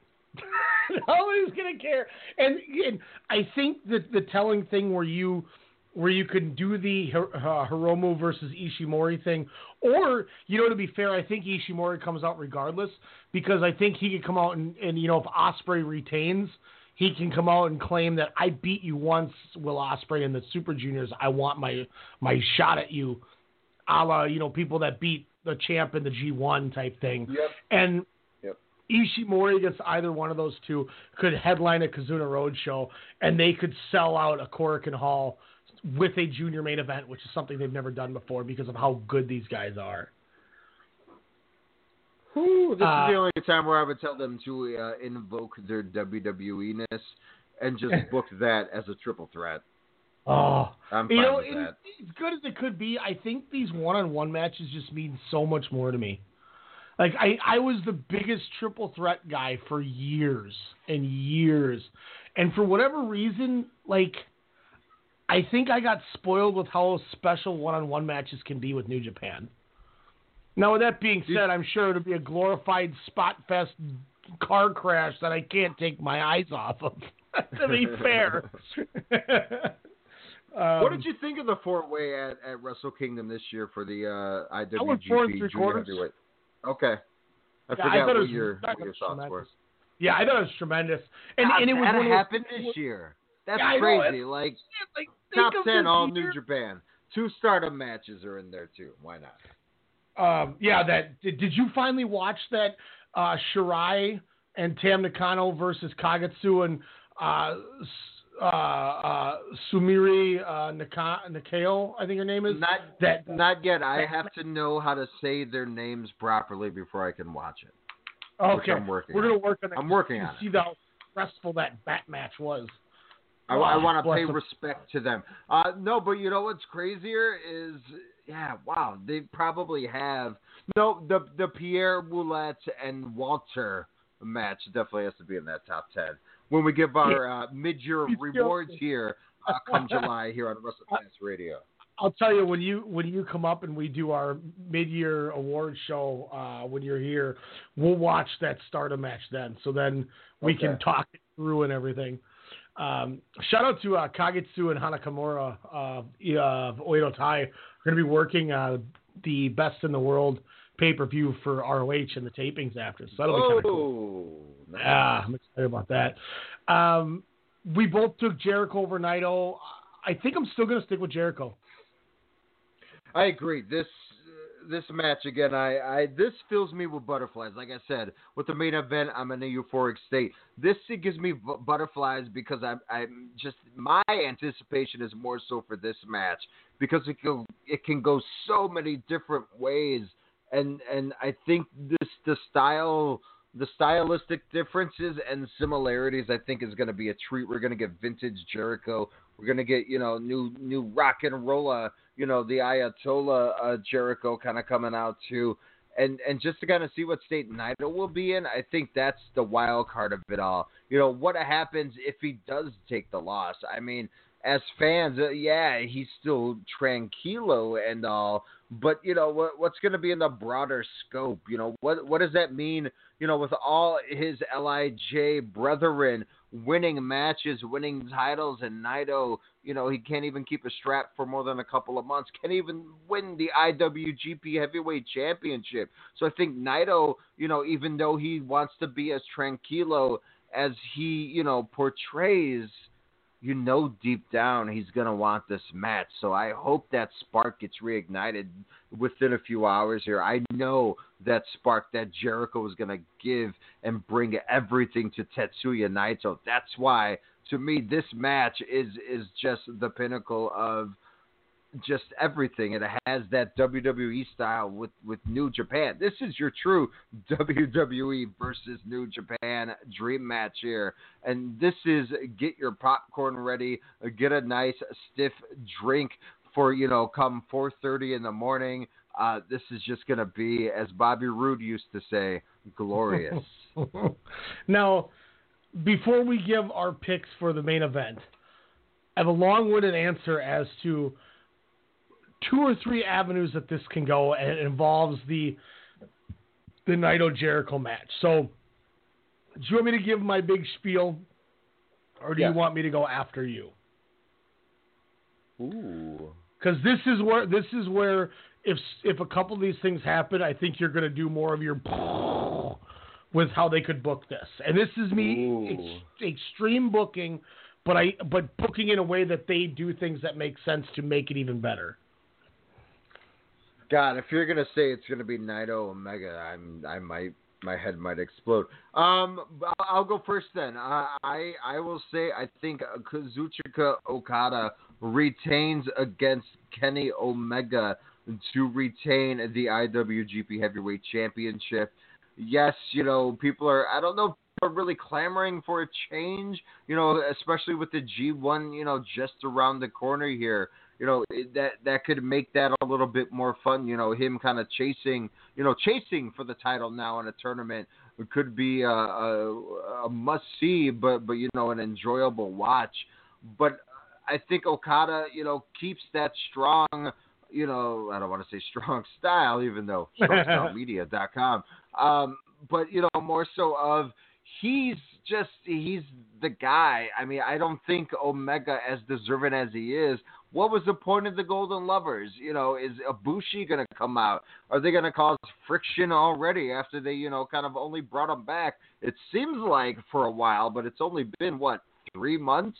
Nobody's gonna care. And, and I think that the telling thing where you where you can do the uh, Hiromu versus Ishimori thing, or you know, to be fair, I think Ishimori comes out regardless because I think he could come out and, and you know if Ospreay retains, he can come out and claim that I beat you once, Will Ospreay, in the Super Juniors. I want my my shot at you, a la you know people that beat the champ in the G1 type thing. Yep. And Yep. Ishimori against either one of those two could headline a Kizuna Road show, and they could sell out a Korakuen Hall with a junior main event, which is something they've never done before because of how good these guys are. Whew, this Uh, is the only time where I would tell them to uh, invoke their WWE ness and just book that as a triple threat. Oh, I'm you know, with it- that. as good as it could be, I think these one-on-one matches just mean so much more to me. Like I, I was the biggest triple threat guy for years and years, and for whatever reason, like I think I got spoiled with how special one-on-one matches can be with New Japan. Now, with that being said, I'm sure it'll be a glorified spot fest car crash that I can't take my eyes off of. to be fair. Um, what did you think of the four way at, at Wrestle Kingdom this year for the uh, IWGP went four and three quarters. Okay, I Yeah, I forgot what was- your what your thoughts were. Yeah, I thought it was tremendous, and God, and it was that one of those- happened this year. That's Yeah, crazy. like like top ten all year- New Japan. Two Stardom matches are in there too. Why not? Um, yeah, that did, did you finally watch that uh, Shirai and Tam Nakano versus Kagetsu and uh, uh, uh, Sumiri uh, Naka- Nakao, I think her name is. Not that. Not yet. I have to know how to say their names properly before I can watch it. Okay, I'm working we're gonna work on it. I'm working You on See how stressful that bat match was. I, I want to pay respect to them. Uh, no, but you know what's crazier is, yeah, wow, they probably have no the the Pierre Roulette and Walter match definitely has to be in that top ten when we give our uh, mid year rewards here uh, come July here on WrestleFans Radio. I'll tell you when you when you come up and we do our mid-year award show uh, when you're here, we'll watch that Stardom match then. So then we can talk it through and everything. Um, shout out to uh, Kagetsu and Hana Kimura uh, uh, of Oedo Tai. We're going to be working uh, the Best in the World pay per view for ROH and the tapings after. So that'll be kind of cool. Oh, nice. Yeah, I'm excited about that. Um, we both took Jericho over Naito. I think I'm still going to stick with Jericho. I agree. This this match again, I, I this fills me with butterflies. Like I said, with the main event, I'm in a euphoric state. This gives me bu- butterflies because I'm I'm just my anticipation is more so for this match because it can it can go so many different ways, and and I think this the style. The stylistic differences and similarities, I think, is going to be a treat. We're going to get vintage Jericho. We're going to get, you know, new new rock and rolla, you know, the Ayatollah uh, Jericho kind of coming out too, and and just to kind of see what state Naito will be in. I think that's the wild card of it all. You know, what happens if he does take the loss? I mean, as fans, uh, yeah, he's still tranquilo and all, but you know what what's going to be in the broader scope? You know, what what does that mean? You know, with all his Lij brethren winning matches, winning titles, and Naito, you know, he can't even keep a strap for more than a couple of months. Can't even win the IWGP Heavyweight Championship. So I think Naito, you know, even though he wants to be as tranquilo as he, you know, portrays, you know deep down he's going to want this match. So I hope that spark gets reignited within a few hours here. I know that spark that Jericho is going to give and bring everything to Tetsuya Naito. That's why to me this match is is just the pinnacle of just everything. It has that WWE style with with New Japan. This is your true WWE versus New Japan dream match here. And this is get your popcorn ready, get a nice stiff drink for, you know, come 4:30 in the morning. Uh, this is just going to be as Bobby Roode used to say, glorious. now, before we give our picks for the main event, I have a long-winded answer as to two or three avenues that this can go, and it involves the the Naito Jericho match. So, do you want me to give my big spiel, or do Yes. you want me to go after you? Ooh. Because this is where this is where if if a couple of these things happen, I think you're going to do more of your with how they could book this. And this is me ex- extreme booking, but I but booking in a way that they do things that make sense to make it even better. God, if you're gonna say it's gonna be Naito Omega, I'm I might my head might explode. Um, I'll- go first then. I I, I will say I think Kazuchika Okada retains against Kenny Omega to retain the IWGP Heavyweight Championship. Yes, you know people are. I don't know are really clamoring for a change. You know, especially with the G1, you know, just around the corner here. You know that that could make that a little bit more fun. You know, him kind of chasing, you know, chasing for the title now in a tournament it could be a, a, a must see, but but you know, an enjoyable watch. But I think Okada, you know, keeps that strong you know, I don't want to say strong style, even though strongstylemedia.com. Um, but you know, more so of he's just he's the guy. I mean, I don't think Omega as deserving as he is. What was the point of the Golden Lovers? You know, is Ibushi going to come out? Are they going to cause friction already after they, you know, kind of only brought him back? It seems like for a while, but it's only been what three months.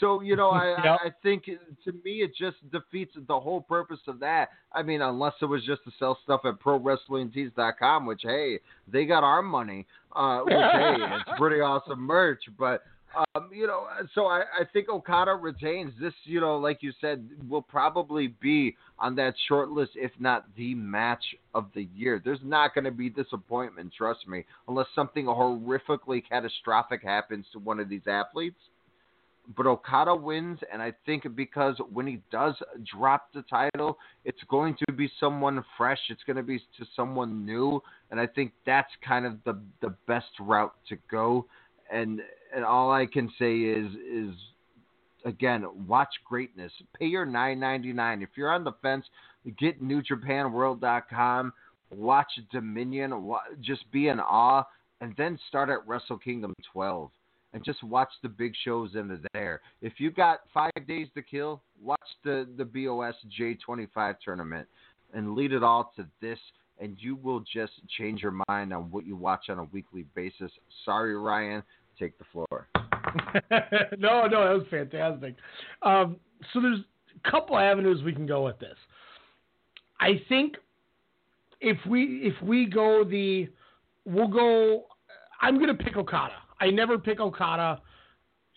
So you know, I, yep. I think to me it just defeats the whole purpose of that. I mean, unless it was just to sell stuff at ProWrestlingTees.com, which hey, they got our money. Uh, which hey, it's pretty awesome merch, but. Um, you know, so I, I think Okada retains this. You know, like you said, will probably be on that short list, if not the match of the year. There's not going to be disappointment, trust me, unless something horrifically catastrophic happens to one of these athletes but Okada wins, and I think because when he does drop the title, it's going to be someone fresh. It's going to be to someone new, and I think that's kind of the the best route to go. And and all I can say is is again, watch greatness. Pay your nine ninety nine. If you're on the fence, get NewJapanWorld.com. Watch Dominion. Just be in awe, and then start at Wrestle Kingdom 12 and just watch the big shows in there. If you got five days to kill, watch the the BOS J25 tournament and lead it all to this, and you will just change your mind on what you watch on a weekly basis. Sorry, Ryan, take the floor. no, no, that was fantastic. Um, so there's a couple avenues we can go with this. I think if we if we go the we'll go. I'm gonna pick Okada. I never pick Okada,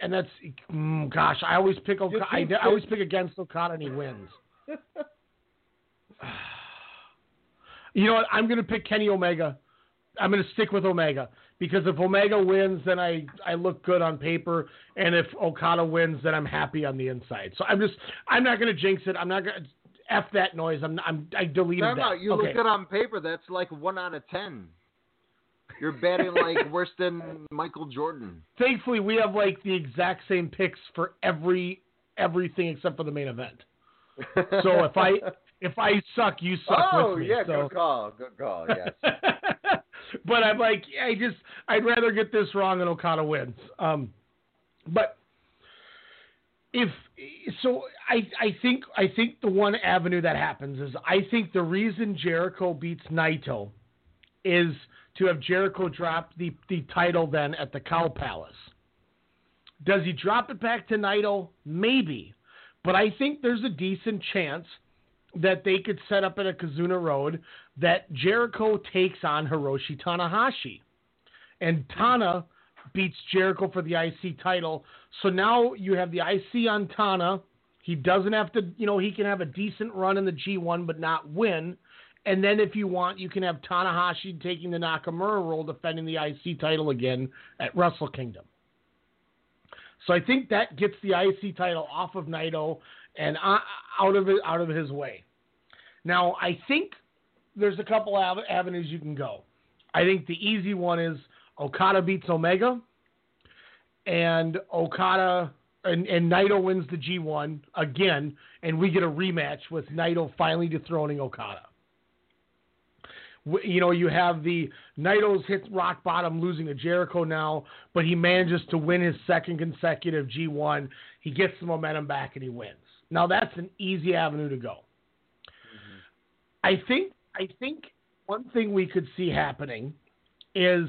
and that's mm, gosh, I always pick Okada. I, I always pick against Okada, and he wins. you know what? I'm going to pick Kenny Omega. I'm going to stick with Omega because if Omega wins, then I I look good on paper, and if Okada wins, then I'm happy on the inside. So I'm just I'm not going to jinx it. I'm not going to f that noise. I'm I'm I deleted no, that. No, you okay. look good on paper. That's like one out of ten. You're betting like worse than Michael Jordan. Thankfully, we have like the exact same picks for every everything except for the main event. so if I if I suck, you suck oh, with me. yeah, so. good call, good call. Yes. but I'm like, I just I'd rather get this wrong and Okada wins. Um, but if so, I I think I think the one avenue that happens is I think the reason Jericho beats Naito is to have Jericho drop the, the title then at the Cow Palace. Does he drop it back to Naito? Maybe. But I think there's a decent chance that they could set up at a Kizuna Road that Jericho takes on Hiroshi Tanahashi. And Tana beats Jericho for the IC title. So now you have the IC on Tana. He doesn't have to, you know, he can have a decent run in the G1 but not win. And then if you want, you can have Tanahashi taking the Nakamura role, defending the IC title again at Wrestle Kingdom. So I think that gets the IC title off of Naito and out of out of his way. Now I think there's a couple av- avenues you can go. I think the easy one is Okada beats Omega, and Okada and, and Naito wins the G1 again, and we get a rematch with Naito finally dethroning Okada you know, you have the Naito's hit rock bottom, losing to Jericho now, but he manages to win his second consecutive G1. He gets the momentum back and he wins. Now that's an easy avenue to go. Mm-hmm. I think I think one thing we could see happening is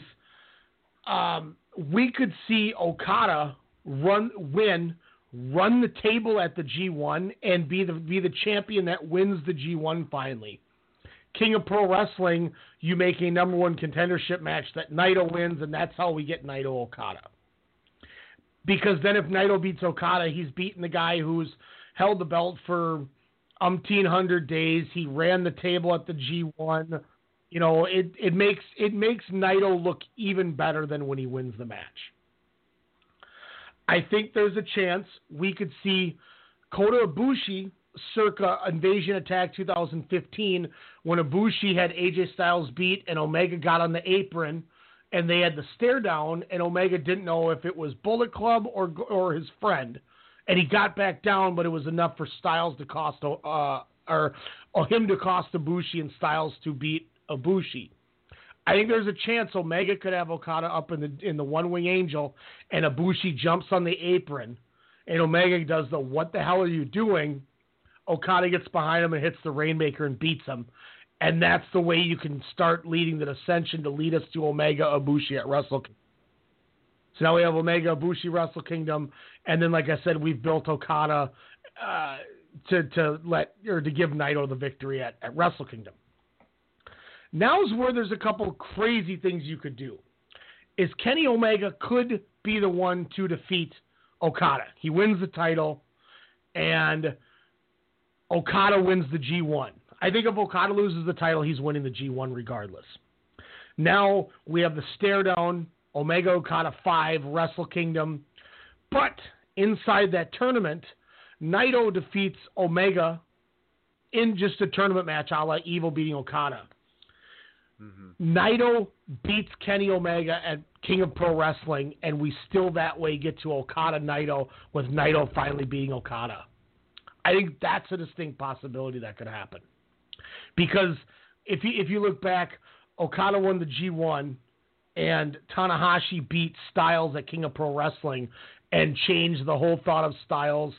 um, we could see Okada run win run the table at the G1 and be the be the champion that wins the G1 finally. King of Pro Wrestling, you make a number one contendership match that Naito wins, and that's how we get Naito Okada. Because then if Naito beats Okada, he's beating the guy who's held the belt for umpteen hundred days. He ran the table at the G1. You know, it it makes it makes Naito look even better than when he wins the match. I think there's a chance we could see Kota Ibushi circa Invasion Attack 2015 when Ibushi had AJ Styles beat and Omega got on the apron and they had the stare down and Omega didn't know if it was Bullet Club or or his friend and he got back down but it was enough for Styles to cost uh or, or him to cost Ibushi and Styles to beat Ibushi. I think there's a chance Omega could have Okada up in the in the One-Winged Angel, and Ibushi jumps on the apron, and Omega does the "What the hell are you doing?" Okada gets behind him and hits the Rainmaker and beats him, and that's the way you can start leading the ascension to lead us to Omega Ibushi at Wrestle. So now we have Omega Ibushi Wrestle Kingdom, and then like I said, we've built Okada uh, to to let or to give Naito the victory at, at Wrestle Kingdom. Now's where there's a couple crazy things you could do. Is Kenny Omega could be the one to defeat Okada. He wins the title, and Okada wins the G1. I think if Okada loses the title, he's winning the G1 regardless. Now we have the stare down Omega Okada 5 Wrestle Kingdom. But inside that tournament, Naito defeats Omega in just a tournament match a la Evil beating Okada. Mm-hmm. Naito beats Kenny Omega at King of Pro Wrestling, and we still that way get to Okada Naito with Naito finally beating Okada. I think that's a distinct possibility that could happen. Because if you if you look back, Okada won the G1, and Tanahashi beat Styles at King of Pro Wrestling, and change the whole thought of Styles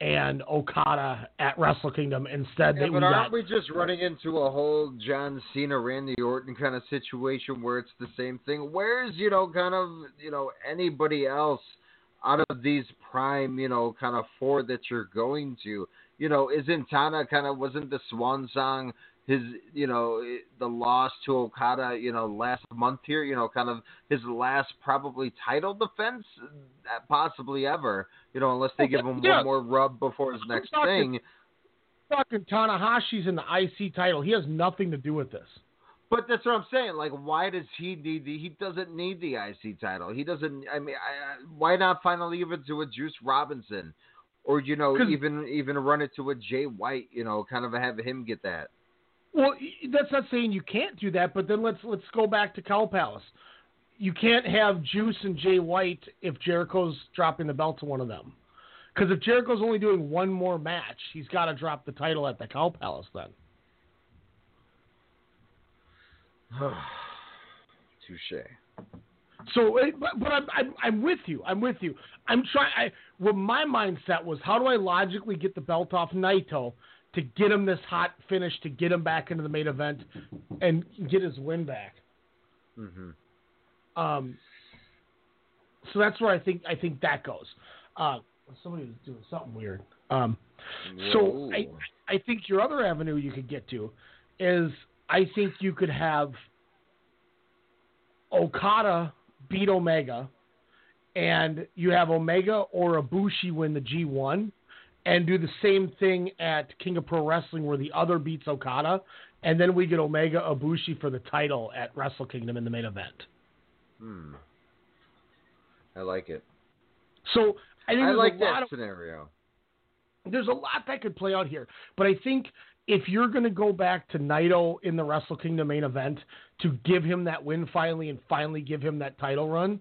and Okada at Wrestle Kingdom. Instead, yeah, they, but we aren't got, we just running into a whole John Cena, Randy Orton kind of situation where it's the same thing? Where's you know kind of you know anybody else out of these prime you know kind of four that you're going to? You know, isn't Tana kind of wasn't the swan song his you know the loss to Okada you know last month here you know kind of his last probably title defense uh, possibly ever you know unless they give him yeah. one more rub before his next talking, thing. Fucking Tanahashi's in the IC title. He has nothing to do with this. But that's what I'm saying. Like, why does he need the? He doesn't need the IC title. He doesn't. I mean, I, why not finally give it to a Juice Robinson, or you know, even even run it to a Jay White. You know, kind of have him get that. Well, that's not saying you can't do that, but then let's let's go back to Cow Palace. You can't have Juice and Jay White if Jericho's dropping the belt to one of them. Because if Jericho's only doing one more match, he's got to drop the title at the Cow Palace then. Touche. So, eh, but, but I'm, I'm I'm with you. I'm with you. I'm trying. I, well, my mindset was, how do I logically get the belt off Naito to get him this hot finish, to get him back into the main event, and get his win back. Mm-hmm. Um. So that's where I think I think that goes. Uh, somebody was doing something weird. Um. So I I think your other avenue you could get to is I think you could have Okada beat Omega, and you have Omega or Ibushi win the G1 and do the same thing at King of Pro Wrestling where the other beats Okada, and then we get Omega Ibushi for the title at Wrestle Kingdom in the main event. Hmm. I like it. So I think I like that of, scenario. There's a lot that could play out here, but I think if you're going to go back to Naito in the Wrestle Kingdom main event to give him that win finally and finally give him that title run,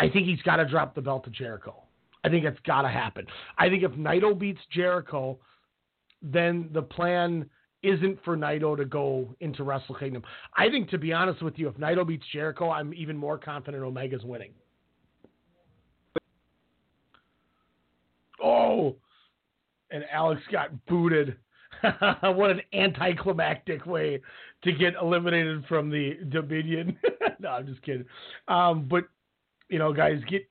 I think he's got to drop the belt to Jericho. I think it's got to happen. I think if Naito beats Jericho, then the plan isn't for Naito to go into Wrestle Kingdom. I think, to be honest with you, if Naito beats Jericho, I'm even more confident Omega's winning. Oh, and Alex got booted. what an anticlimactic way to get eliminated from the Dominion. no, I'm just kidding. Um, but you know, guys, get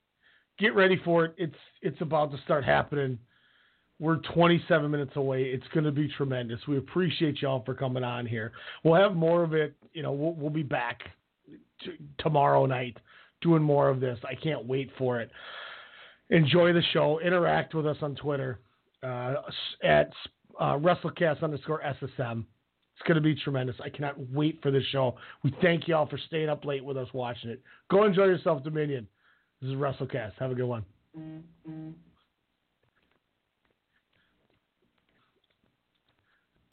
get ready for it. It's it's about to start happening. We're 27 minutes away. It's going to be tremendous. We appreciate y'all for coming on here. We'll have more of it. You know, we'll, we'll be back t- tomorrow night doing more of this. I can't wait for it. Enjoy the show. Interact with us on Twitter uh, at uh, WrestleCast underscore SSM. It's going to be tremendous. I cannot wait for this show. We thank you all for staying up late with us watching it. Go enjoy yourself, Dominion. This is Russell WrestleCast. Have a good one.